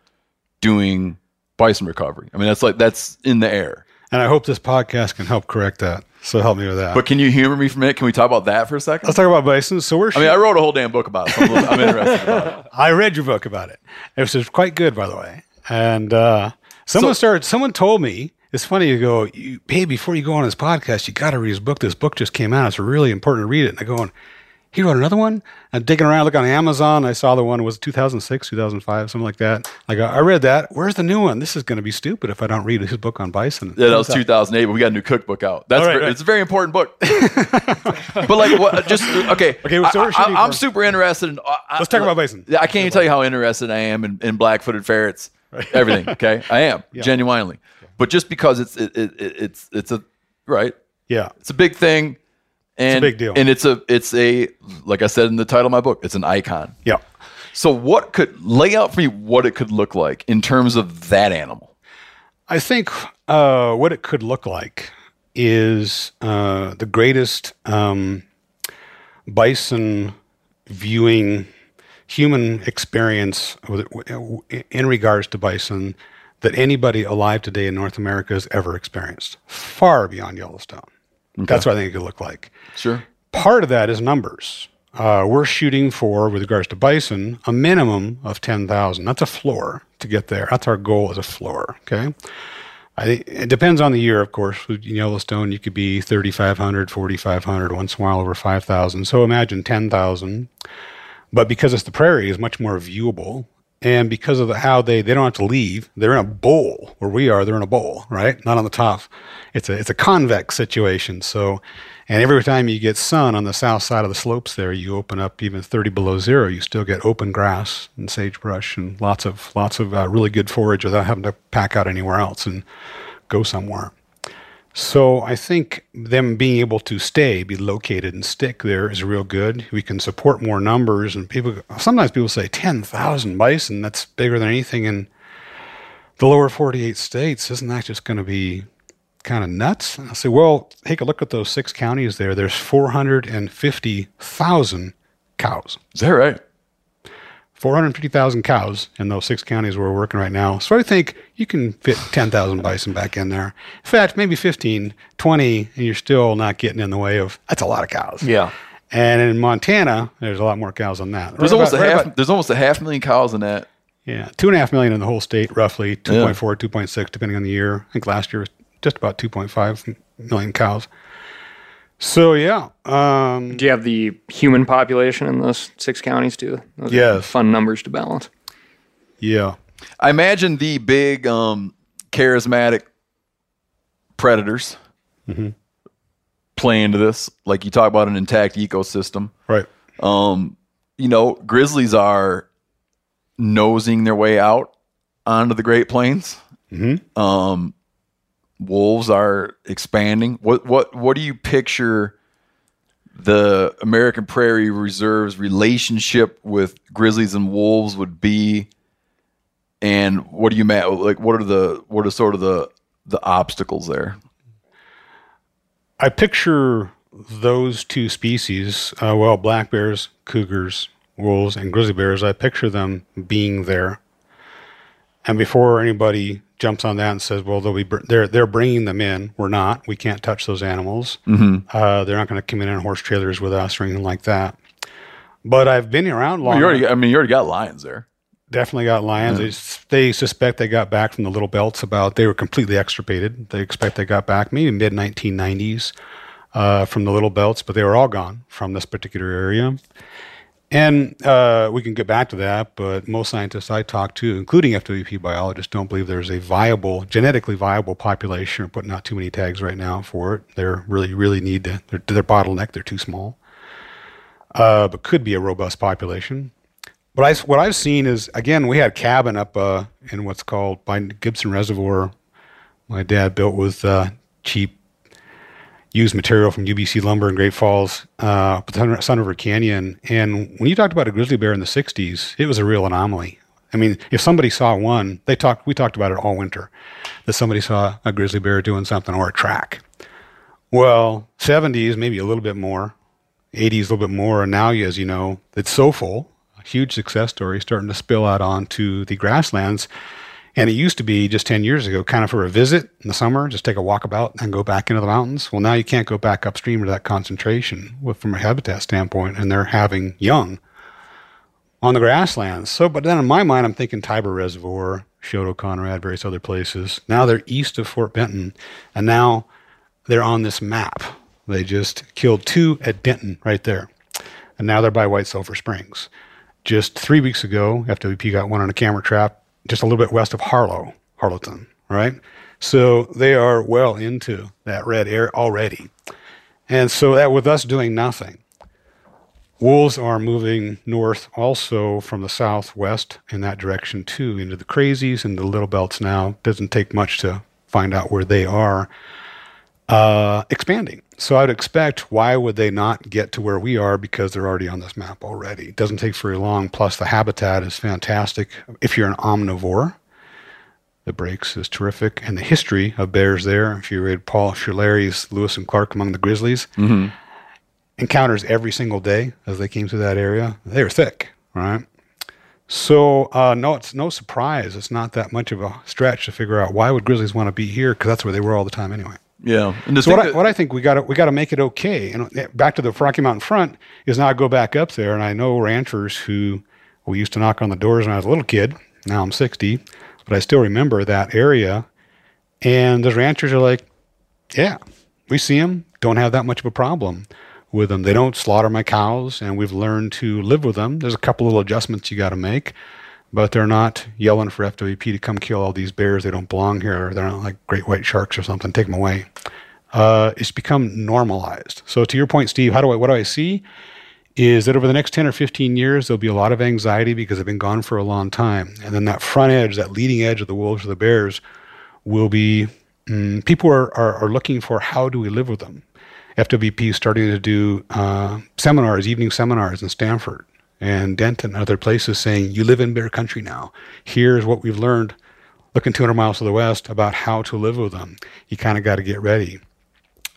doing bison recovery. I mean that's like that's in the air. and I hope this podcast can help correct that. So help me with that. But can you humor me for a minute? Can we talk about that for a second? Let's talk about bison. So we're I mean, I wrote a whole damn book about it. So I'm, little- I'm interested about it. I read your book about it. It was quite good, by the way. And uh, someone So- started. Someone told me it's funny. You go, you, hey, before you go on this podcast, you got to read his book. This book just came out. It's really important to read it. And I go, on, he wrote another one. I'm digging around, look on Amazon. I saw the one was 2006, 2005, something like that. I go, I read that. Where's the new one? This is going to be stupid if I don't read his book on bison. Yeah, that was 2008, but we got a new cookbook out. That's All right, ver- right. it's a very important book. but like, what? Just okay. Okay, so we're I, am super interested in. I, Let's talk about bison. Yeah, I can't even tell you how interested I am in, in black-footed ferrets. Everything. Okay, I am genuinely. But just because it's it, it, it- it's it's a right, Yeah. it's a big thing, and big deal. and it's a it's a like I said in the title of my book, it's an icon. Yeah. So what could lay out for me what it could look like in terms of that animal? I think uh, what it could look like is uh, the greatest um, bison viewing human experience in regards to bison that anybody alive today in North America has ever experienced, far beyond Yellowstone. That's what I think it could look like. Sure. Part of that is numbers. Uh, we're shooting for, with regards to bison, a minimum of 10,000. That's a floor to get there. That's our goal as a floor. Okay. I think it depends on the year, of course. With Yellowstone, you could be 3,500, 4,500, once in a while over 5,000. So imagine 10,000. But because it's the prairie, is much more viewable. And because of the, how they, they don't have to leave, they're in a bowl where we are. They're in a bowl, right? Not on the top. It's a it's a convex situation. So, and every time you get sun on the south side of the slopes there, you open up even 30 below zero. You still get open grass and sagebrush and lots of lots of uh, really good forage without having to pack out anywhere else. And go somewhere. So I think them being able to stay, be located, and stick there is real good. We can support more numbers, and people sometimes people say ten thousand bison. That's bigger than anything in the lower forty-eight states. Isn't that just going to be kind of nuts? I say, well, take a look at those six counties there. There's four hundred and fifty thousand cows. Is that right? 450,000 cows in those six counties where we're working right now. So I think you can fit 10,000 bison back in there. In fact, maybe 15, 20, and you're still not getting in the way of that's a lot of cows. Yeah. And in Montana, there's a lot more cows than that. There's Right almost about- a half. about- there's almost a half million cows in that. yeah, two and a half million in the whole state, roughly 2.4, 2.6, depending on the year. I think last year was just about 2.5 million cows. So yeah, um, Do you have the human population in those six counties too? Those are Yes. fun numbers to balance. yeah, I imagine the big, um, charismatic predators play into this. Like you talk about an intact ecosystem. right. Um, you know, grizzlies are nosing their way out onto the Great Plains. Um, wolves are expanding. What what what do you picture the American Prairie Reserve's relationship with grizzlies and wolves would be? And what do you like? What are the what are sort of the the obstacles there? I picture those two species, uh, well, black bears, cougars, wolves, and grizzly bears. I picture them being there. And before anybody jumps on that and says, "Well, they'll be br- they're they're bringing them in," we're not. We can't touch those animals. Uh, they're not going to come in on horse trailers with us or anything like that. But I've been around long. you already, I mean, you already got lions there. definitely got lions. They, they suspect they got back from the little belts about they were completely extirpated. They expect they got back maybe mid 1990s uh, from the little belts, but they were all gone from this particular area. And uh, we can get back to that, but most scientists I talk to, including FWP biologists, don't believe there's a viable, genetically viable population. We're putting out too many tags right now for it. They're really, really need to, they're, they're bottleneck. They're too small. Uh, but could be a robust population. What I what I've seen is again we had cabin up uh, in what's called by Gibson Reservoir. My dad built with uh, cheap used material from UBC Lumber in Great Falls, uh, Sun River Canyon. And when you talked about a grizzly bear in the '60s, it was a real anomaly. I mean, if somebody saw one, they talked. We talked about it all winter. That somebody saw a grizzly bear doing something or a track. Well, 70s maybe a little bit more, 80s a little bit more, and now, as you know, it's so full, a huge success story starting to spill out onto the grasslands. And it used to be just 10 years ago, kind of for a visit in the summer, just take a walk about and go back into the mountains. Well, now you can't go back upstream to that concentration from a habitat standpoint, and they're having young on the grasslands. So, but then in my mind, I'm thinking Tiber Reservoir, Choteau, Conrad, various other places. Now they're east of Fort Benton, and now they're on this map. They just killed two at Denton right there, and now they're by White Sulphur Springs. Just three weeks ago, FWP got one on a camera trap just a little bit west of Harlow, Harlowton, right? So they are well into that red area already. And so that with us doing nothing, wolves are moving north also from the southwest in that direction too, into the crazies and the little belts now. Doesn't take much to find out where they are uh, expanding. So I'd expect why would they not get to where we are because they're already on this map already. It doesn't take very long. Plus the habitat is fantastic. If you're an omnivore, the breaks is terrific, and the history of bears there. If you read Paul Schullery's Lewis and Clark Among the Grizzlies, encounters every single day as they came through that area. They were thick, right? So uh, no, it's no surprise. It's not that much of a stretch to figure out why would grizzlies want to be here because that's where they were all the time anyway. Yeah, and So what I, what I think we got to we got to make it okay. And uh, back to the Rocky Mountain front is now I go back up there, and I know ranchers who we used to knock on the doors when I was a little kid. Now I'm 60, but I still remember that area. And the ranchers are like, "Yeah, we see them. Don't have that much of a problem with them. They don't slaughter my cows, and we've learned to live with them. There's a couple little adjustments you got to make." But they're not yelling for FWP to come kill all these bears. They don't belong here. They're not like great white sharks or something. Take them away uh, it's become normalized. So to your point, Steve, how do I what do I see? Is that over the next 10 or 15 years, there'll be a lot of anxiety because they've been gone for a long time. And then that front edge, that leading edge of the wolves or the bears, will be mm, people are, are, are looking for how do we live with them. FWP is starting to do uh, seminars, evening seminars in Stanford and Denton and other places saying, you live in bear country now. Here's what we've learned looking 200 miles to the west about how to live with them. You kind of got to get ready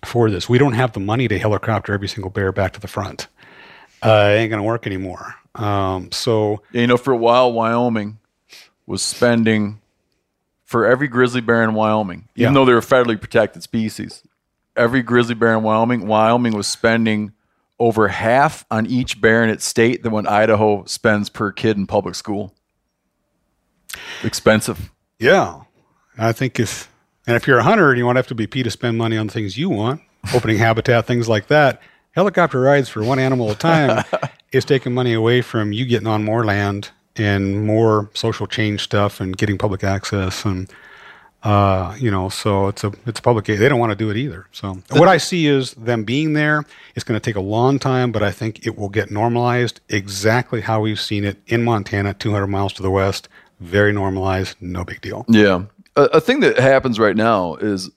for this. We don't have the money to helicopter every single bear back to the front. Uh, it ain't going to work anymore. Um, so, Yeah, you know, for a while, Wyoming was spending for every grizzly bear in Wyoming, even Yeah. though they're a federally protected species. Every grizzly bear in Wyoming, Wyoming was spending over half on each its state than what Idaho spends per kid in public school. Expensive. yeah, I think if, and if you're a hunter and you want to have to be FWP to spend money on things you want, opening habitat, things like that, helicopter rides for one animal at a time is taking money away from you getting on more land and more social change stuff and getting public access and uh, you know, so it's a it's a public. They don't want to do it either. So what I see is them being there. It's going to take a long time, but I think it will get normalized exactly how we've seen it in Montana, 200 miles to the west. Very normalized, no big deal. Yeah. A, a thing that happens right now is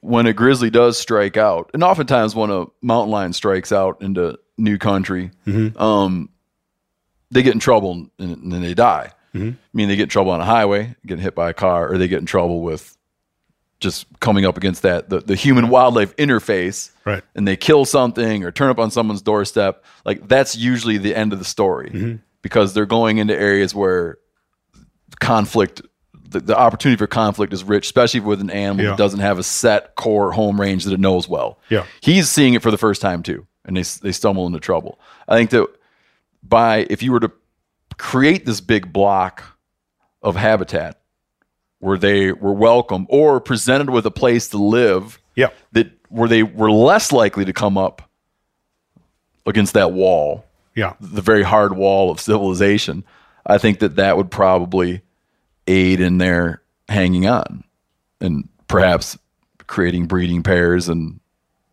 when a grizzly does strike out, and oftentimes when a mountain lion strikes out into new country, um, they get in trouble and, and then they die. Mm-hmm. I mean, they get in trouble on a highway, getting hit by a car, or they get in trouble with just coming up against that the, the human wildlife interface, Right. and they kill something or turn up on someone's doorstep. Like that's usually the end of the story mm-hmm. because they're going into areas where conflict the, the opportunity for conflict is rich especially with an animal Yeah. that doesn't have a set core home range that it knows well Yeah. he's seeing it for the first time too and they, they stumble into trouble i think that by if you were to create this big block of habitat where they were welcome or presented with a place to live Yeah. that where they were less likely to come up against that wall Yeah. the very hard wall of civilization, I think that that would probably aid in their hanging on and perhaps creating breeding pairs and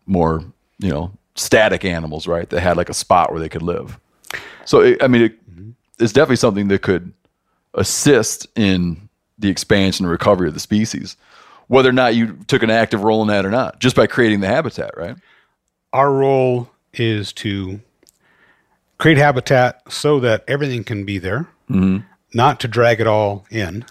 more, you know, static animals, right? That had like a spot where they could live. So, it, I mean, it, it's definitely something that could assist in the expansion and recovery of the species, whether or not you took an active role in that or not, just by creating the habitat, right? Our role is to create habitat so that everything can be there, not to drag it all in.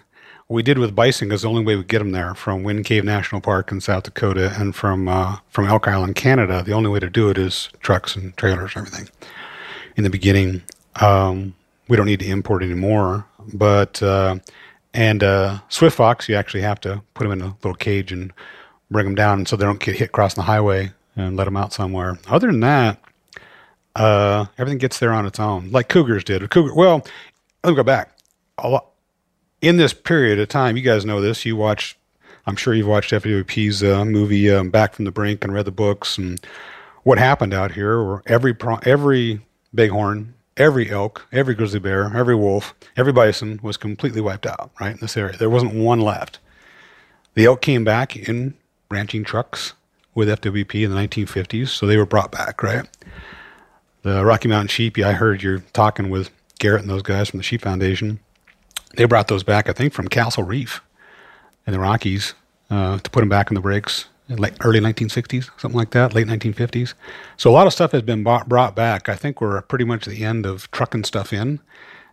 What we did with bison is the only way we get them there from Wind Cave National Park in South Dakota and from uh, from Elk Island, Canada. The only way to do it is trucks and trailers and everything. In the beginning, um, we don't need to import anymore, but uh, and uh, Swift Fox, you actually have to put them in a little cage and bring them down so they don't get hit crossing the highway and let them out somewhere. Other than that, uh, everything gets there on its own, like cougars did. Cougar. Well, let me go back. Lot, in this period of time, you guys know this. You watch. I'm sure you've watched FWP's uh, movie um, Back from the Brink and read the books and what happened out here. Where every every bighorn, every elk, every grizzly bear, every wolf, every bison was completely wiped out. Right in this area, there wasn't one left. The elk came back in ranching trucks with FWP in the 1950s, so they were brought back, right? The Rocky Mountain sheep, yeah, I heard you're talking with Garrett and those guys from the Sheep Foundation. They brought those back, I think, from Castle Reef in the Rockies uh, to put them back in the breaks late, early 1960s, something like that, late 1950s. So a lot of stuff has been bought, brought back. I think we're pretty much the end of trucking stuff in.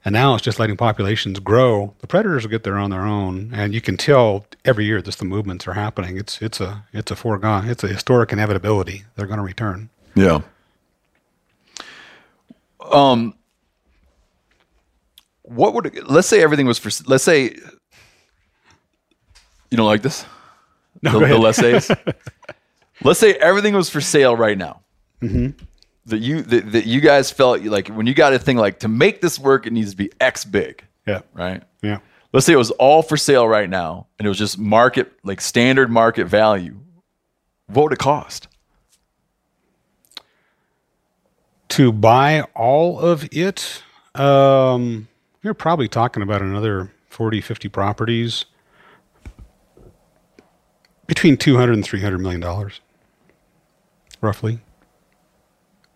And now it's just letting populations grow. The predators will get there on their own, and you can tell every year that the movements are happening. It's it's a it's a foregone. It's a historic inevitability. They're going to return. Yeah. Um, what would let's say everything was for let's say you don't like this the, go the ahead. let's says? Let's say everything was for sale right now. That you that, that you guys felt like when you got a thing like to make this work it needs to be x big. Yeah. right? Yeah. let's say it was all for sale right now and it was just market like standard market value. What would it cost? To buy all of it, um, you're probably talking about another 40, 50 properties between 200 and 300 million dollars, roughly.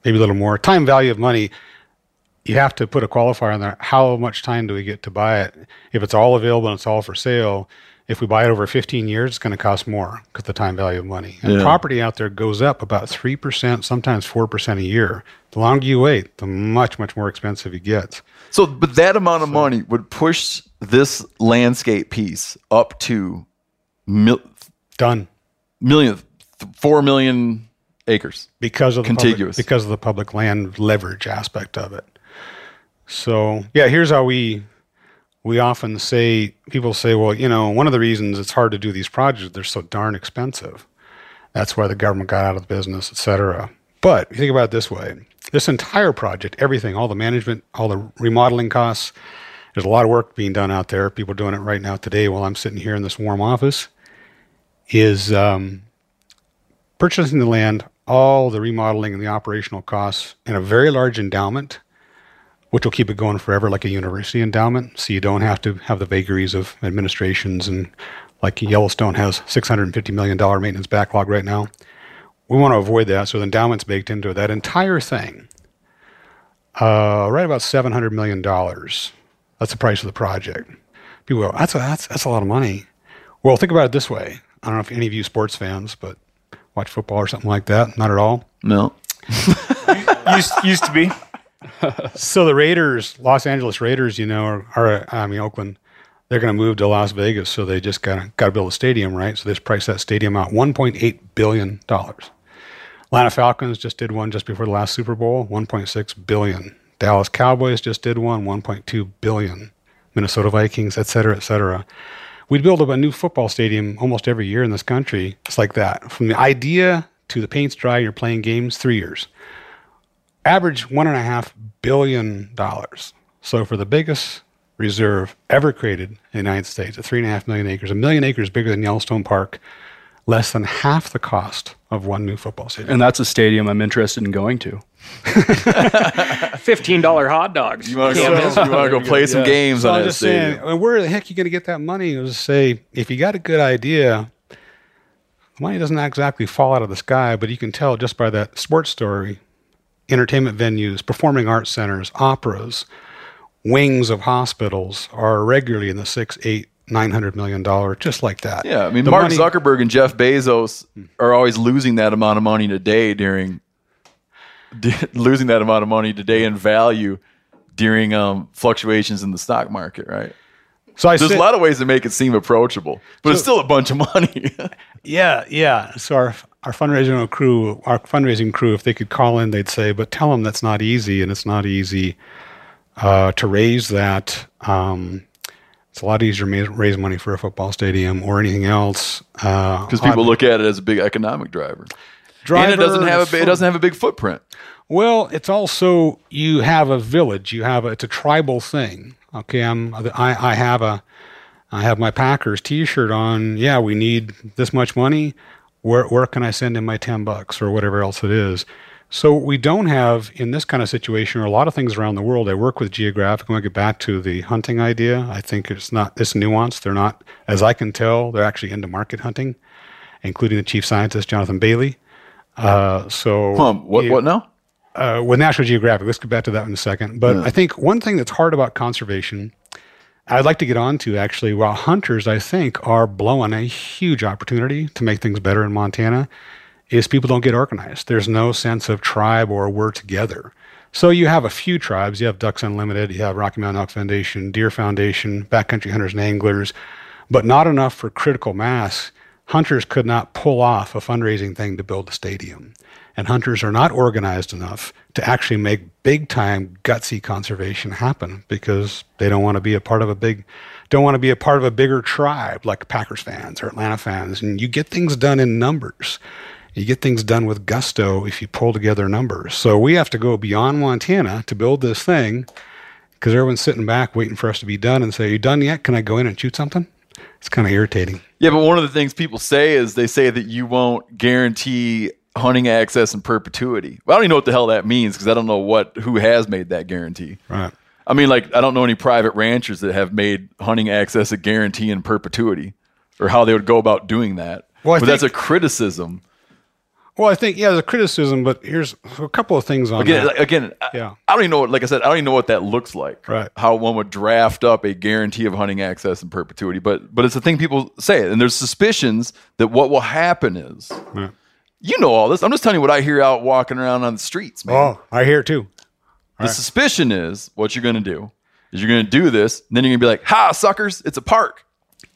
Maybe a little more. Time value of money, you have to put a qualifier on there. How much time do we get to buy it? If it's all available and it's all for sale, If we buy it over 15 years, it's going to cost more because the time value of money. And Yeah. property out there goes up about 3%, sometimes 4% a year. The longer you wait, the much, much more expensive it gets. So, but that amount of money would push this landscape piece up to mil- Done. million, th- four million acres. because of the Contiguous. public, because of the public land leverage aspect of it. So yeah, here's how we we often say people say, well, you know, one of the reasons it's hard to do these projects they're so darn expensive. That's why the government got out of the business, et cetera. But you think about it this way: this entire project, everything, all the management, all the remodeling costs. There's a lot of work being done out there. People doing it right now today while I'm sitting here in this warm office. Is um, purchasing the land, all the remodeling and the operational costs, and a very large endowment, which will keep it going forever, like a university endowment. So you don't have to have the vagaries of administrations and like Yellowstone has $650 million maintenance backlog right now. We want to avoid that. So the endowment's baked into. That entire thing, uh, right about $700 million. That's the price of the project. People go, that's a, that's, that's a lot of money. Well, think about it this way. I don't know if any of you sports fans, but watch football or something like that. Not at all. No. used, used to be. So the Raiders, Los Angeles Raiders, you know, are, are I mean Oakland, they're going to move to Las Vegas, so they just got to got to build a stadium, right? So they just priced that stadium out 1.8 billion dollars. Atlanta Falcons just did one just before the last Super Bowl, 1.6 billion. Dallas Cowboys just did one, 1.2 billion. Minnesota Vikings, et cetera, et cetera. We'd build up a new football stadium almost every year in this country. It's like that. From the idea to the paint's dry, you're playing games, three years average one and a half billion dollars. So for the biggest reserve ever created in the United States, at three and a half million acres, a million acres bigger than Yellowstone Park, less than half the cost of one new football stadium. And that's a stadium I'm interested in going to. Fifteen dollar hot dogs. You want to go, you wanna go play some games So on I'm that just saying, stadium? I mean, where the heck are you going to get that money? It was to say, if you got a good idea, the money doesn't exactly fall out of the sky, but you can tell just by that sports story, entertainment venues, performing arts centers, operas, wings of hospitals are regularly in the six, eight, nine hundred million dollar, just like that. Yeah, I mean, The Mark money- Zuckerberg and Jeff Bezos hmm. are always losing that amount of money today during losing that amount of money today in value during um, fluctuations in the stock market, right? So I There's said, a lot of ways to make it seem approachable, but it's still a bunch of money. Yeah, yeah. So our our fundraising crew, our fundraising crew, if they could call in, they'd say, "But tell them that's not easy, and it's not easy uh, to raise that. Um, it's a lot easier to raise money for a football stadium or anything else because Because people look at it as a big economic driver, and it doesn't have a it doesn't have a big footprint. Well, it's also you have a village. You have a, it's a tribal thing. Okay, I'm I, I have a I have my Packers T-shirt on. Yeah, we need this much money. Where where can I send in my ten bucks or whatever else it is? So we don't have in this kind of situation or a lot of things around the world. I work with geographic. When I get back to the hunting idea, I think it's not this nuanced. They're not, as I can tell, they're actually into market hunting, including the chief scientist Jonathan Baillie. Uh, so Um, what yeah what now? uh, with National Geographic. Let's get back to that in a second. But I think one thing that's hard about conservation, I'd like to get on to actually, while hunters, I think, are blowing a huge opportunity to make things better in Montana, is people don't get organized. There's no sense of tribe or we're together. So you have a few tribes. You have Ducks Unlimited, you have Rocky Mountain Elk Foundation, Deer Foundation, Backcountry Hunters and Anglers, but not enough for critical mass. Hunters could not pull off a fundraising thing to build a stadium. And hunters are not organized enough to actually make big time gutsy conservation happen because they don't want to be a part of a big don't want to be a part of a bigger tribe like Packers fans or Atlanta fans. And you get things done in numbers. You get things done with gusto if you pull together numbers. So we have to go beyond Montana to build this thing because everyone's sitting back waiting for us to be done and say, Are you done yet? Can I go in and shoot something? It's kind of irritating. Yeah, but one of the things people say is they say that you won't guarantee hunting access in perpetuity. Well, I don't even know what the hell that means because I don't know what who has made that guarantee. Right. I mean, like I don't know any private ranchers that have made hunting access a guarantee in perpetuity, or how they would go about doing that. Well, I but that's a criticism Well, I think yeah, there's a criticism, but here's a couple of things on Again, that. again, Yeah. I don't even know. What, like I said, I don't even know what that looks like. Right. How one would draft up a guarantee of hunting access in perpetuity, but but it's a thing people say, and there's suspicions that what will happen is, Yeah. you know all this. I'm just telling you what I hear out walking around on the streets, man. Oh, I hear too. the suspicion is what you're going to do is you're going to do this, and then you're going to be like, "Ha, suckers! It's a park."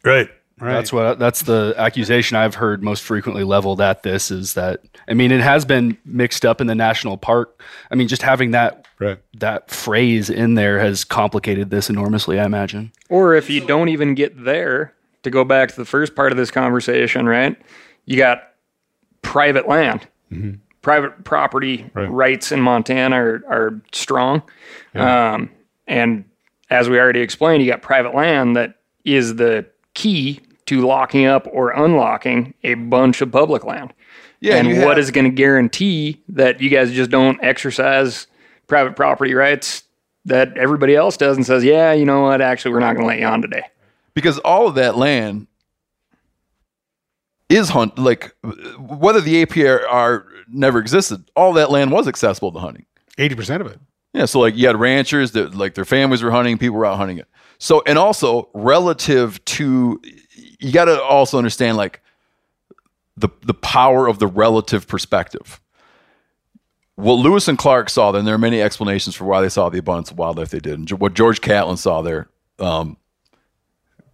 Right. Right. That's what that's the accusation I've heard most frequently leveled at this is that I mean it has been mixed up in the national park. I mean just having that right. that phrase in there has complicated this enormously, I imagine. Or if you don't even get there, to go back to the first part of this conversation, right? You got private land. Private property Right. rights in Montana are, are strong. Um, and as we already explained, you got private land that is the key to locking up or unlocking a bunch of public land. Yeah, and you what have- is going to guarantee that you guys just don't exercise private property rights that everybody else does and says, yeah, you know what? Actually, we're not going to let you on today. because all of that land is hunt like whether the APR never existed, all that land was accessible to hunting. Eighty percent of it. Yeah, so like you had ranchers that like their families were hunting, people were out hunting it. So and also relative to you got to also understand like the the power of the relative perspective. What Lewis and Clark saw, then there are many explanations for why they saw the abundance of wildlife they did. And what George Catlin saw there, um,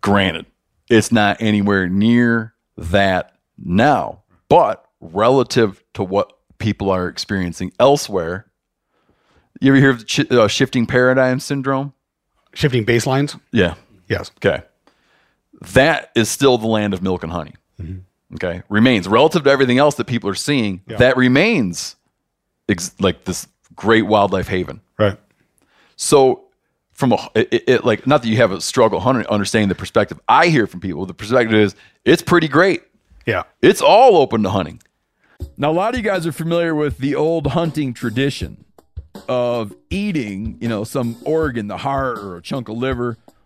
granted, it's not anywhere near that now, but relative to what people are experiencing elsewhere, you ever hear of the chi- uh, shifting paradigm syndrome? Shifting baselines. Yeah. Yes. Okay. That is still the land of milk and honey. Mm-hmm. Okay. Remains relative to everything else that people are seeing. That remains ex- like this great wildlife haven. Right. So, from a it, it, like not that you have a struggle understanding the perspective I hear from people. The perspective is it's pretty great. Yeah. It's all open to hunting. Now, a lot of you guys are familiar with the old hunting tradition of eating, you know, some organ, the heart or a chunk of liver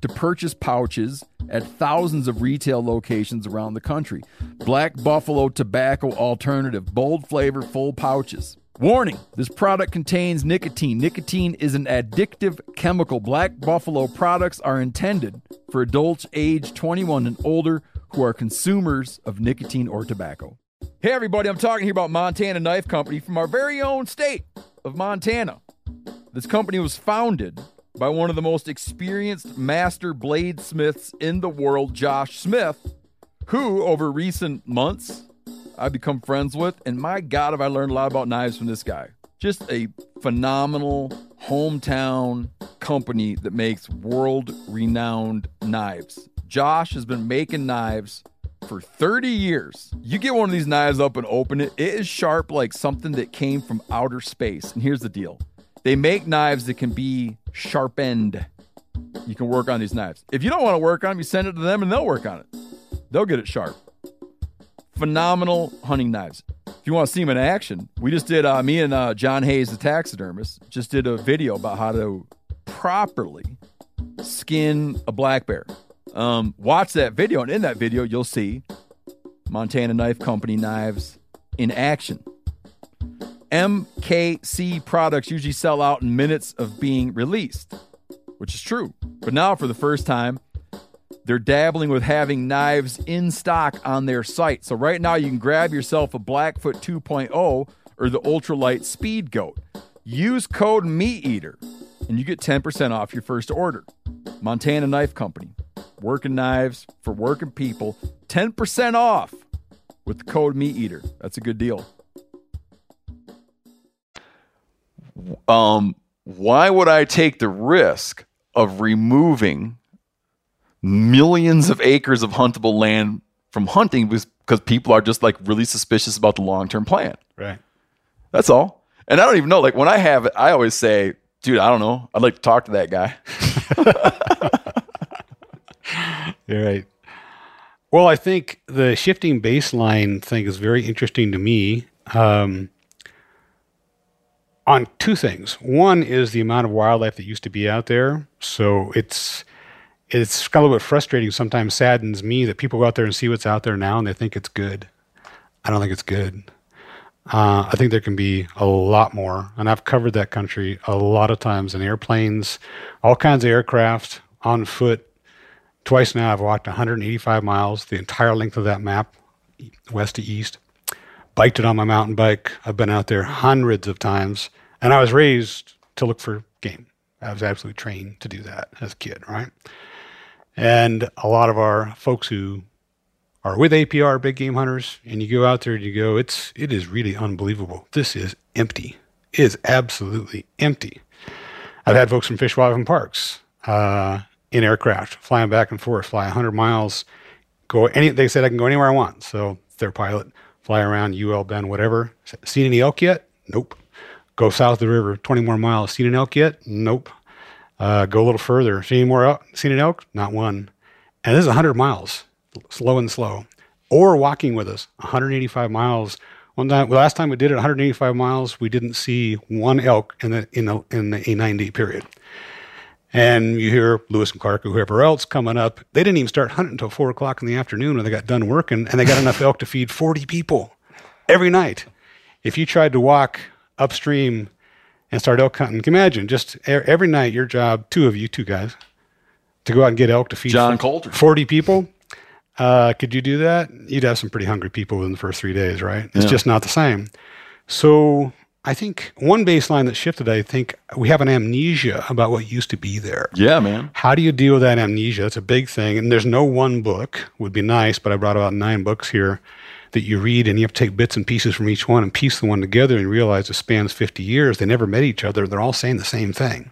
to purchase pouches at thousands of retail locations around the country. Black Buffalo Tobacco Alternative, bold flavor, full pouches. Warning this product contains nicotine. Nicotine is an addictive chemical. Black Buffalo products are intended for adults age 21 and older who are consumers of nicotine or tobacco. Hey, everybody, I'm talking here about Montana Knife Company from our very own state of Montana. This company was founded by one of the most experienced master bladesmiths in the world, Josh Smith, who over recent months I've become friends with, and my God, have I learned a lot about knives from this guy. Just a phenomenal hometown company that makes world renowned knives. Josh has been making knives for 30 years. You get one of these knives up and open it, it is sharp like something that came from outer space. And here's the deal they make knives that can be sharpened. You can work on these knives. If you don't want to work on them, you send it to them and they'll work on it. They'll get it sharp. Phenomenal hunting knives. If you want to see them in action, we just did, uh, me and uh, John Hayes, the taxidermist, just did a video about how to properly skin a black bear. Um, watch that video, and in that video, you'll see Montana Knife Company knives in action. MKC products usually sell out in minutes of being released, which is true. But now, for the first time, they're dabbling with having knives in stock on their site. So, right now, you can grab yourself a Blackfoot 2.0 or the Ultralight Speed Goat. Use code MeatEater and you get 10% off your first order. Montana Knife Company, working knives for working people, 10% off with the code MeatEater. That's a good deal. Um, why would I take the risk of removing millions of acres of huntable land from hunting because people are just like really suspicious about the long term plan? Right. That's all. And I don't even know. Like when I have it, I always say, dude, I don't know. I'd like to talk to that guy. You're right. Well, I think the shifting baseline thing is very interesting to me um, on two things. One is the amount of wildlife that used to be out there. So it's it's kind of a bit frustrating. Sometimes saddens me that people go out there and see what's out there now and they think it's good. I don't think it's good. Uh, I think there can be a lot more, and I've covered that country a lot of times in airplanes, all kinds of aircraft, on foot. Twice now, I've walked 185 miles, the entire length of that map, west to east. Biked it on my mountain bike. I've been out there hundreds of times, and I was raised to look for game. I was absolutely trained to do that as a kid, right? And a lot of our folks who are with APR big game hunters, and you go out there and you go, it's it is really unbelievable. This is empty. It is absolutely empty. I've had folks from Fish Wildlife and Parks uh, in aircraft flying back and forth, fly 100 miles, go any. They said I can go anywhere I want. So their pilot fly around UL Bend, whatever. Seen any elk yet? Nope. Go south of the river, 20 more miles. Seen an elk yet? Nope. Uh, go a little further. Seen any more elk? Seen an elk? Not one. And this is 100 miles slow and slow, or walking with us 185 miles. One time, last time we did it 185 miles, we didn't see one elk in the in the in the a 90 period. And you hear Lewis and Clark or whoever else coming up. They didn't even start hunting until four o'clock in the afternoon when they got done working, and they got enough elk to feed 40 people every night. If you tried to walk upstream and start elk hunting, imagine just every night your job, two of you, two guys, to go out and get elk to feed John Colter. 40 people. Uh, could you do that? You'd have some pretty hungry people within the first three days, right? It's Yeah. just not the same. So I think one baseline that shifted, I think we have an amnesia about what used to be there. Yeah, man. How do you deal with that amnesia? That's a big thing. And there's no one book, would be nice, but I brought about nine books here that you read and you have to take bits and pieces from each one and piece the one together and realize it spans 50 years. They never met each other. They're all saying the same thing.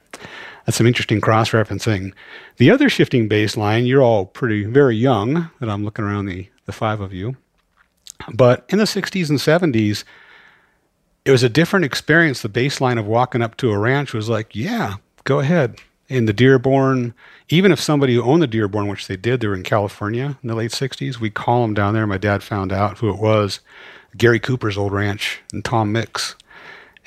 That's some interesting cross referencing. The other shifting baseline, you're all pretty very young, that I'm looking around the, the five of you. But in the 60s and 70s, it was a different experience. The baseline of walking up to a ranch was like, yeah, go ahead. In the Dearborn, even if somebody who owned the Dearborn, which they did, they were in California in the late 60s, we call them down there. My dad found out who it was Gary Cooper's old ranch and Tom Mix.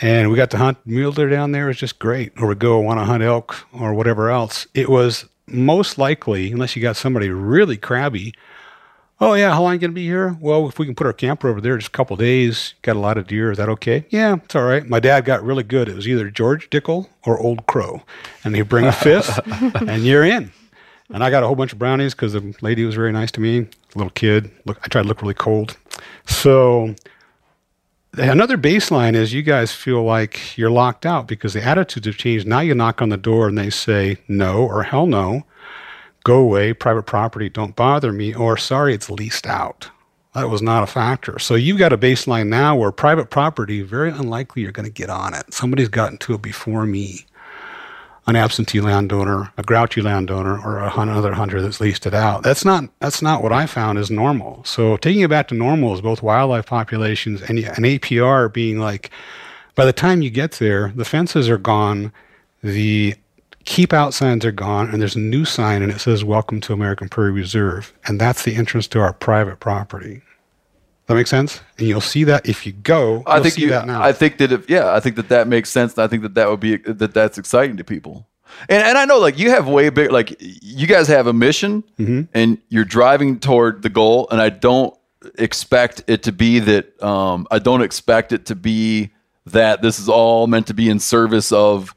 And we got to hunt mule deer down there. It was just great. Or we go want to hunt elk or whatever else. It was most likely, unless you got somebody really crabby, Oh yeah, how long you gonna be here? Well, if we can put our camper over there, just a couple days. Got a lot of deer. Is that okay? Yeah, it's all right. My dad got really good. It was either George Dickel or Old Crow, and he'd bring a fifth, and you're in. And I got a whole bunch of brownies because the lady was very nice to me. Little kid. Look, I tried to look really cold. So another baseline is you guys feel like you're locked out because the attitudes have changed. Now you knock on the door and they say no or hell no, go away, private property, don't bother me, or sorry, it's leased out. That was not a factor. So you've got a baseline now where private property, very unlikely you're going to get on it. Somebody's gotten to it before me. An absentee landowner, a grouchy landowner, or another hunter that's leased it out. That's not that's not what I found is normal. So taking it back to normal is both wildlife populations and an APR being like, by the time you get there, the fences are gone, the keep out signs are gone, and there's a new sign and it says "Welcome to American Prairie Reserve," and that's the entrance to our private property. That makes sense, and you'll see that if you go. I think see you. that now. I think that if yeah, I think that that makes sense. and I think that that would be that that's exciting to people. And and I know like you have way big like you guys have a mission Mm-hmm. and you're driving toward the goal. And I don't expect it to be that. Um, I don't expect it to be that this is all meant to be in service of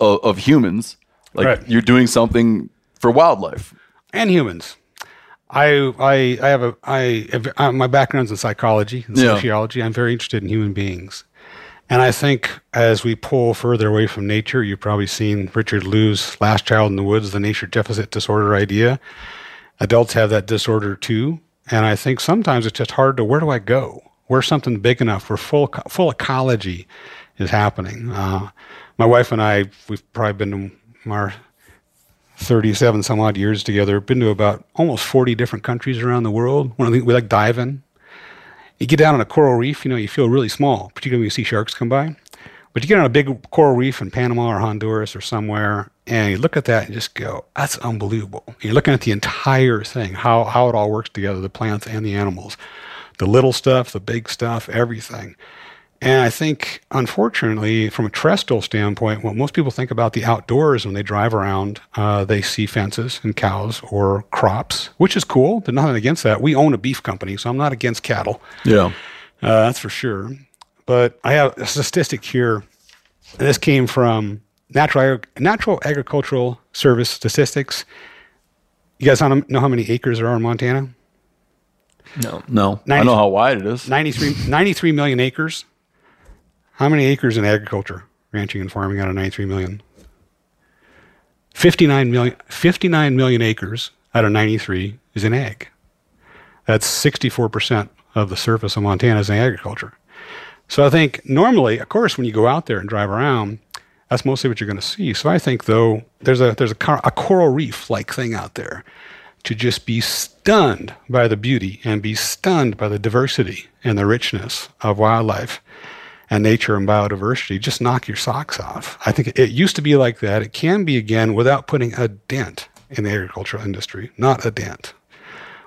of, of humans. Like Right. you're doing something for wildlife. and humans. I I I have a I have, uh, my background's in psychology and Yeah. sociology. I'm very interested in human beings, and I think as we pull further away from nature, you've probably seen Richard Louv's "Last Child in the Woods," the nature deficit disorder idea. Adults have that disorder too, and I think sometimes it's just hard to where do I go? Where's something big enough where full full ecology is happening? Uh, my wife and I, we've probably been to our 37 some odd years together, been to about almost 40 different countries around the world. One of the we like diving. You get down on a coral reef, you know, you feel really small, particularly when you see sharks come by. But you get on a big coral reef in Panama or Honduras or somewhere, and you look at that and just go, that's unbelievable. You're looking at the entire thing, how, how it all works together, the plants and the animals, the little stuff, the big stuff, everything. And I think, unfortunately, from a terrestrial standpoint, what most people think about the outdoors when they drive around, uh, they see fences and cows or crops, which is cool. There's nothing against that. We own a beef company, so I'm not against cattle. Yeah. Uh, that's for sure. But I have a statistic here. And this came from Natural, Natural Agricultural Service statistics. You guys know how many acres there are in Montana? No. No. I know how wide it is. 93, 93 million acres. How many acres in agriculture, ranching, and farming out of 93 million? 59 million, 59 million acres out of 93 is in ag. That's 64% of the surface of Montana is in agriculture. So I think normally, of course, when you go out there and drive around, that's mostly what you're going to see. So I think though there's a there's a, cor- a coral reef like thing out there to just be stunned by the beauty and be stunned by the diversity and the richness of wildlife and nature and biodiversity. Just knock your socks off. I think it used to be like that. It can be again without putting a dent in the agricultural industry, not a dent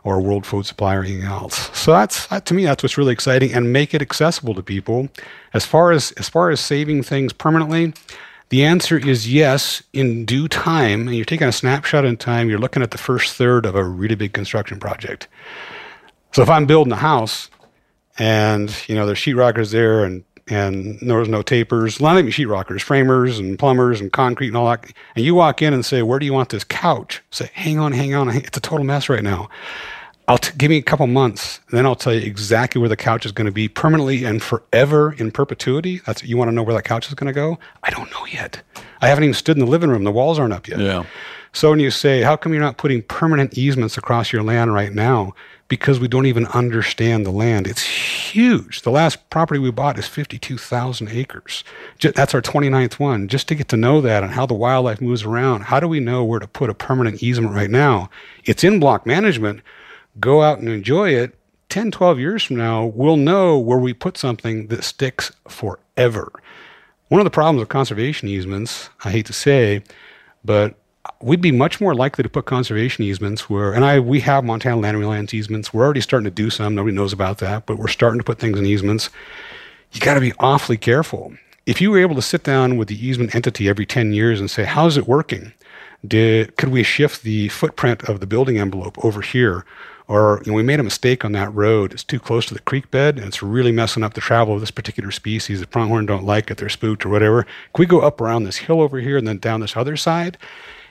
or world food supply or anything else. So that's that, to me that's what's really exciting and make it accessible to people. As far as as far as saving things permanently, the answer is yes in due time. And you're taking a snapshot in time, you're looking at the first third of a really big construction project. So if I'm building a house and you know there's sheetrockers there and and there was no tapers, a not even sheetrockers, framers and plumbers and concrete and all that. And you walk in and say, "Where do you want this couch?" Say, "Hang on, hang on, it's a total mess right now." I'll t- give me a couple months, and then I'll tell you exactly where the couch is going to be permanently and forever in perpetuity. That's you want to know where that couch is going to go. I don't know yet. I haven't even stood in the living room. The walls aren't up yet. Yeah. So when you say, how come you're not putting permanent easements across your land right now? Because we don't even understand the land. It's huge. The last property we bought is 52,000 acres. That's our 29th one. Just to get to know that and how the wildlife moves around, how do we know where to put a permanent easement right now? It's in block management. Go out and enjoy it. 10, 12 years from now, we'll know where we put something that sticks forever. One of the problems with conservation easements, I hate to say, but we'd be much more likely to put conservation easements where, and I we have Montana land reliance easements. We're already starting to do some. Nobody knows about that, but we're starting to put things in easements. You got to be awfully careful. If you were able to sit down with the easement entity every 10 years and say, how's it working? Did, could we shift the footprint of the building envelope over here? Or you know, we made a mistake on that road. It's too close to the creek bed and it's really messing up the travel of this particular species. The pronghorn don't like it. They're spooked or whatever. Can we go up around this hill over here and then down this other side?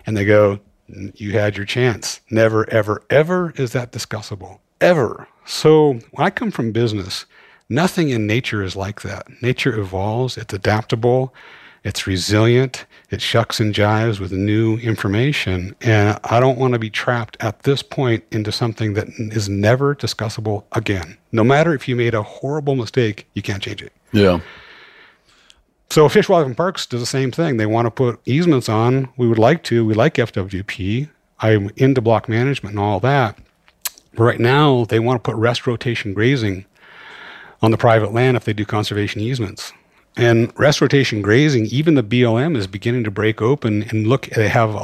And they go, You had your chance. Never, ever, ever is that discussable. Ever. So when I come from business, nothing in nature is like that. Nature evolves, it's adaptable. It's resilient. It shucks and jives with new information. And I don't want to be trapped at this point into something that is never discussable again. No matter if you made a horrible mistake, you can't change it. Yeah. So Fish, Wildlife, and Parks does the same thing. They want to put easements on. We would like to. We like FWP. I'm into block management and all that. But right now, they want to put rest rotation grazing on the private land if they do conservation easements. And rest rotation grazing, even the BLM is beginning to break open and look. They have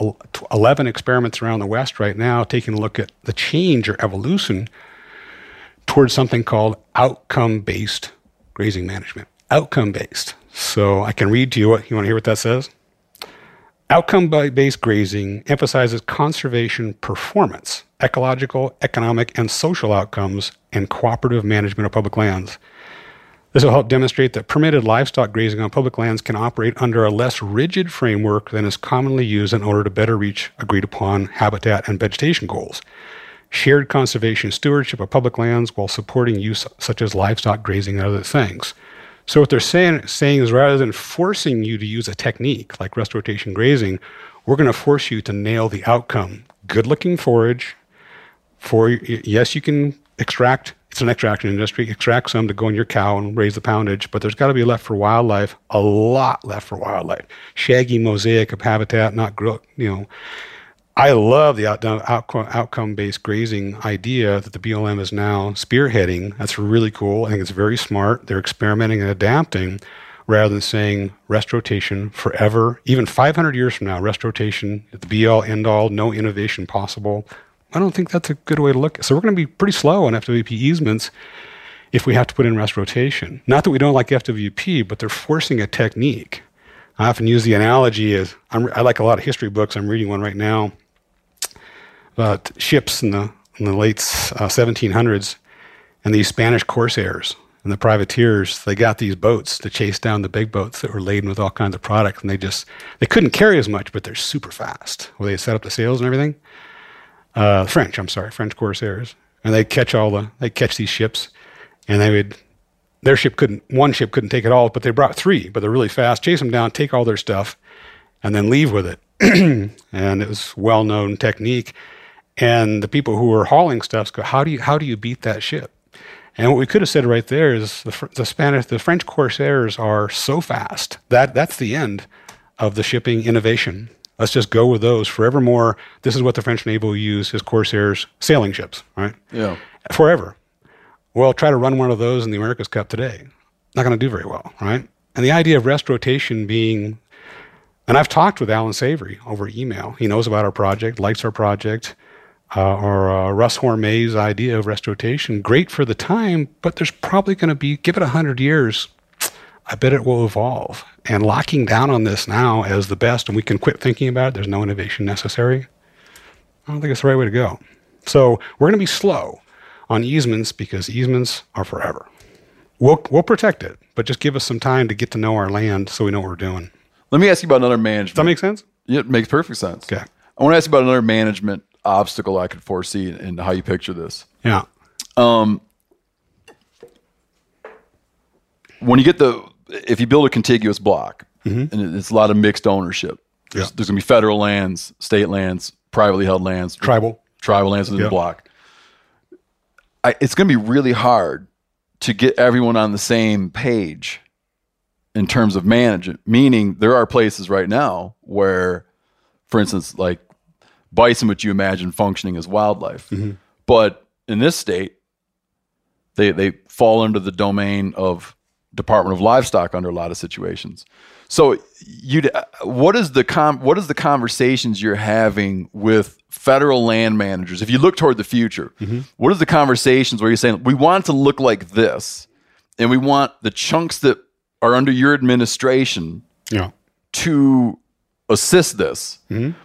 11 experiments around the West right now taking a look at the change or evolution towards something called outcome based grazing management. Outcome based. So I can read to you what you want to hear what that says. Outcome based grazing emphasizes conservation performance, ecological, economic, and social outcomes, and cooperative management of public lands. This will help demonstrate that permitted livestock grazing on public lands can operate under a less rigid framework than is commonly used in order to better reach agreed upon habitat and vegetation goals. Shared conservation stewardship of public lands while supporting use such as livestock grazing and other things. So what they're saying, saying is rather than forcing you to use a technique like rest rotation grazing, we're going to force you to nail the outcome. Good looking forage. For yes, you can extract it's an extraction industry. Extract some to go in your cow and raise the poundage, but there's got to be left for wildlife. A lot left for wildlife. Shaggy mosaic of habitat, not grow. You know, I love the out, outcome based grazing idea that the BLM is now spearheading. That's really cool. I think it's very smart. They're experimenting and adapting rather than saying rest rotation forever, even 500 years from now, rest rotation, the be all end all, no innovation possible. I don't think that's a good way to look. So we're going to be pretty slow on FWP easements if we have to put in rest rotation. Not that we don't like FWP, but they're forcing a technique. I often use the analogy as I'm, i like a lot of history books. I'm reading one right now about ships in the in the late uh, 1700s and these Spanish corsairs and the privateers. They got these boats to chase down the big boats that were laden with all kinds of products and they just they couldn't carry as much, but they're super fast. Where they set up the sails and everything uh, French, I'm sorry, French corsairs, and they catch all the they catch these ships, and they would their ship couldn't one ship couldn't take it all, but they brought three, but they're really fast, chase them down, take all their stuff, and then leave with it. and it was well known technique. And the people who were hauling stuff go, how do you how do you beat that ship? And what we could have said right there is the, the Spanish, the French corsairs are so fast that that's the end of the shipping innovation. Let's just go with those forevermore. This is what the French naval use as Corsairs sailing ships, right? Yeah. Forever. Well, try to run one of those in the America's Cup today. Not going to do very well, right? And the idea of rest rotation being, and I've talked with Allan Savory over email. He knows about our project, likes our project, uh, or uh, Russ Hormay's idea of rest rotation. Great for the time, but there's probably going to be, give it 100 years, I bet it will evolve. And locking down on this now as the best, and we can quit thinking about it, there's no innovation necessary, I don't think it's the right way to go. So we're going to be slow on easements because easements are forever. We'll, we'll protect it, but just give us some time to get to know our land so we know what we're doing. Let me ask you about another management. Does that make sense? Yeah, it makes perfect sense. Okay. I want to ask you about another management obstacle I could foresee and how you picture this. Yeah. Um, when you get the if you build a contiguous block and it's a lot of mixed ownership, there's, Yeah. there's going to be federal lands, state lands, privately held lands, Tribal. tribal lands within Yeah. the block. I, it's going to be really hard to get everyone on the same page in terms of management. Meaning, there are places right now where, for instance, like bison, which you imagine functioning as wildlife, mm-hmm. but in this state, they they fall under the domain of Department of Livestock under a lot of situations. So you uh, what is the com what is the conversations you're having with federal land managers? If you look toward the future, mm-hmm. what are the conversations where you're saying we want to look like this and we want the chunks that are under your administration Yeah. to assist this.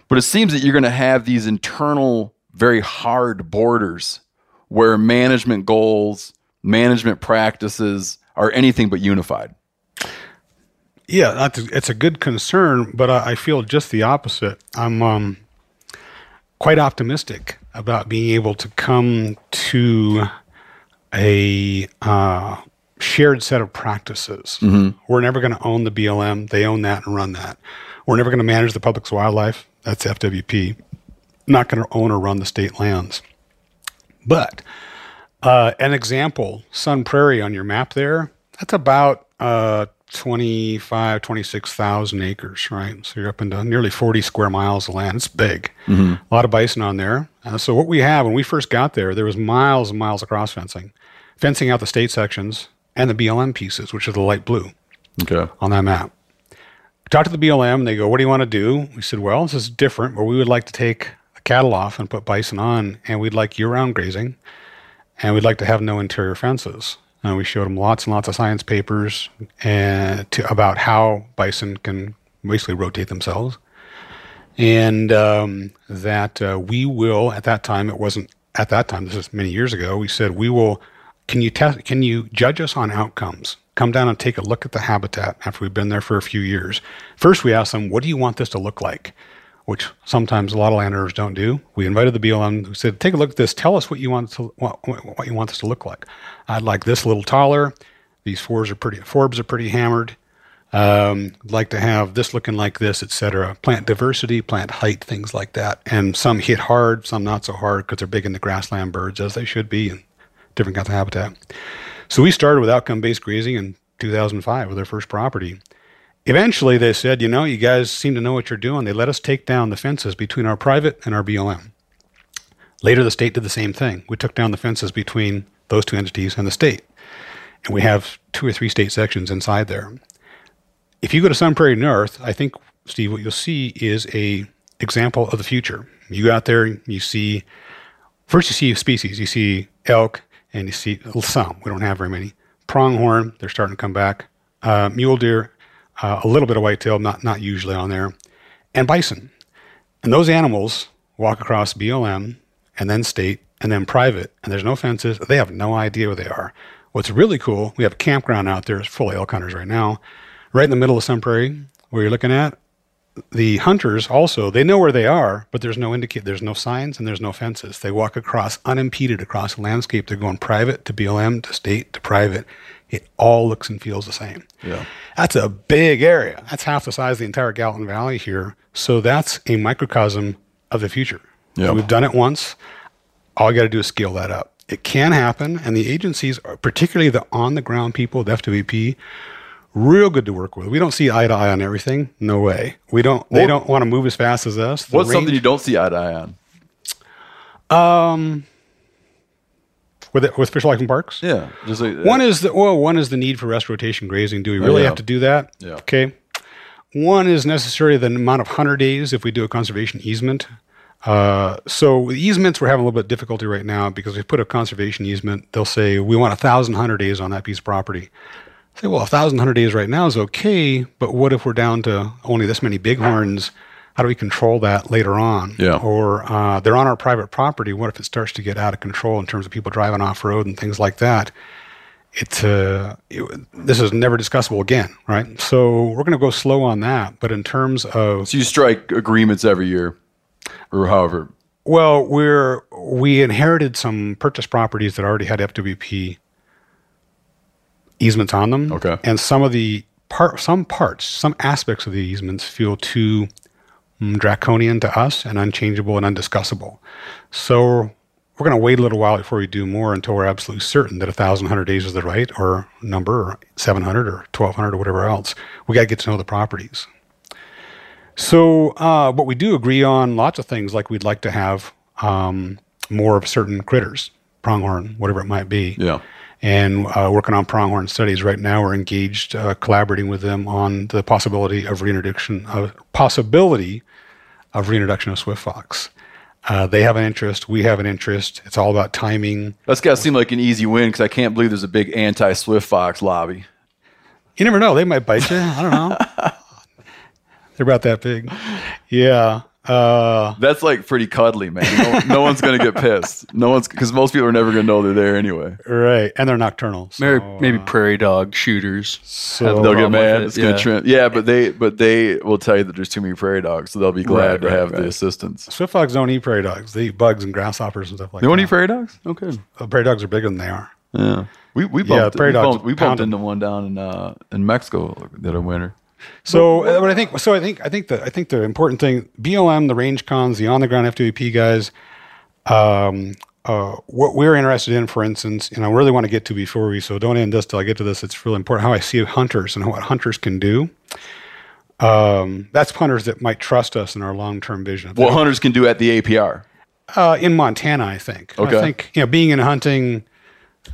But it seems that you're going to have these internal, very hard borders where management goals, management practices are anything but unified. Yeah, it's a good concern, but I, I feel just the opposite. I'm um, quite optimistic about being able to come to a uh, shared set of practices. We're never going to own the BLM. They own that and run that. We're never going to manage the public's wildlife. That's FWP. Not going to own or run the state lands. But uh, an example, Sun Prairie on your map there, that's about uh, 25, 26,000 acres, right? So you're up into nearly 40 square miles of land. It's big. A lot of bison on there. Uh, so what we have, when we first got there, there was miles and miles of cross fencing, fencing out the state sections and the BLM pieces, which are the light blue Okay. on that map. Talked to the BLM. and They go, "What do you want to do?" We said, "Well, this is different. But we would like to take the cattle off and put bison on, and we'd like year-round grazing, and we'd like to have no interior fences." And we showed them lots and lots of science papers and to, about how bison can basically rotate themselves, and um, that uh, we will. At that time, it wasn't at that time. This is many years ago. We said we will. Can you test? Can you judge us on outcomes? Come down and take a look at the habitat after we've been there for a few years. First, we asked them, "What do you want this to look like?" Which sometimes a lot of landowners don't do. We invited the BLM. We said, "Take a look at this. Tell us what you want to what, what you want this to look like." I'd like this a little taller. These fours are pretty. Forbs are pretty hammered. Um, like to have this looking like this, etc. Plant diversity, plant height, things like that. And some hit hard, some not so hard because they're big in the grassland birds as they should be and different kinds of habitat. So we started with outcome based grazing in 2005 with our first property. Eventually, they said, you know, you guys seem to know what you're doing. They let us take down the fences between our private and our BLM. Later, the state did the same thing. We took down the fences between those two entities and the state. And we have two or three state sections inside there. If you go to Sun Prairie North, I think, Steve, what you'll see is a example of the future. You go out there, you see, first you see species. You see elk, and you see some. We don't have very many. Pronghorn, they're starting to come back. Uh, mule deer, uh, a little bit of whitetail, not not usually on there, and bison. And those animals walk across BLM and then state and then private, and there's no fences. They have no idea where they are. What's really cool, we have a campground out there, it's full of elk hunters right now, right in the middle of Sun Prairie, where you're looking at. The hunters also, they know where they are, but there's no indicate, there's no signs and there's no fences. They walk across unimpeded across the landscape. They're going private to BLM to state to private. It all looks and feels the same. Yeah. That's a big area. That's half the size of the entire Gallatin Valley here. So that's a microcosm of the future. Yeah. We've done it once. All you got to do is scale that up. It can happen, and the agencies, are- particularly the on the ground people, the FWP, real good to work with. We don't see eye to eye on everything. No way. We don't. They What- don't want to move as fast as us. The What's something you don't see eye to eye on? um with it, with fish life and parks? Yeah. Just like One is the well, one is the need for rest rotation grazing. Do we really yeah. have to do that? Yeah. Okay. One is necessarily the amount of hunter days if we do a conservation easement. Uh, so easements, we're having a little bit of difficulty right now because we put a conservation easement. They'll say we want a thousand hunter days on that piece of property. Say, well, a thousand hunter days right now is okay, but what if we're down to only this many bighorns? How do we control that later on? Yeah. Or uh, they're on our private property. What if it starts to get out of control in terms of people driving off road and things like that? It's uh, it, this is never discussable again, right? So we're going to go slow on that. But in terms of So you strike agreements every year, or however. well, we're we inherited some purchase properties that already had FWP easements on them. Okay. And some of the part, some parts, some aspects of the easements feel too mm, draconian to us and unchangeable and undiscussable. So we're going to wait a little while before we do more until we're absolutely certain that 1,100 days is the right or number or 700 or 1,200 or whatever else. We got to get to know the properties. So, uh, but we do agree on lots of things, like we'd like to have um, more of certain critters, pronghorn, whatever it might be. Yeah. And uh, working on pronghorn studies right now, we're engaged, uh, collaborating with them on the possibility of reintroduction, of possibility of reintroduction of swift fox. Uh, they have an interest, we have an interest. It's all about timing. That's got to seem like an easy win because I can't believe there's a big anti Swift Fox lobby. You never know; they might bite you. I don't know. They're about that big. Yeah. Uh, That's like pretty cuddly, man. No, no one's going to get pissed. No one's because most people are never going to know they're there anyway. right, and they're nocturnal. So, Maybe, maybe prairie dog shooters. so have a They'll get problem with mad. it, It's going to yeah. Yeah, but they but they will tell you that there's too many prairie dogs, so they'll be glad Right, to right, have the right. assistance. Swift fox don't eat prairie dogs. They eat bugs and grasshoppers and stuff like They that. won't eat prairie dogs. Okay. Uh, prairie dogs are bigger than they are. Yeah. We we Yeah, prairie we, dogs bumped, we bumped pounded. into one down in uh, in Mexico the other winter. So, uh, but I think so. I think I think the I think the important thing BLM, the range cons, the on the ground FWP guys. Um, uh, what we're interested in, for instance, and I really want to get to before we so don't end this till I get to this. It's really important how I see hunters and what hunters can do. Um, that's hunters that might trust us in our long term vision. What hunters can do at the APR. Uh, in Montana, I think. Okay. I think you know, being in hunting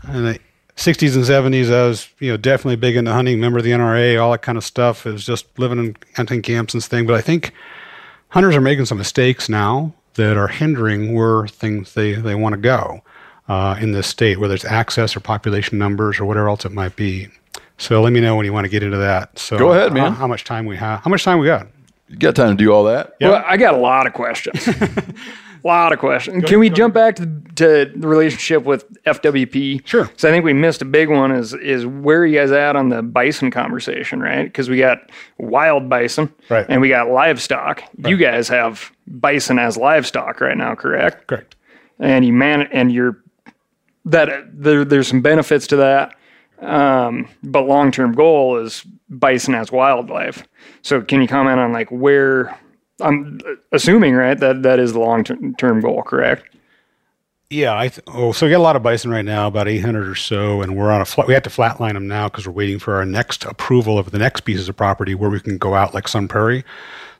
in the '60s and '70s, I was you know definitely big into hunting. Member of the NRA, all that kind of stuff. It was just living in hunting camps and thing. But I think hunters are making some mistakes now that are hindering where things they they want to go uh, in this state, whether it's access or population numbers or whatever else it might be. So let me know when you want to get into that. So Go ahead, man. How, how much time we have? How much time we got? You got time to do all that? Well, I got a lot of questions. a lot of questions. Can we jump back to, to the relationship with FWP? Sure. So I think we missed a big one. Is is where are you guys at on the bison conversation, right? Because we got wild bison, Right. and we got livestock. You guys have bison as livestock right now, correct? Correct. and you man and you're that there, there's some benefits to that um, but long-term goal is bison as wildlife so can you comment on like where i'm assuming right that that is the long-term goal correct Yeah, I th- oh, so we got a lot of bison right now, about 800 or so, and we're on a flat. We have to flatline them now because we're waiting for our next approval of the next pieces of property where we can go out like Sun Prairie.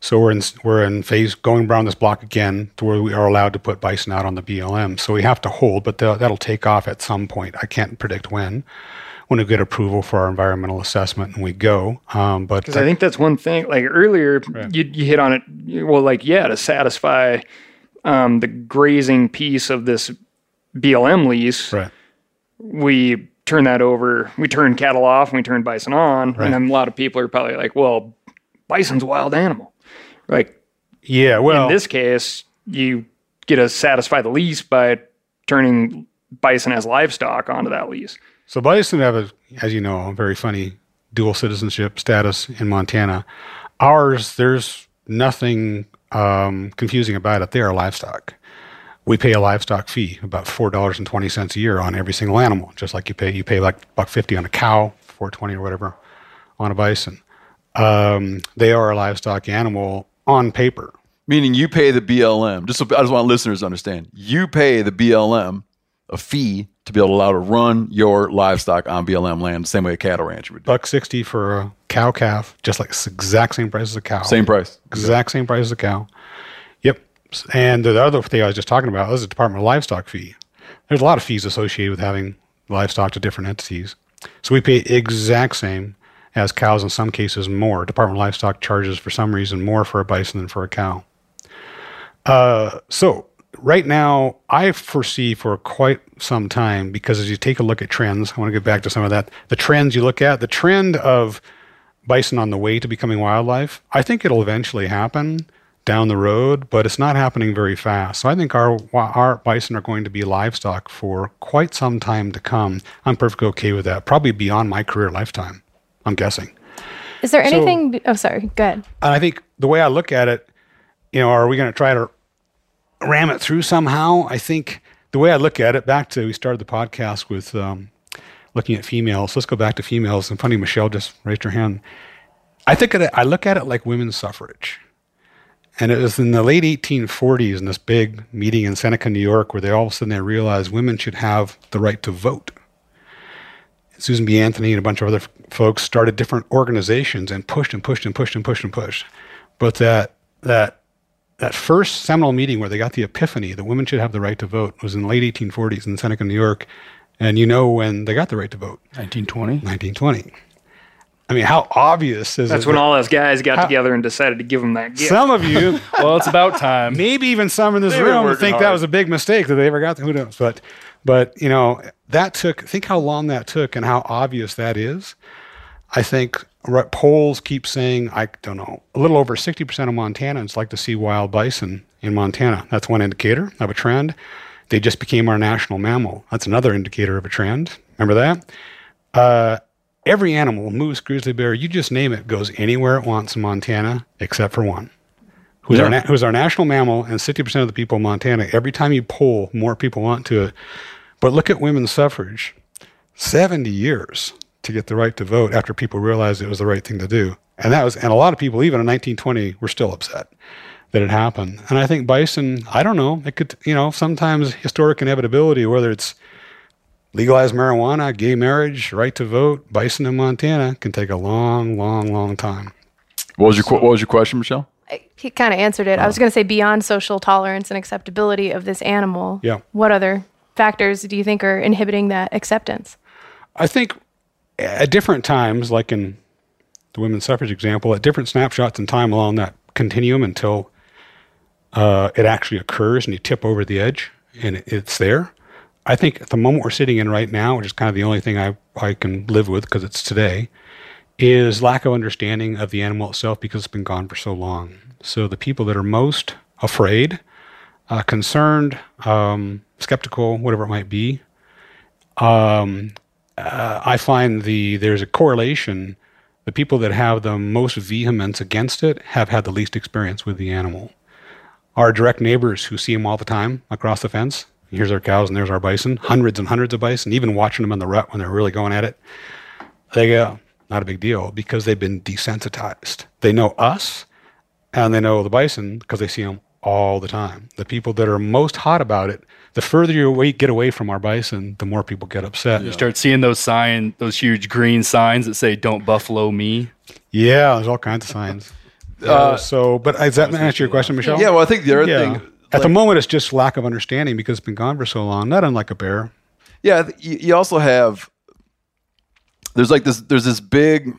So we're in we're in phase going around this block again to where we are allowed to put bison out on the BLM. So we have to hold, but tha- that'll take off at some point. I can't predict when. When we get approval for our environmental assessment and we go, um, but because i think that's one thing like earlier you, you hit on it well like yeah to satisfy um, the grazing piece of this blm lease right. we turn that over. We turn cattle off and we turn bison on. And then a lot of people are probably like, well, bison's a wild animal. Like Yeah, well, in this case, you get to satisfy the lease by turning bison as livestock onto that lease. So bison have, a, as you know, a very funny dual citizenship status in Montana. Ours, there's nothing um, confusing about it. They are livestock. We pay a livestock fee, about four dollars and twenty cents a year on every single animal, just like you pay you pay like buck fifty on a cow, four twenty or whatever on a bison. Um, they are a livestock animal on paper. Meaning you pay the BLM. Just so, I just want listeners to understand. You pay the BLM a fee to be able to allow to run your livestock on BLM land, the same way a cattle rancher would do. Buck sixty for a cow calf, just like exact same price as a cow. Same price. exact same price as a cow. Yep. And the other thing I was just talking about is the Department of Livestock fee. There's a lot of fees associated with having livestock to different entities. So we pay exact same as cows in some cases more. Department of Livestock charges for some reason more for a bison than for a cow. Uh, so right now, I foresee for quite some time because as you take a look at trends, I want to get back to some of that. The trends you look at, the trend of bison on the way to becoming wildlife, I think it'll eventually happen down the road, but it's not happening very fast. So I think our our bison are going to be livestock for quite some time to come. I'm perfectly okay with that. Probably beyond my career lifetime. I'm guessing. Is there anything? be- oh, sorry. Go ahead. And I think the way I look at it, you know, are we going to try to ram it through somehow? I think the way I look at it, back to we started the podcast with um, looking at females. Let's go back to females. And funny, Michelle just raised her hand. I think it, I look at it like women's suffrage. And it was in the late 1840s in this big meeting in Seneca, New York, where they all of a sudden they realized women should have the right to vote. Susan B. Anthony and a bunch of other folks started different organizations and pushed and pushed and pushed and pushed and pushed. But that that that first seminal meeting where they got the epiphany that women should have the right to vote was in the late 1840s in Seneca, New York. And you know when they got the right to vote? 1920. 1920. I mean, how obvious is That's it? when that all those guys got How- together and decided to give them that gift. some of you, Well, it's about time. maybe even some in this They room, working think that was a big mistake that they ever got. Who knows? But, but you know, that took. Think how long that took and how obvious that is. I think right, polls keep saying I don't know a little over sixty percent of Montanans like to see wild bison in Montana. That's one indicator of a trend. They just became our national mammal. That's another indicator of a trend. Remember that? Uh, every animal, moose, grizzly bear, you just name it, goes anywhere it wants in Montana except for one. Who's, our, na- who's our national mammal, and 60% of the people in Montana, every time you poll, more people want to it. But look at women's suffrage. 70 years to get the right to vote after people realized it was the right thing to do. And that was, and a lot of people, even in 1920, were still upset that it happened. And I think bison, I don't know, it could, you know, sometimes historic inevitability, whether it's legalized marijuana, gay marriage, right to vote, bison in Montana can take a long, long, long time. What was your qu- What was your question, Michelle? He kind of answered it. I was uh-huh. going to say beyond social tolerance and acceptability of this animal. Yeah. What other factors do you think are inhibiting that acceptance? I think at different times, like in the women's suffrage example, at different snapshots in time along that continuum until uh, it actually occurs and you tip over the edge and it, it's there. I think the moment we're sitting in right now, which is kind of the only thing I, I can live with because it's today, is lack of understanding of the animal itself because it's been gone for so long. So the people that are most afraid, uh, concerned, um, skeptical, whatever it might be, um, uh, I find the there's a correlation. The people that have the most vehemence against it have had the least experience with the animal. Our direct neighbors who see them all the time across the fence. Here's our cows and there's our bison. Hundreds and hundreds of bison. Even watching them in the rut when they're really going at it, they go not a big deal because they've been desensitized. They know us, and they know the bison because they see them all the time. The people that are most hot about it, the further you away, get away from our bison, the more people get upset. You start seeing those sign, those huge green signs that say "Don't buffalo me." Yeah, there's all kinds of signs. Uh, so, but does that answer your question, Michelle? Yeah, well, I think the other Yeah. thing At the moment, it's just lack of understanding because it's been gone for so long. Not unlike a bear. Yeah, you, you also have there's like this there's this big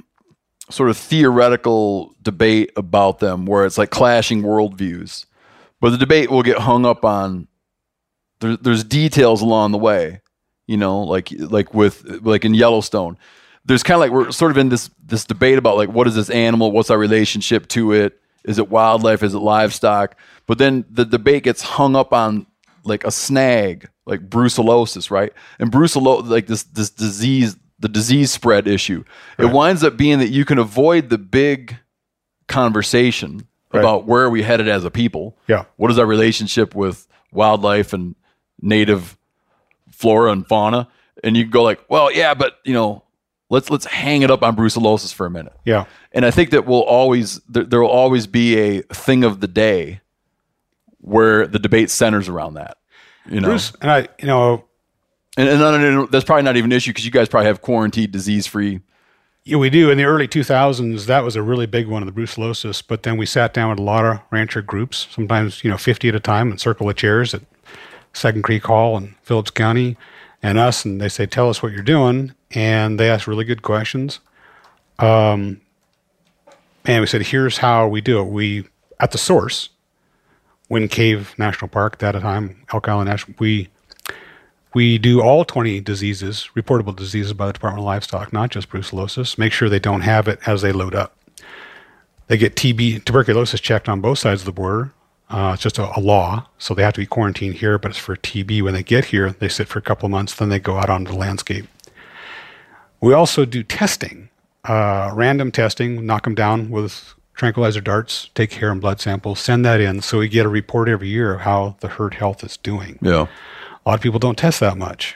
sort of theoretical debate about them where it's like clashing worldviews, but the debate will get hung up on there, there's details along the way, you know, like like with like in Yellowstone. There's kind of like we're sort of in this this debate about like what is this animal, what's our relationship to it, is it wildlife, is it livestock? But then the debate gets hung up on like a snag, like brucellosis, right? And brucellosis, like this this disease, the disease spread issue, it winds up being that you can avoid the big conversation Right. about where are we headed as a people. Yeah. What is our relationship with wildlife and native flora and fauna? And you go like, well, yeah, but you know, let's let's hang it up on brucellosis for a minute. Yeah. And I think that will always there, there will always be a thing of the day where the debate centers around that. You know, Bruce, and I, you know, and, and, and that's probably not even an issue because you guys probably have quarantined, disease free. Yeah, we do. In the early 2000s, that was a really big one of the brucellosis. But then we sat down with a lot of rancher groups, sometimes, you know, 50 at a time, and circle of chairs at Second Creek Hall in Phillips County and us. And they say, tell us what you're doing. And they ask really good questions. Um, and we said, here's how we do it. We, at the source, Wind Cave National Park at that time, Elk Island National, we we do all 20 diseases, reportable diseases by the Department of Livestock, not just brucellosis. Make sure they don't have it as they load up. They get TB, tuberculosis checked on both sides of the border. Uh, it's just a, a law, so they have to be quarantined here, but it's for TB. When they get here, they sit for a couple of months, then they go out onto the landscape. We also do testing, uh, random testing, knock them down with tranquilizer darts, take hair and blood samples, send that in, so we get a report every year of how the herd health is doing. Yeah. A lot of people don't test that much.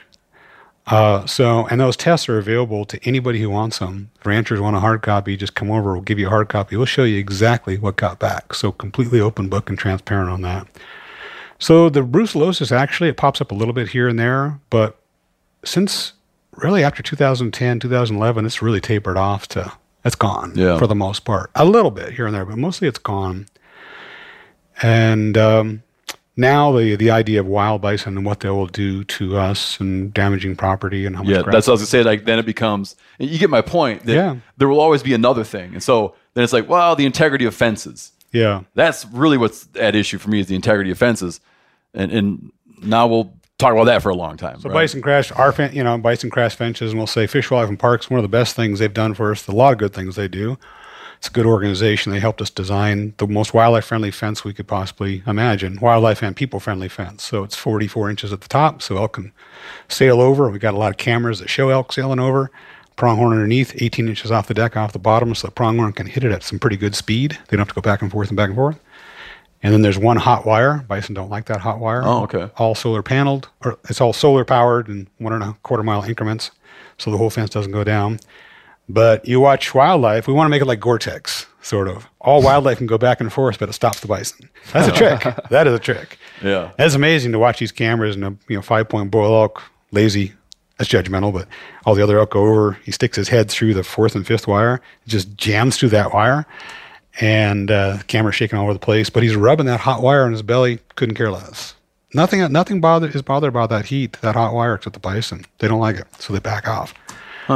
Uh, so, and those tests are available to anybody who wants them. If ranchers want a hard copy, just come over. We'll give you a hard copy. We'll show you exactly what got back. So, completely open book and transparent on that. So, the brucellosis actually it pops up a little bit here and there, but since really after 2010, 2011, it's really tapered off to it's gone Yeah. for the most part. A little bit here and there, but mostly it's gone. And um, now the the idea of wild bison and what they will do to us and damaging property and how much Yeah, that's what I was gonna say. Like then it becomes you get my point that Yeah. there will always be another thing, and so then it's like, well, the integrity of fences. yeah. That's really what's at issue for me is the integrity of fences, and and now we'll talk about that for a long time. So right? bison crash, our fen- you know, bison crash fences, and we'll say Fish, Wildlife, and Parks. One of the best things they've done for us. A lot of good things they do. It's a good organization. They helped us design the most wildlife friendly fence we could possibly imagine. Wildlife and people friendly fence. So it's 44 inches at the top, so elk can sail over. We got a lot of cameras that show elk sailing over. Pronghorn underneath, 18 inches off the deck, off the bottom, so the pronghorn can hit it at some pretty good speed. They don't have to go back and forth and back and forth. And then there's one hot wire. Bison don't like that hot wire. Oh, okay. All solar paneled, or it's all solar powered in one and a quarter mile increments, so the whole fence doesn't go down. But you watch wildlife, we want to make it like Gore-Tex, sort of. All wildlife can go back and forth, but it stops the bison. That's a trick. that is a trick. Yeah. It's amazing to watch these cameras and a you know five point bull elk, lazy. That's judgmental, but all the other elk go over. He sticks his head through the fourth and fifth wire, just jams through that wire, and uh, the camera's shaking all over the place. But he's rubbing that hot wire on his belly. Couldn't care less. Nothing. Nothing bothered is bothered about that heat, that hot wire except the bison. They don't like it, so they back off.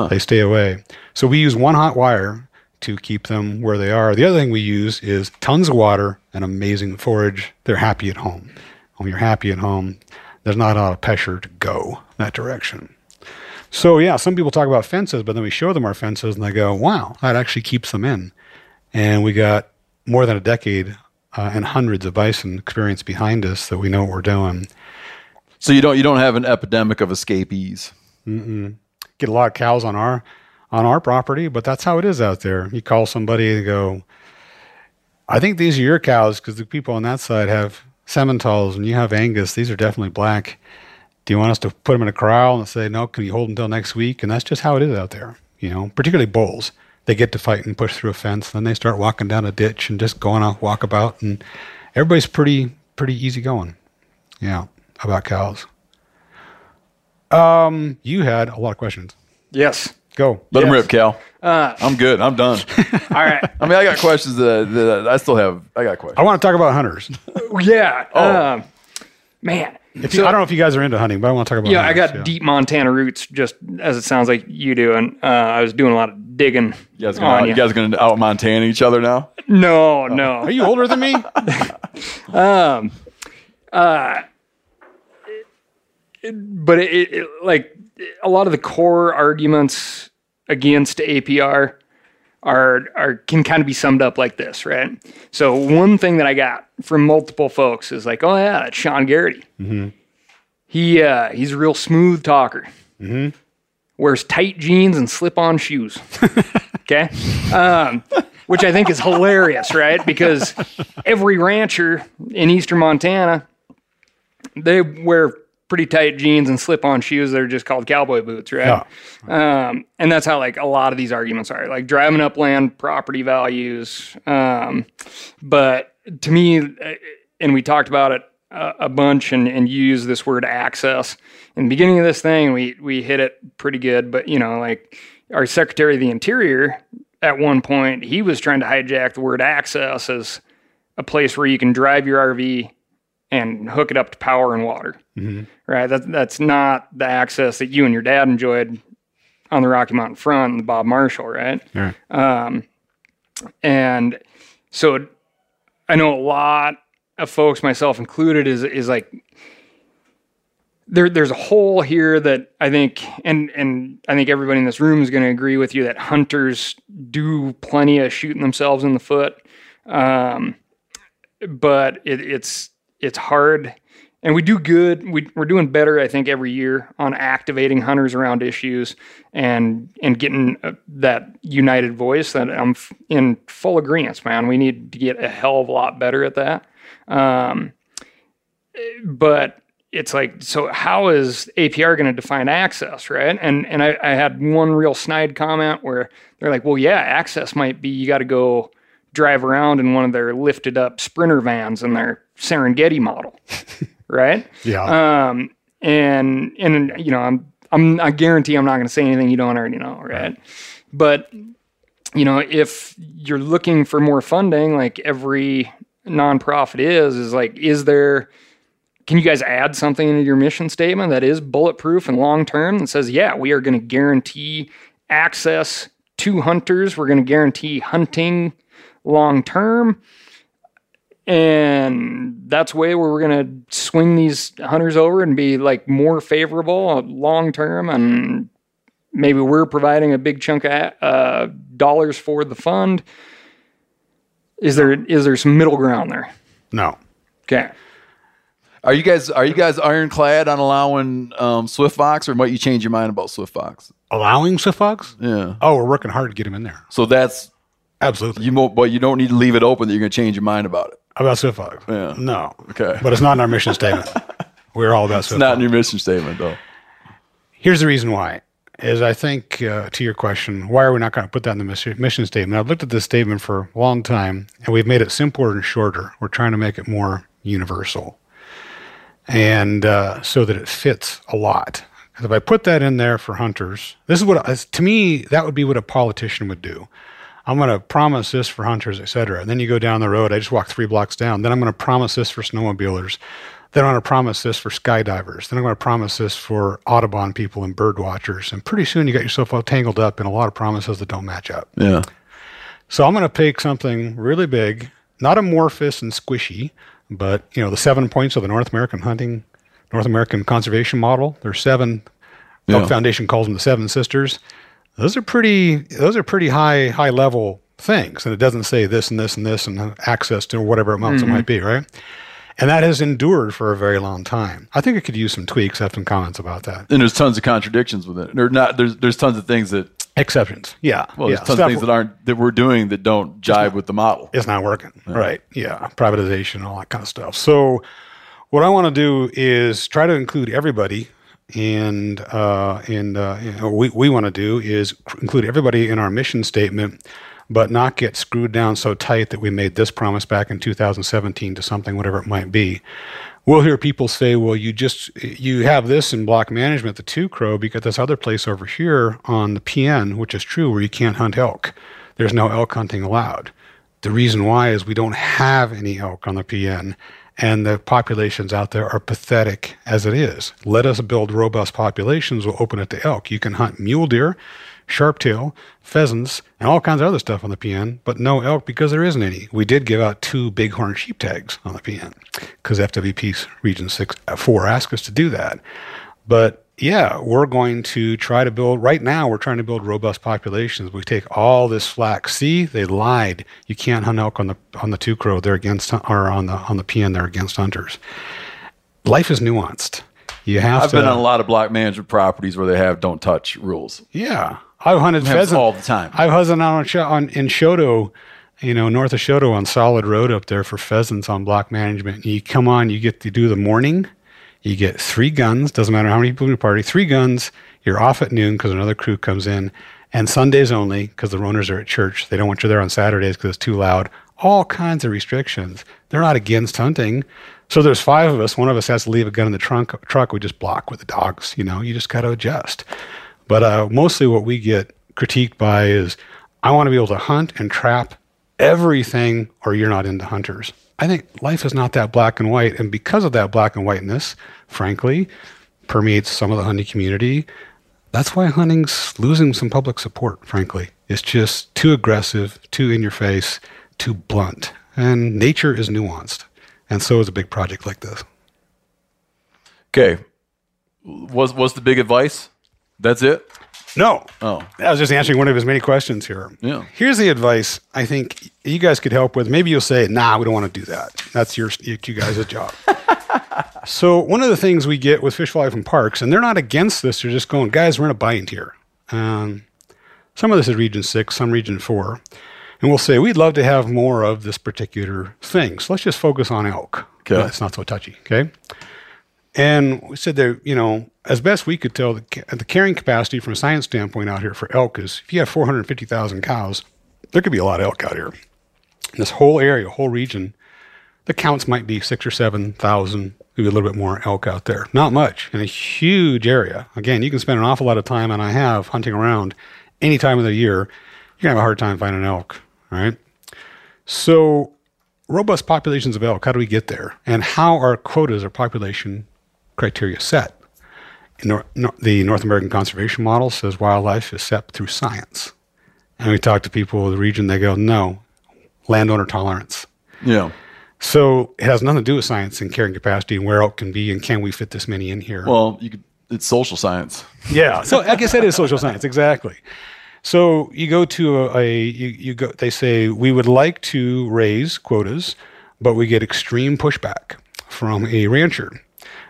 They stay away. So we use one hot wire to keep them where they are. The other thing we use is tons of water and amazing forage. They're happy at home. When you're happy at home, there's not a lot of pressure to go that direction. So yeah, some people talk about fences, but then we show them our fences and they go, "Wow, that actually keeps them in." And we got more than a decade uh, and hundreds of bison experience behind us that we know what we're doing. So you don't you don't have an epidemic of escapees. Get a lot of cows on our on our property, but that's how it is out there. You call somebody and go, I think these are your cows because the people on that side have Simmentals and you have Angus. These are definitely black. Do you want us to put them in a corral and say, no, can you hold them until next week? And that's just how it is out there, you know, particularly bulls. They get to fight and push through a fence. Then they start walking down a ditch and just going a walkabout. And everybody's pretty, pretty easy going. Yeah, about cows. Um, you had a lot of questions. Yes. Go. Let him Yes. rip, Cal. Uh, I'm good. I'm done. all right. I mean, I got questions that, that I still have. I got questions. I want to talk about hunters. Yeah. Oh. Um, man. If you, I don't know if you guys are into hunting, but I want to talk about. Yeah, I hunters, got deep Montana roots, just as it sounds like you do, and uh, I was doing a lot of digging. You guys on gonna, ya. you guys gonna out Montana each other now? No, no. Are you older than me? Um, uh, it- but it, it, like a lot of the core arguments against APR are are can kind of be summed up like this, right? So one thing that I got from multiple folks is like, oh yeah, it's Sean Gerrity. He uh, he's a real smooth talker. Wears tight jeans and slip on shoes. okay. Um, which I think is hilarious, right? Because every rancher in eastern Montana, they wear pretty tight jeans and slip on shoes that are just called cowboy boots, right? Um, and that's how like a lot of these arguments are like driving up land property values. Um, but to me, uh, and we talked about it a, a bunch and, and you use this word access in the beginning of this thing, we, we hit it pretty good, but you know, like our secretary of the interior at one point, he was trying to hijack the word access as a place where you can drive your RV and hook it up to power and water. Right. That, that's not the access that you and your dad enjoyed on the Rocky Mountain front and the Bob Marshall, right? Right. Um, and so I know a lot of folks, myself included, is is like there there's a hole here that I think and and I think everybody in this room is going to agree with you that hunters do plenty of shooting themselves in the foot. Um, but it, it's it's hard and we do good. We, we're doing better i think every year on activating hunters around issues and and getting uh, that united voice that i'm f- in full agreement man. We need to get a hell of a lot better at that. Um, but it's like so how is apr going to define access right? And and I, I had one real snide comment where they're like well yeah access might be you got to go drive around in one of their lifted up sprinter vans in their serengeti model right Yeah. um, and and you know, I'm I'm I guarantee I'm not going to say anything you don't already know, right? But you know, if you're looking for more funding, like every nonprofit is, is like, is there? Can you guys add something into your mission statement that is bulletproof and long term that says, yeah, we are going to guarantee access to hunters. We're going to guarantee hunting long term and that's the way where we're gonna swing these hunters over and be like more favorable long term and maybe we're providing a big chunk of uh, dollars for the fund is there is there some middle ground there no. okay Are you guys are you guys ironclad on allowing um, Swift Fox, or might you change your mind about Swift Fox? Allowing Swift Fox? Yeah. Oh, we're working hard to get him in there. So that's Absolutely. You mo- but you don't need to leave it open that you're going to change your mind about it. About Swift Fog? Yeah. No. Okay. But it's not in our mission statement. We're all about It's Swift not Fog. in your mission statement, though. Here's the reason why. Is I think uh, to your question, why are we not going to put that in the mission, mission statement? I've looked at this statement for a long time, and we've made it simpler and shorter. We're trying to make it more universal, and uh, so that it fits a lot. if I put that in there for hunters, this is what to me that would be what a politician would do. I'm going to promise this for hunters, et cetera. And then you go down the road. I just walk three blocks down. Then I'm going to promise this for snowmobilers. Then I'm going to promise this for skydivers. Then I'm going to promise this for Audubon people and bird watchers. And pretty soon you got yourself all tangled up in a lot of promises that don't match up. Yeah. So I'm going to pick something really big, not amorphous and squishy, but you know the seven points of the North American hunting, North American conservation model. There's seven. Yeah. Elk Foundation calls them the Seven Sisters. Those are pretty. Those are pretty high high level things, and it doesn't say this and this and this and access to whatever amounts it might mm-hmm. be, right? And that has endured for a very long time. I think it could use some tweaks. I have some comments about that. And there's tons of contradictions with it. There not there's there's tons of things that Exceptions, yeah. well, yeah. there's tons Stuff- of things that aren't that we're doing that don't jive with the model. it's not working. Right. Yeah. Privatization, all that kind of stuff. So, what I want to do is try to include everybody. And uh, and uh, you we we want to do is include everybody in our mission statement, but not get screwed down so tight that we made this promise back in 2017 to something, whatever it might be. We'll hear people say, "Well, you just you have this in block management, the two crow, because this other place over here on the PN, which is true, where you can't hunt elk. There's no elk hunting allowed. The reason why is we don't have any elk on the PN, and the populations out there are pathetic as it is. Let us build robust populations. We'll open it to elk. You can hunt mule deer, sharptail, pheasants, and all kinds of other stuff on the PN, but no elk because there isn't any. We did give out two bighorn sheep tags on the PN because FWP Region Six uh, Four asked us to do that. But yeah, we're going to try to build. Right now, we're trying to build robust populations. We take all this flack. See, they lied. You can't hunt elk on the on the two crow. They're against or on the on the PN. They're against hunters. Life is nuanced. You have I've to. been on a lot of block management properties where they have don't touch rules. Yeah, I've hunted Happens pheasant all the time. I've hunted on, on in Choteau, you know, north of Choteau on Solid Road up there for pheasants on block management. You come on, you get to do the morning. You get three guns. Doesn't matter how many people in your party. Three guns. You're off at noon because another crew comes in, and Sundays only because the runners are at church. They don't want you there on Saturdays because it's too loud. All kinds of restrictions. They're not against hunting. So there's five of us. One of us has to leave a gun in the trunk. Truck we just block with the dogs. You know, you just got to adjust. But uh, mostly what we get critiqued by is I want to be able to hunt and trap everything, or you're not into hunters. I think life is not that black and white. And because of that black and whiteness, frankly, permeates some of the hunting community. That's why hunting's losing some public support, frankly. It's just too aggressive, too in your face, too blunt. And nature is nuanced. And so is a big project like this. Okay. Was was the big advice? That's it? No. Oh. I was just answering one of his many questions here. Yeah. Here's the advice I think you guys could help with. Maybe you'll say, nah, we don't want to do that. That's your you guys' job. so one of the things we get with Fish Life from Parks, and they're not against this, they're just going, guys, we're in a bind here. Um, some of this is region six, some region four. And we'll say, we'd love to have more of this particular thing. So let's just focus on elk. Okay. It's not so touchy. Okay. And we said that, you know, as best we could tell, the, the carrying capacity from a science standpoint out here for elk is if you have 450,000 cows, there could be a lot of elk out here. In this whole area, whole region, the counts might be six or 7,000, maybe a little bit more elk out there. Not much in a huge area. Again, you can spend an awful lot of time, and I have, hunting around any time of the year. You're going to have a hard time finding elk, all right? So, robust populations of elk, how do we get there? And how are quotas or population criteria set? Nor- the North American Conservation Model says wildlife is set through science. And we talk to people in the region, they go, no, landowner tolerance. Yeah. So it has nothing to do with science and carrying capacity and where elk can be and can we fit this many in here. Well, you could it's social science. Yeah. So I guess that is social science, exactly. So you go to a, a you, you go. They say we would like to raise quotas, but we get extreme pushback from a rancher.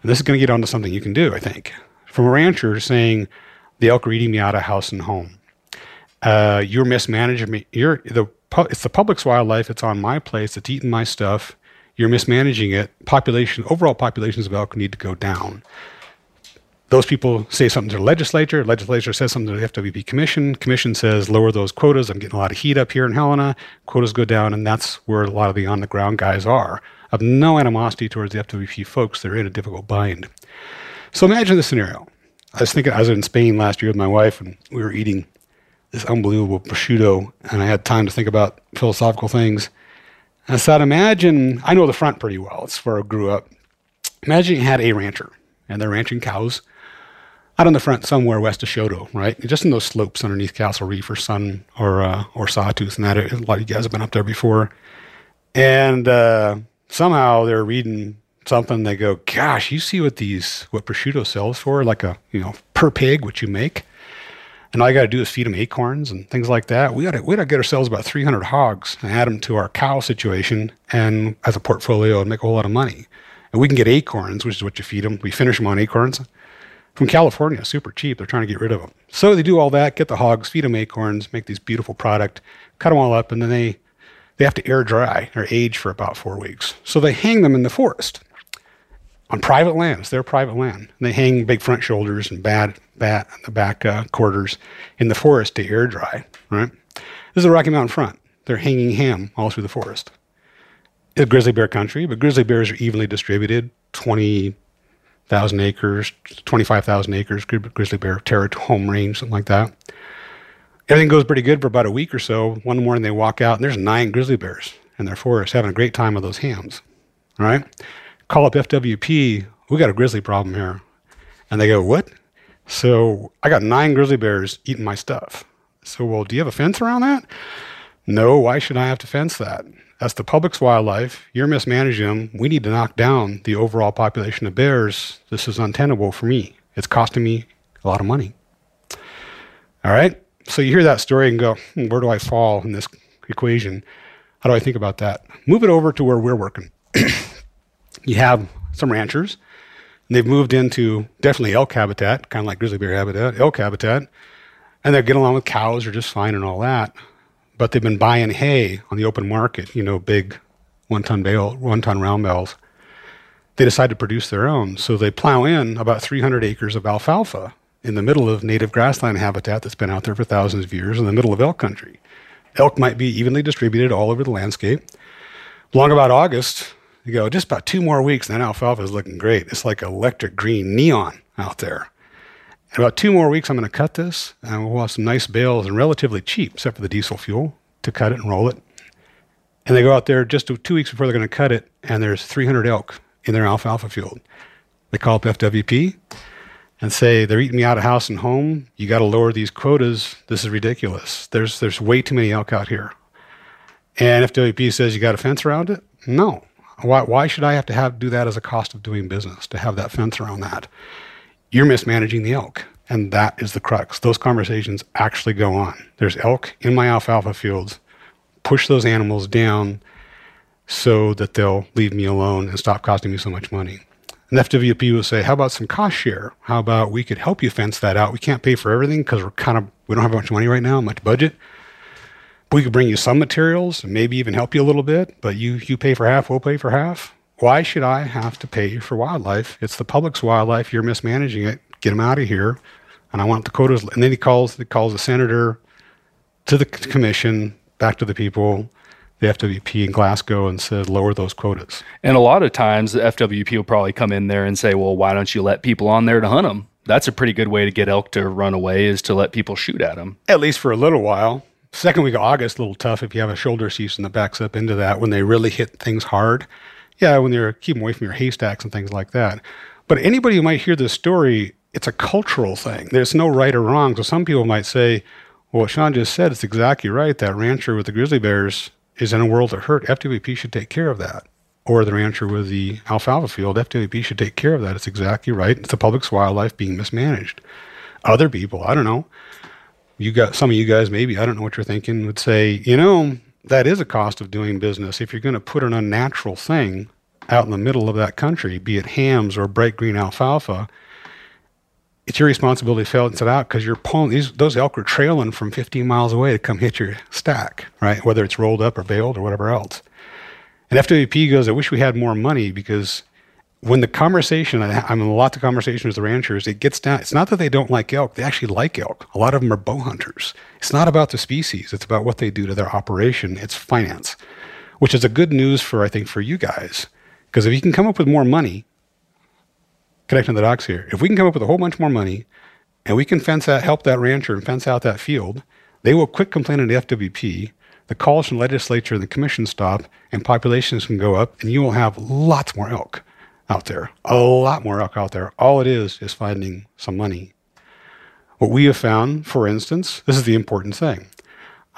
And this is going to get onto something you can do, I think, from a rancher saying the elk are eating me out of house and home. Uh, you're mismanaging me. You're the it's the public's wildlife. It's on my place. It's eating my stuff. You're mismanaging it. Population, overall populations of elk need to go down. Those people say something to the legislature. Legislature says something to the FWP commission. Commission says lower those quotas. I'm getting a lot of heat up here in Helena. Quotas go down, and that's where a lot of the on the ground guys are. Of no animosity towards the FWP folks. They're in a difficult bind. So imagine this scenario. I was thinking I was in Spain last year with my wife, and we were eating this unbelievable prosciutto, and I had time to think about philosophical things. I said, imagine I know the front pretty well. It's where I grew up. Imagine you had a rancher, and they're ranching cows out on the front somewhere west of Choteau, right? Just in those slopes underneath Castle Reef or Sun or uh, or Sawtooth, and that a lot of you guys have been up there before. And uh, somehow they're reading something. They go, "Gosh, you see what these what prosciutto sells for? Like a you know per pig, what you make." And all you got to do is feed them acorns and things like that. We got to we got to get ourselves about 300 hogs and add them to our cow situation and as a portfolio and make a whole lot of money. And we can get acorns, which is what you feed them. We finish them on acorns from California, super cheap. They're trying to get rid of them. So they do all that, get the hogs, feed them acorns, make these beautiful product, cut them all up, and then they they have to air dry or age for about four weeks. So they hang them in the forest on private land. It's their private land. And they hang big front shoulders and bad bat the back uh, quarters in the forest to air dry. Right. This is the Rocky Mountain front. They're hanging ham all through the forest. It's grizzly bear country, but grizzly bears are evenly distributed. Twenty thousand acres, twenty-five thousand acres, grizzly bear territory, home range, something like that. Everything goes pretty good for about a week or so. One morning they walk out and there's nine grizzly bears in their forest having a great time with those hams. All right. Call up FWP. We got a grizzly problem here. And they go, What? So I got nine grizzly bears eating my stuff. So, well, do you have a fence around that? No, why should I have to fence that? That's the public's wildlife. You're mismanaging them. We need to knock down the overall population of bears. This is untenable for me. It's costing me a lot of money. All right. So you hear that story and go, hmm, where do I fall in this equation? How do I think about that? Move it over to where we're working. you have some ranchers. they've moved into definitely elk habitat, kind of like grizzly bear habitat, elk habitat, and they're getting along with cows are just fine and all that. But they've been buying hay on the open market, you know, big one ton bale, one ton round bales. They decide to produce their own, so they plow in about 300 acres of alfalfa in the middle of native grassland habitat that's been out there for thousands of years in the middle of elk country. Elk might be evenly distributed all over the landscape. Along about August, you go, just about two more weeks, and then alfalfa is looking great. It's like electric green neon out there. In about two more weeks, I'm going to cut this, and we'll have some nice bales and relatively cheap, except for the diesel fuel, to cut it and roll it. And they go out there just two weeks before they're going to cut it, and there's 300 elk in their alfalfa field. They call up FWP and say they're eating me out of house and home. You got to lower these quotas. This is ridiculous. There's there's way too many elk out here. And FWP says you got a fence around it. No, why, why should I have to have do that as a cost of doing business to have that fence around that? You're mismanaging the elk. And that is the crux. Those conversations actually go on. There's elk in my alfalfa fields. Push those animals down so that they'll leave me alone and stop costing me so much money. And FWP will say, how about some cost share? How about we could help you fence that out? We can't pay for everything because we're kind of, we don't have much money right now, much budget. We could bring you some materials and maybe even help you a little bit, but you, you pay for half, we'll pay for half. Why should I have to pay for wildlife? It's the public's wildlife. You're mismanaging it. Get them out of here. And I want the quotas. And then he calls, he calls the senator to the commission, back to the people, the FWP in Glasgow and said, lower those quotas. And a lot of times the FWP will probably come in there and say, well, why don't you let people on there to hunt them? That's a pretty good way to get elk to run away is to let people shoot at them. At least for a little while. Second week of August, a little tough if you have a shoulder season that backs up into that when they really hit things hard. Yeah, when they're keeping away from your haystacks and things like that. But anybody who might hear this story, it's a cultural thing. There's no right or wrong. So some people might say, well, what Sean just said, it's exactly right. That rancher with the grizzly bears is in a world of hurt. FWP should take care of that. Or the rancher with the alfalfa field, FWP should take care of that. It's exactly right. It's the public's wildlife being mismanaged. Other people, I don't know, you got some of you guys maybe i don't know what you're thinking would say you know that is a cost of doing business if you're going to put an unnatural thing out in the middle of that country be it hams or bright green alfalfa it's your responsibility to fill it out because you're pulling these those elk are trailing from 15 miles away to come hit your stack, right? Whether it's rolled up or baled or whatever else. And FWP goes, I wish we had more money because when the conversation, I- I'm in lots of conversations with the ranchers, it gets down. It's not that they don't like elk; they actually like elk. A lot of them are bow hunters. It's not about the species; it's about what they do to their operation. It's finance, which is a good news for I think for you guys because if you can come up with more money, connecting the dots here, if we can come up with a whole bunch more money, and we can fence out, help that rancher and fence out that field, they will quit complaining to FWP. The calls from legislature and the commission stop, and populations can go up, and you will have lots more elk out there. A lot more elk out there. All it is is finding some money. What we have found, for instance, this is the important thing.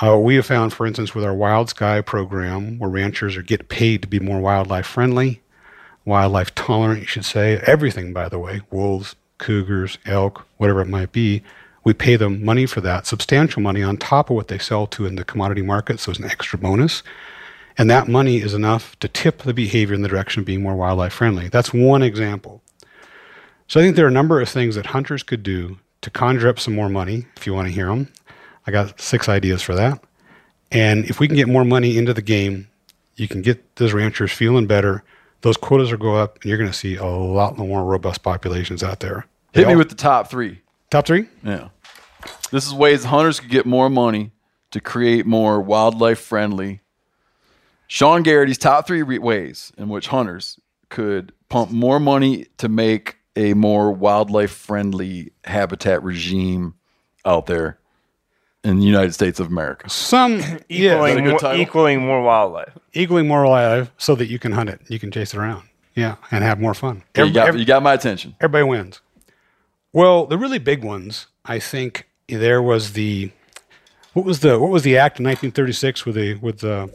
Uh, we have found, for instance, with our Wild Sky program, where ranchers are get paid to be more wildlife friendly, wildlife tolerant, you should say. Everything, by the way, wolves, cougars, elk, whatever it might be. We pay them money for that, substantial money on top of what they sell to in the commodity market, so it's an extra bonus. And that money is enough to tip the behavior in the direction of being more wildlife friendly. That's one example. So I think there are a number of things that hunters could do to conjure up some more money, if you want to hear them. I got six ideas for that. And if we can get more money into the game, you can get those ranchers feeling better. Those quotas will go up, and you're going to see a lot more robust populations out there. They Hit me all- with the top three. top three. Yeah. This is ways hunters could get more money to create more wildlife friendly. Sean Gerrity's top three re- ways in which hunters could pump more money to make a more wildlife friendly habitat regime out there in the United States of America. Some yeah, equaling, good more, title? equaling more wildlife. equaling more alive so that you can hunt it, you can chase it around, yeah, and have more fun. Okay, you, got, Every- you got my attention. everybody wins. Well, the really big ones, I think, there was the what was the what was the act in 1936 with the with the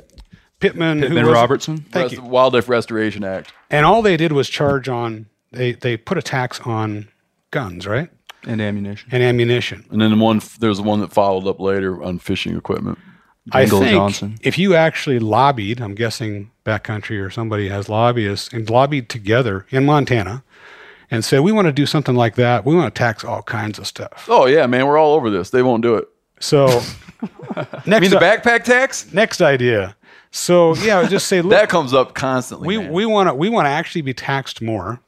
Pittman, who Pittman was? Robertson? Thank Rest- you. Wildlife Restoration Act. And all they did was charge on they they put a tax on guns, right, and ammunition. and ammunition. And then the one there's one that followed up later on fishing equipment. I think Johnson. if you actually lobbied, I'm guessing backcountry or somebody has lobbyists and lobbied together in Montana and said, we want to do something like that. We want to tax all kinds of stuff. Oh yeah, man, we're all over this. They won't do it. So I next, mean the backpack tax? next idea. So yeah, just say, look, That comes up constantly. we, man. we want to we want to actually be taxed more,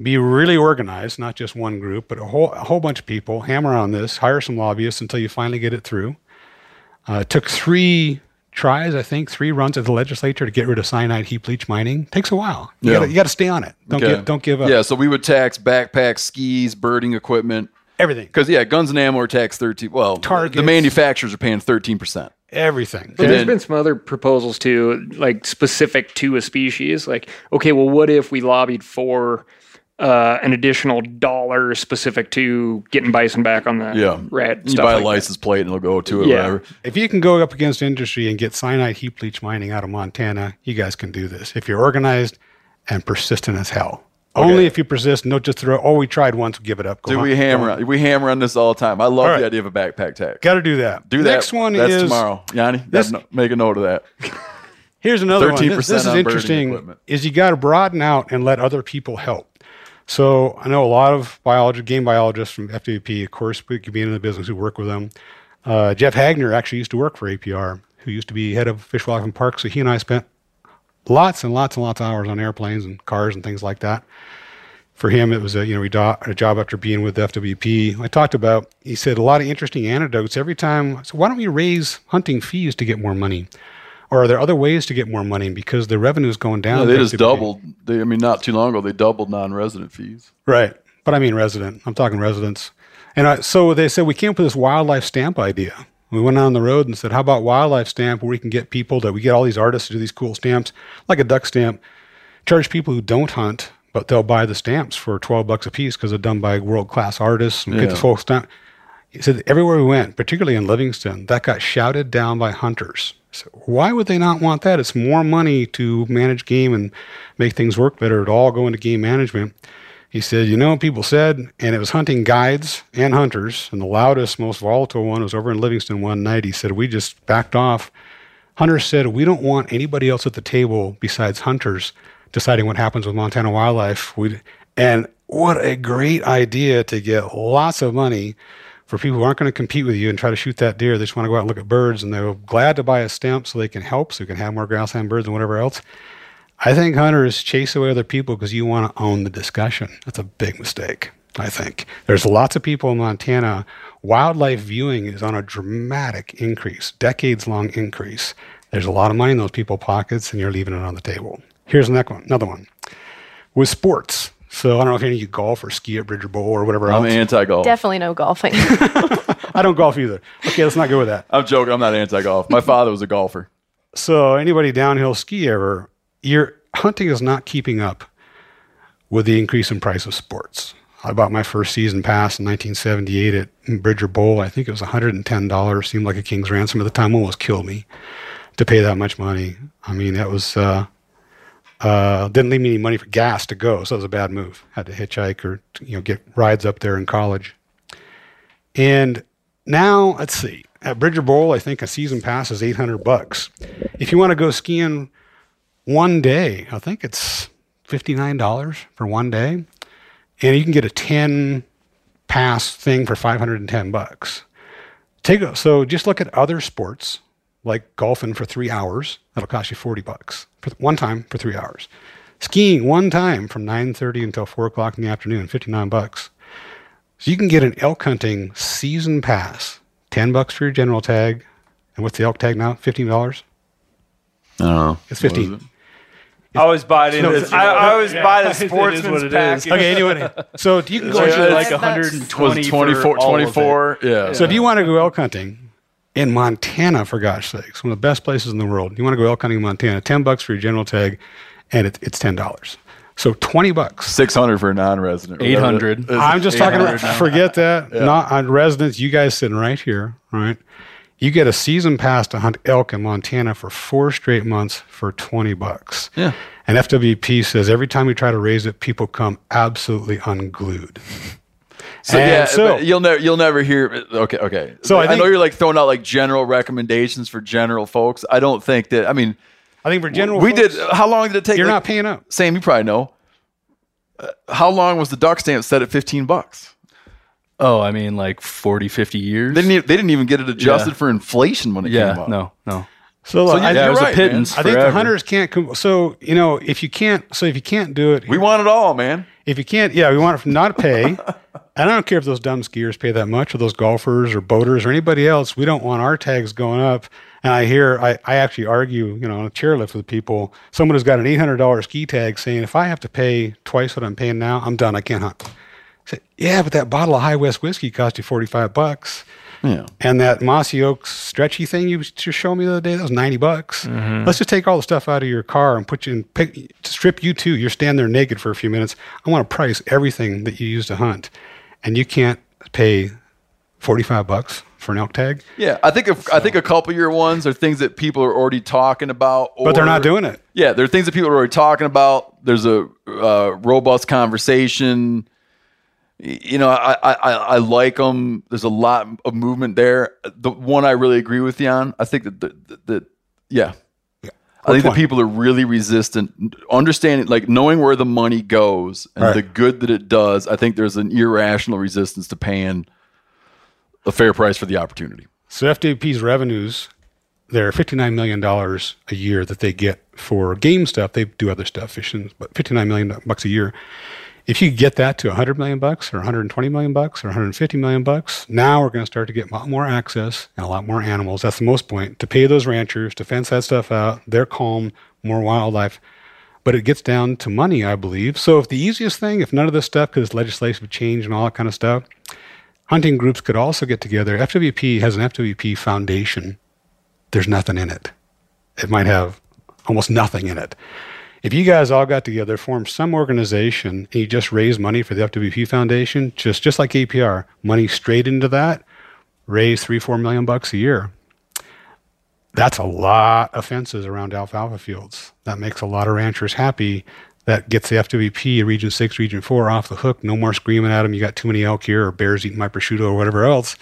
be really organized, not just one group, but a whole a whole bunch of people. Hammer on this, hire some lobbyists until you finally get it through. Uh, it took three tries, I think, three runs at the legislature to get rid of cyanide heap leach mining. takes a while. You Yeah. got you got to stay on it. Don't Okay. give don't give up. Yeah, so we would tax backpacks, skis, birding equipment. everything, Because yeah, guns and ammo are taxed thirteen. Well, the manufacturers are paying thirteen percent. everything. But there's then- been some other proposals too, like specific to a species. Like, okay, well, what if we lobbied for uh, an additional dollar specific to getting bison back on the Yeah, red? You stuff buy a like that. license plate and it'll go to it. Yeah. Whatever. If you can go up against industry and get cyanide heap leach mining out of Montana, you guys can do this. If you're organized and persistent as hell. Only if you persist, and don't just throw. Oh, we tried once, give it up. Go Dude, hunt- we hammer hunt." on, we hammer on this all the time. I love All right. the idea of a backpack tax. Got to do that. Do that. Next one That's is tomorrow. Yanni, This- no- make a note of that. Here's another. This, 13% this is interesting. equipment. Is you got to broaden out and let other people help. So I know a lot of biology, game biologists from FWP, of course, we could be in the business who work with them. Uh, Jeff Hagener actually used to work for APR, who used to be head of Fish, Wildlife, and Parks. So he and I spent lots and lots and lots of hours on airplanes and cars and things like that. For him, it was a you know a job after being with FWP. I talked about. He said a lot of interesting anecdotes every time. So why don't we raise hunting fees to get more money? Or are there other ways to get more money because the revenue is going down? No, they just doubled. They, I mean, not too long ago, they doubled non-resident fees. Right. But I mean resident. I'm talking residents. And I, so they said we came up with this wildlife stamp idea. We went on the road and said, how about wildlife stamp where we can get people that we get all these artists to do these cool stamps, like a duck stamp, charge people who don't hunt, but they'll buy the stamps for 12 bucks a piece because they're done by world class artists and get the Yeah. full stamp. He said everywhere we went, particularly in Livingston, that got shouted down by hunters. So why would they not want that? It's more money to manage game and make things work better. It all go into game management. He said, you know, people said, and it was hunting guides and hunters, and the loudest, most volatile one was over in Livingston one night. He said, we just backed off. Hunters said, we don't want anybody else at the table besides hunters deciding what happens with Montana wildlife. We and what a great idea to get lots of money for people who aren't going to compete with you and try to shoot that deer. They just want to go out and look at birds, and they're glad to buy a stamp so they can help, so you can have more grassland birds and whatever else. I think hunters chase away other people because you want to own the discussion. That's a big mistake. I think there's lots of people in Montana. Wildlife viewing is on a dramatic increase, decades long increase. There's a lot of money in those people pockets, and you're leaving it on the table. Here's another one. Another one with sports. So I don't know if any of you golf or ski at Bridger Bowl or whatever I'm else. anti-golf. Definitely no golfing. I don't golf either. Okay, let's not go with that. I'm joking. I'm not anti-golf. My father was a golfer. So anybody downhill ski ever, your hunting is not keeping up with the increase in price of sports. I bought my first season pass in 1978 at Bridger Bowl. I think it was $110. Seemed like a king's ransom at the time. Almost killed me to pay that much money. I mean, that was uh, uh, didn't leave me any money for gas to go, so it was a bad move. Had to hitchhike or you know get rides up there in college. And now let's see. At Bridger Bowl, I think a season pass is 800 bucks. If you want to go skiing one day, I think it's $59 for one day. And you can get a 10 pass thing for 510 bucks. Take so just look at other sports like golfing for 3 hours, that'll cost you 40 bucks for one time for 3 hours. Skiing one time from 9:30 until 4 o'clock in the afternoon, 59 bucks. So you can get an elk hunting season pass, 10 bucks for your general tag. And what's the elk tag now? $15? I don't know. It's 15. I always buy it in. No, the, I, I always buy the It is sportsman's what it is. package. Okay, anyway. So you can go It's to like like 120 Was it for 24, all of it. 24? Yeah. So if you want to go elk hunting in Montana, for gosh sakes, one of the best places in the world, you want to go elk hunting in Montana, 10 bucks for your general tag, and it, it's $10. So 20 bucks. 600 for a non-resident. 800. I'm just talking about, forget that. Not on residents, you guys sitting right here, right? You get a season pass to hunt elk in Montana for four straight months for 20 bucks. Yeah. And FWP says every time we try to raise it, people come absolutely unglued. So And yeah, so- you'll never you'll never hear. Okay, okay. So I I, know you're like throwing out like general recommendations for general folks. I don't think that. I mean, I think for general, we folks, did. How long did it take? You're like- not paying up. Sam, you probably know. Uh, how long was the duck stamp set at 15 bucks? Oh, I mean, like 40, 50 years. They didn't. Even, they didn't even get it adjusted Yeah. for inflation when it yeah, came out. no, no. So, look, I, Yeah, it You're was right, a pittance. I think the hunters can't. Com- so you know, if you can't, so if you can't do it, We want it all, man. if you can't, yeah, we want it from not to pay. and I don't care if those dumb skiers pay that much, or those golfers, or boaters, or anybody else. We don't want our tags going up. And I hear, I, I actually argue, you know, on a chairlift with people. Someone who's got an eight hundred dollar ski tag, saying, if I have to pay twice what I'm paying now, I'm done. I can't hunt. I said, yeah, but that bottle of High West whiskey cost you forty five bucks. Yeah. And that Mossy oak stretchy thing you just showed me the other day, that was 90 bucks. Mm-hmm. Let's just take all the stuff out of your car and put you in, pick, strip you too. You're standing there naked for a few minutes. I want to price everything that you use to hunt. And you can't pay 45 bucks for an elk tag, Yeah, I think if, I think a couple year ones are things that people are already talking about, but they're not doing it. Yeah, there are things that people are already talking about. There's a uh, robust conversation. You know, I, I, I like them. There's a lot of movement there. The one I really agree with you on, I think that, that, that yeah. I think that point? people are really resistant, understanding, like knowing where the money goes and Right. the good that it does. I think there's an irrational resistance to paying a fair price for the opportunity. So FWP's revenues, they're $59 million a year that they get for game stuff. They do other stuff, fishing, but 59 million bucks a year. If you get that to 100 million bucks or 120 million bucks or 150 million bucks, now we're going to start to get a lot more access and a lot more animals. That's the most point to pay those ranchers to fence that stuff out. They're calm, more wildlife. But it gets down to money, I believe. So if the easiest thing, if none of this stuff, because legislative change and all that kind of stuff, hunting groups could also get together. FWP has an FWP foundation. There's nothing in it. It might have almost nothing in it. If you guys all got together, formed some organization, and you just raise money for the FWP Foundation, just just like APR, money straight into that, raise three, four million bucks a year. That's a lot of fences around alfalfa fields. That makes a lot of ranchers happy. That gets the FWP, Region 6, Region 4 off the hook. No more screaming at them, you got too many elk here, or bears eating my prosciutto, or whatever else.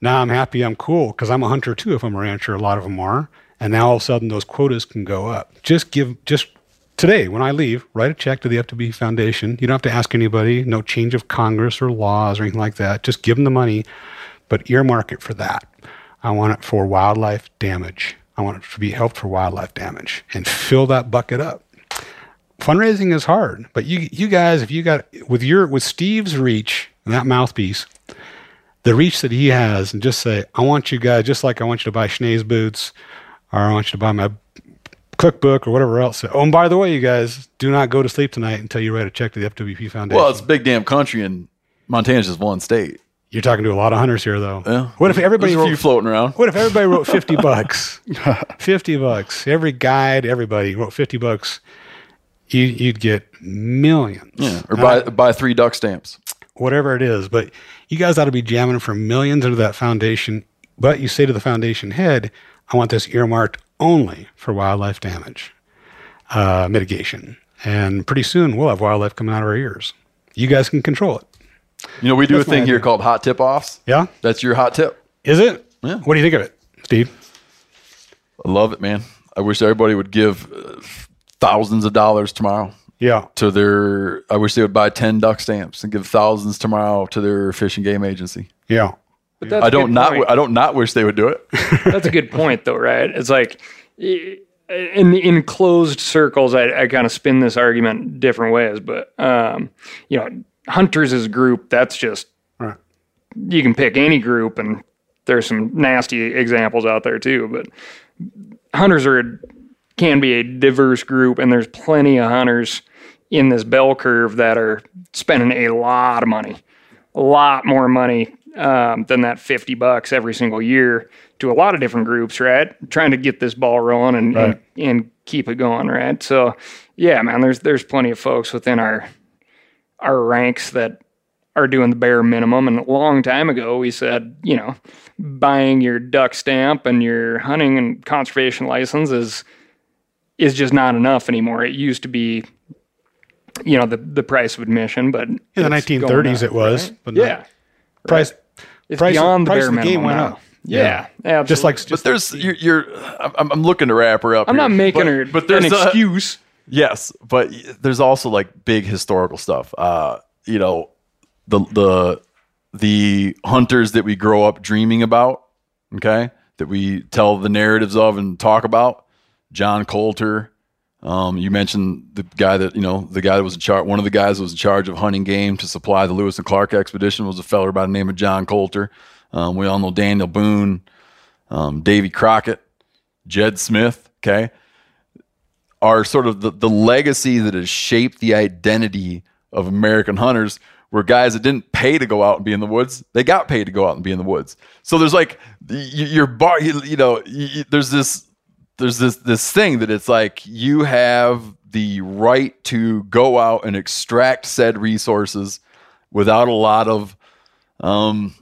Now I'm happy, I'm cool, because I'm a hunter too if I'm a rancher. A lot of them are. And now all of a sudden those quotas can go up. Just give, just today, when I leave, write a check to the FWP Foundation. You don't have to ask anybody, no change of Congress or laws or anything like that. Just give them the money, but earmark it for that. I want it for wildlife damage. I want it to be helped for wildlife damage and fill that bucket up. Fundraising is hard, but you you guys, if you got with your with Steve's reach and that mouthpiece, the reach that he has, and just say, I want you guys, just like I want you to buy Schnee's boots, or I want you to buy my cookbook or whatever else. Oh, and by the way, you guys, do not go to sleep tonight until you write a check to the FWP Foundation. Well, it's a big damn country, and Montana's just one state. You're talking to a lot of hunters here, though. Yeah. What if everybody There's a wrote, few floating around? What if everybody wrote fifty bucks? fifty bucks. Every guide, everybody wrote fifty bucks. You, you'd get millions. Yeah, or buy uh, buy three duck stamps. whatever it is. But you guys ought to be jamming for millions into that foundation. But you say to the foundation head, I want this earmarked only for wildlife damage uh, mitigation. And pretty soon we'll have wildlife coming out of our ears. You guys can control it. You know, we do That's a thing here called hot tip offs. Yeah? That's your hot tip. Is it? Yeah. What do you think of it, Steve? I love it, man. I wish everybody would give uh, thousands of dollars tomorrow Yeah. to their. I wish they would buy ten duck stamps and give thousands tomorrow to their fish and game agency. Yeah. But that's I a don't not. point. I don't not wish they would do it. That's a good point, though, right? It's like in in closed circles, I, I kind of spin this argument different ways, but um, you know, hunters as a group, that's just Right. you can pick any group, and there's some nasty examples out there too. But hunters are can be a diverse group, and there's plenty of hunters in this bell curve that are spending a lot of money, a lot more money um, than that 50 bucks every single year to a lot of different groups, right? Trying to get this ball rolling and, Right. and, and keep it going, right? So, yeah, man, there's there's plenty of folks within our our ranks that are doing the bare minimum. And a long time ago, we said, you know, buying your duck stamp and your hunting and conservation license is is just not enough anymore. It used to be, you know, the the price of admission, but In the 1930s, up, it was. right? But yeah, price, it's price, beyond the price bare of the minimum game went now. up. Yeah, absolutely. Just like But there's you're. you're I'm, I'm looking to wrap her up. I'm here. not making but, her but there's an a- excuse. Yes, but there's also like big historical stuff. Uh, you know, the the the hunters that we grow up dreaming about, okay, that we tell the narratives of and talk about. John Colter. Um, you mentioned the guy that you know, the guy that was in charge. One of the guys that was in charge of hunting game to supply the Lewis and Clark expedition was a feller by the name of John Colter. Um, we all know Daniel Boone, um, Davy Crockett, Jed Smith. Okay, are sort of the, the legacy that has shaped the identity of American hunters were guys that didn't pay to go out and be in the woods. They got paid to go out and be in the woods. So there's like your bar, you, know, there's this, there's this, this thing that it's like you have the right to go out and extract said resources without a lot of, um,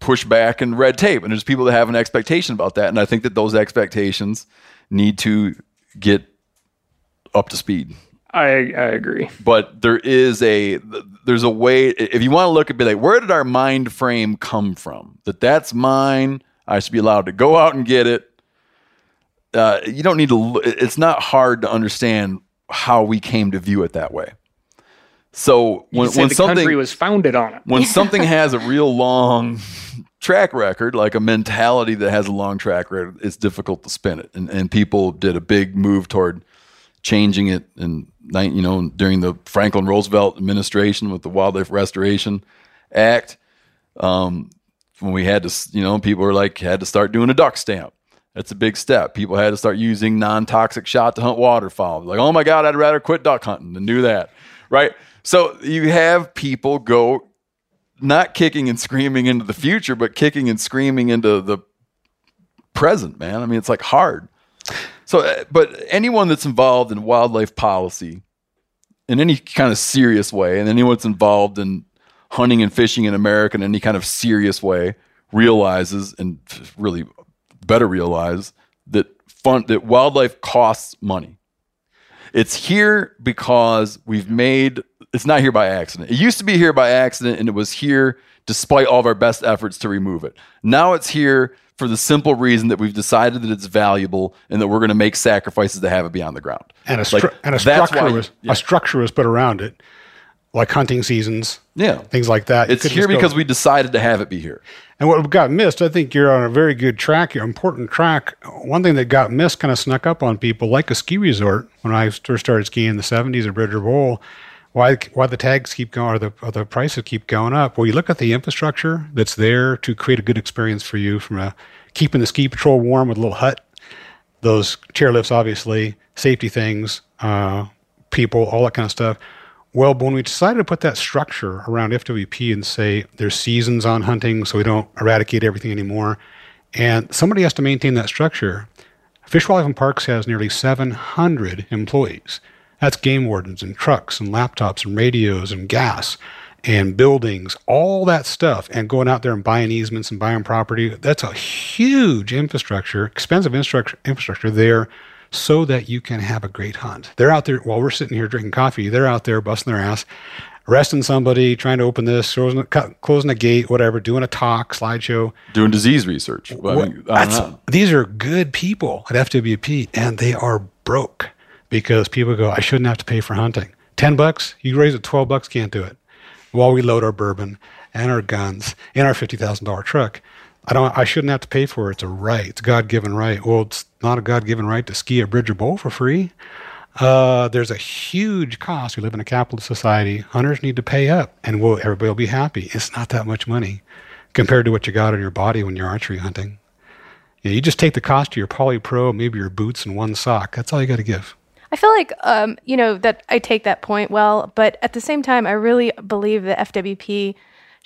pushback and red tape. And there's people that have an expectation about that. And I think that those expectations need to get up to speed. I I agree. But there is a there's a way if you want to look at be like where did our mind frame come from? That that's mine. I should be allowed to go out and get it. Uh, you don't need to. It's not hard to understand how we came to view it that way. So when, when something country was founded on it. when something has a real long track record, like a mentality that has a long track record, it's difficult to spin it. And, and people did a big move toward changing it and you know, during the Franklin Roosevelt administration with the Wildlife Restoration Act. Um, when we had to, you know, people were like, had to start doing a duck stamp. That's a big step. People had to start using non-toxic shot to hunt waterfowl. Like, oh my God, I'd rather quit duck hunting than do that. Right. So you have people go not kicking and screaming into the future, but kicking and screaming into the present, man. I mean, it's like hard. So, uh, but anyone that's involved in wildlife policy in any kind of serious way, and anyone that's involved in hunting and fishing in America in any kind of serious way, realizes and really better realize that fun that wildlife costs money. It's here because we've made it's not here by accident. It used to be here by accident and it was here despite all of our best efforts to remove it. Now it's here for the simple reason that we've decided that it's valuable and that we're going to make sacrifices to have it be on the ground. And a, Like, and a structure why- was yeah. a structure was put around it, like hunting seasons, Yeah. things like that. It's here go- because we decided to have it be here. And what got missed, I think you're on a very good track. You're important track. One thing that got missed kind of snuck up on people, like a ski resort. When I first started skiing in the '70s at Bridger Bowl, why why the tags keep going or the or the prices keep going up? Well, you look at the infrastructure that's there to create a good experience for you, from a keeping the ski patrol warm with a little hut, those chairlifts, obviously, safety things, uh, people, all that kind of stuff. Well, when we decided to put that structure around FWP and say there's seasons on hunting, so we don't eradicate everything anymore, and somebody has to maintain that structure. Fish, Wildlife, and Parks has nearly 700 employees. That's game wardens and trucks and laptops and radios and gas and buildings, all that stuff, and going out there and buying easements and buying property. That's a huge infrastructure, expensive infrastructure, infrastructure there so that you can have a great hunt. They're out there while we're sitting here drinking coffee, they're out there busting their ass, arresting somebody, trying to open this, closing, closing a gate, whatever, doing a talk, slideshow. Doing disease research. Well, I mean, I these are good people at FWP, and they are broke because people go, I shouldn't have to pay for hunting. 10 bucks, you raise it 12 bucks, can't do it. While we load our bourbon and our guns in our $50,000 truck. I don't. I shouldn't have to pay for it. It's a right. It's a God-given right. Well, it's not a God-given right to ski a Bridger Bowl for free. Uh, there's a huge cost. We live in a capitalist society. Hunters need to pay up, and we'll, everybody will be happy. It's not that much money compared to what you got on your body when you're archery hunting. You, know, you just take the cost of your Poly Pro, maybe your boots and one sock. That's all you got to give. I feel like, um, you know, that I take that point well, but at the same time, I really believe that FWP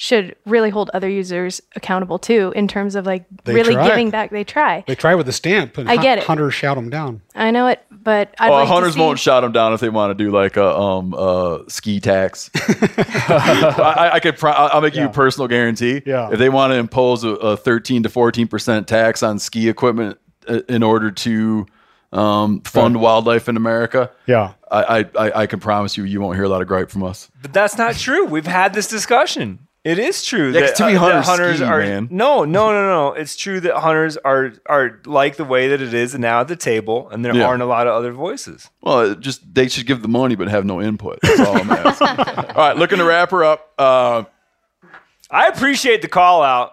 should really hold other users accountable too, in terms of like They really try. giving back. They try. They try with a stamp, and I hun- get it. hunters shout them down. I know it, but I'd Well, like to hunters see- won't shout them down if they want to do like a um uh ski tax. I, I- I could pro- I'll make you a personal guarantee. Yeah. If they want to impose a, a 13 to 14 percent tax on ski equipment uh, in order to um, fund wildlife in America, Yeah. I, I I I can promise you you won't hear a lot of gripe from us. But that's not true. We've had this discussion. It is true Yeah, 'cause that, too many uh, that hunters hunters ski, are man. no, no, no, no. It's true that hunters are are like the way that it is now at the table, and there Yeah. aren't a lot of other voices. Well, it just they should give the money but have no input. That's all I'm asking. all right, looking to wrap her up. Uh, I appreciate the call out.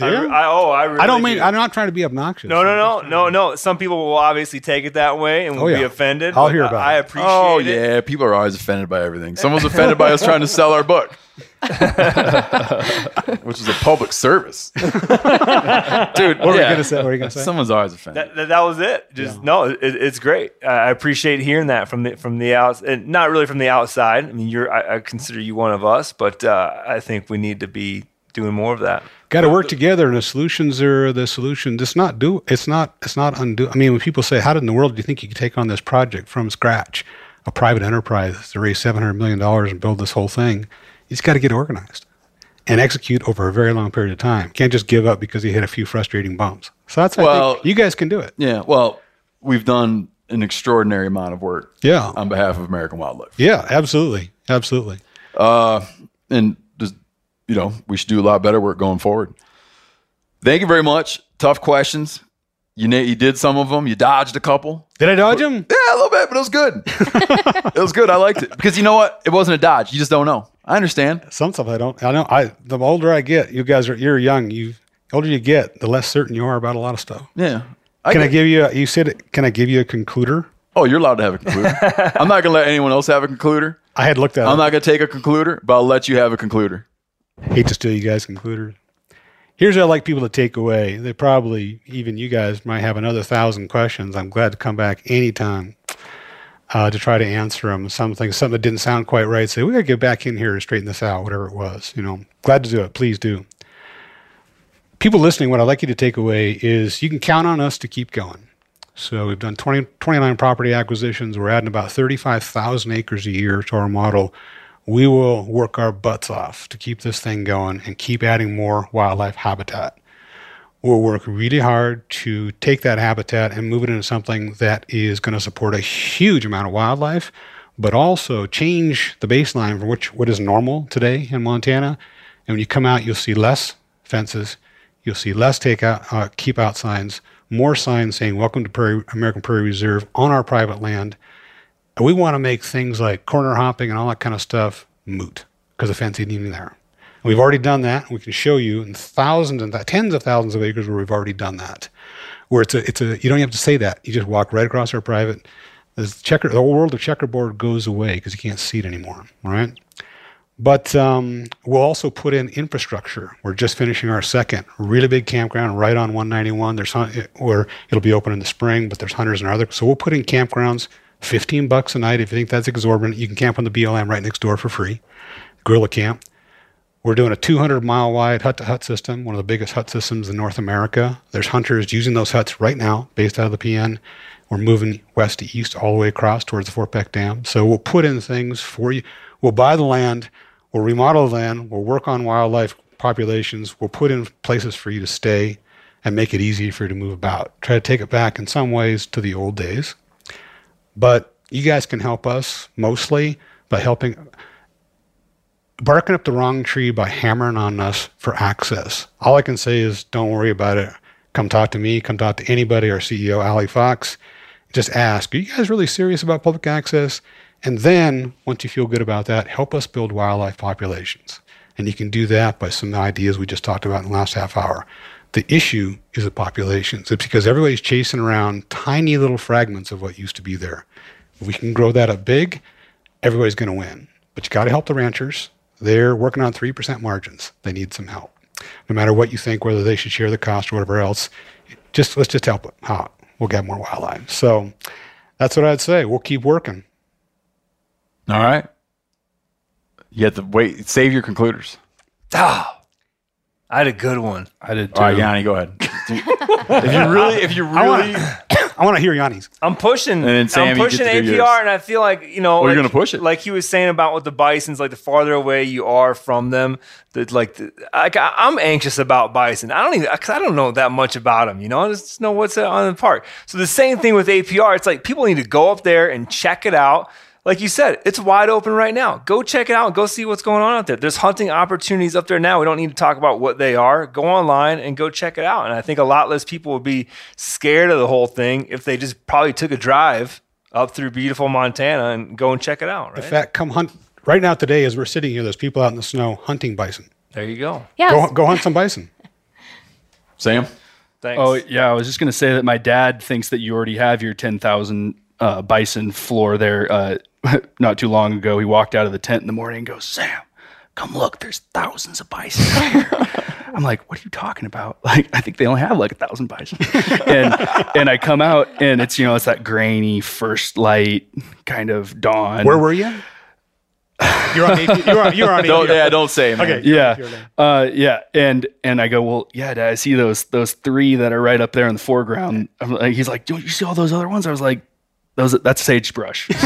I, Yeah? I, oh, I really I don't mean. do. I'm not trying to be obnoxious. No, no, no, no, no. Some people will obviously take it that way and will Oh, be offended. I'll hear I- about I appreciate it. appreciate oh it. yeah, people are always offended by everything. Someone's offended by us trying to sell our book, which is a public service, dude. What are you gonna say? What are you gonna say? Someone's always offended. That, that, that was it. Just no, it, it's great. I I appreciate hearing that from the from the outs, and not really from the outside. I mean, you're I, I consider you one of us, but uh, I think we need to be doing more of that. Got to work together, and the solutions are the solution. It's not do. It's not. It's not undo. I mean, when people say, "How did in the world do you think you could take on this project from scratch?" A private enterprise to raise seven hundred million dollars and build this whole thing. You just got to get organized and execute over a very long period of time. Can't just give up because you hit a few frustrating bumps. So that's. Well- you guys can do it. yeah. Well, we've done an extraordinary amount of work Yeah. on behalf of American wildlife. Yeah. Absolutely. Absolutely. Uh, and just you know, we should do a lot better work going forward. Thank you very much. Tough questions. You na- you did some of them. You dodged a couple. Did I dodge them? Yeah, a little bit, but it was good. it was good. I liked it because you know what? It wasn't a dodge. You just don't know. I understand. Some stuff I don't. I know. I the older I get, you guys are. You're young. You the older you get, the less certain you are about a lot of stuff. Yeah. Can I give you? A, you said, can I give you a concluder? Oh, you're allowed to have a concluder. I'm not gonna let anyone else have a concluder. I had looked at. I'm it. not gonna take a concluder, but I'll let you have a concluder. hate to steal you guys' concluders. Here's what I like people to take away. They probably, even you guys, might have another thousand questions. I'm glad to come back anytime uh, to try to answer them. Something, something that didn't sound quite right. Say, we got to get back in here and straighten this out, whatever it was. You know, glad to do it. Please do. People listening, what I'd like you to take away is you can count on us to keep going. So we've done 20, 29 property acquisitions. We're adding about 35,000 acres a year to our model. We will work our butts off to keep this thing going and keep adding more wildlife habitat. We'll work really hard to take that habitat and move it into something that is going to support a huge amount of wildlife, but also change the baseline for which what is normal today in Montana And when you come out, you'll see less fences, you'll see less takeout, uh, keep out signs, more signs saying "Welcome to Prairie, American Prairie Reserve" on our private land. And we want to make things like corner hopping and all that kind of stuff moot because the fence isn't even there. We've already done that. We can show you in thousands and th- tens of thousands of acres where we've already done that. Where it's a, it's a, you don't have to say that. You just walk right across our private. The checker, the whole world of checkerboard goes away because you can't see it anymore. All right. But um, we'll also put in infrastructure. We're just finishing our second really big campground right on 191. There's where it'll be open in the spring, but there's hunters and other. So we'll put in campgrounds, 15 bucks a night. If you think that's exorbitant, you can camp on the BLM right next door for free. Guerrilla camp. We're doing a 200 mile wide hut to hut system, one of the biggest hut systems in North America. There's hunters using those huts right now, based out of the PN. We're moving west to east all the way across towards the Fort Peck Dam. So we'll put in things for you. We'll buy the land, we'll remodel the land, we'll work on wildlife populations, we'll put in places for you to stay and make it easy for you to move about. Try to take it back in some ways to the old days. But you guys can help us mostly by helping barking up the wrong tree by hammering on us for access. All I can say is don't worry about it. Come talk to me, come talk to anybody, our CEO, Ali Fox. Just ask, are you guys really serious about public access? And then, once you feel good about that, help us build wildlife populations. And you can do that by some ideas we just talked about in the last half hour. The issue is the populations. It's because everybody's chasing around tiny little fragments of what used to be there. If we can grow that up big, everybody's going to win. But you got to help the ranchers. They're working on 3% margins. They need some help. No matter what you think, whether they should share the cost or whatever else, just let's just help them out. We'll get more wildlife. So that's what I'd say. We'll keep working. All right. You have to wait. Save your concluders. Ah, I had a good one. I did too. All right, Yanni, go ahead. if you really, if you really, I want to hear Yanni's. I'm pushing. then, Sam, I'm you get pushing to do APR, yours. and I feel like you know. Well, you're like- gonna push it. like he was saying about with the bisons. Like the farther away you are from them, that like the, I, I'm anxious about bison. I don't even because I don't know that much about them. You know, I just know what's on the park. So the same thing with APR. It's like people need to go up there and check it out. Like you said, it's wide open right now. Go check it out and go see what's going on out there. There's hunting opportunities up there now. We don't need to talk about what they are. Go online and go check it out. And I think a lot less people would be scared of the whole thing if they just probably took a drive up through beautiful Montana and go and check it out. Right? In fact, come hunt. Right now, today, as we're sitting here, there's people out in the snow hunting bison. there you go. Yeah. Go, go hunt some bison. Sam. Thanks. Oh yeah, I was just gonna say that my dad thinks that you already have your ten thousand uh, bison floor there. Uh, not too long ago, he walked out of the tent in the morning and goes, "Sam, come look, there's thousands of bison out here." I'm like, "What are you talking about?" Like, I think they only have like a thousand bison. and and I come out and it's you know it's that grainy first light kind of dawn. Where were you? You're on. AP, you're on. You're on. Don't, yeah, don't say it, man. Okay. yeah uh yeah and and i go well yeah dad i see those those three that are right up there in the foreground I'm like, he's like don't you see all those other ones i was like those that's sagebrush.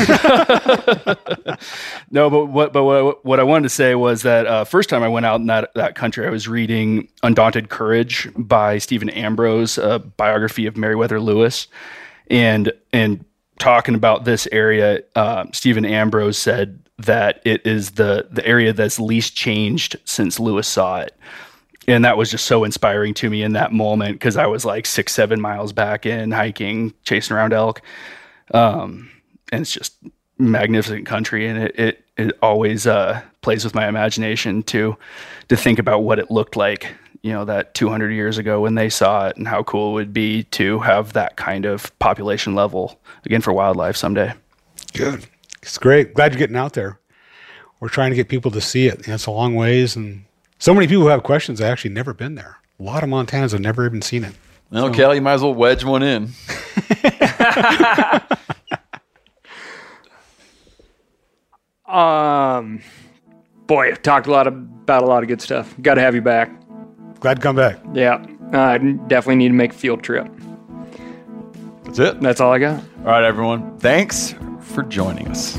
No but what but what, what i wanted to say was that uh, first time i went out in that that country i was reading undaunted courage by stephen ambrose a biography of meriwether lewis. And and talking about this area, uh, Stephen Ambrose said that it is the the area that's least changed since Lewis saw it, and that was just so inspiring to me in that moment because I was like six seven miles back in hiking, chasing around elk, um, and it's just magnificent country, and it it, it always uh, plays with my imagination to to think about what it looked like you know that 200 years ago when they saw it and how cool it would be to have that kind of population level again for wildlife someday Good. It's great. Glad you're getting out there. We're trying to get people to see it. And it's a long ways, and so many people have questions I actually never been there. A lot of Montanans have never even seen it. Well, Kelly, you might as well wedge one in. Um, boy, talked a lot of, about a lot of good stuff. Got to have you back. Glad to come back. Yeah, I definitely need to make a field trip. That's it. That's all I got. All right, everyone. Thanks for joining us.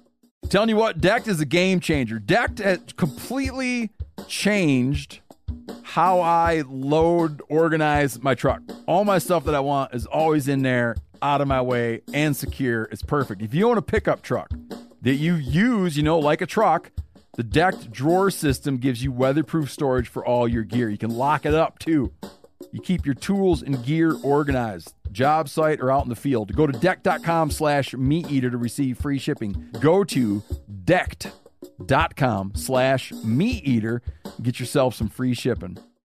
Telling you what, Decked is a game changer. Decked has completely changed how I load, organize my truck. All my stuff that I want is always in there, out of my way, and secure. It's perfect. If you own a pickup truck that you use, you know, like a truck, the decked drawer system gives you weatherproof storage for all your gear. You can lock it up too. You keep your tools and gear organized, job site or out in the field. Go to deck.com slash meat eater to receive free shipping. Go to decked.com slash meat eater. Get yourself some free shipping.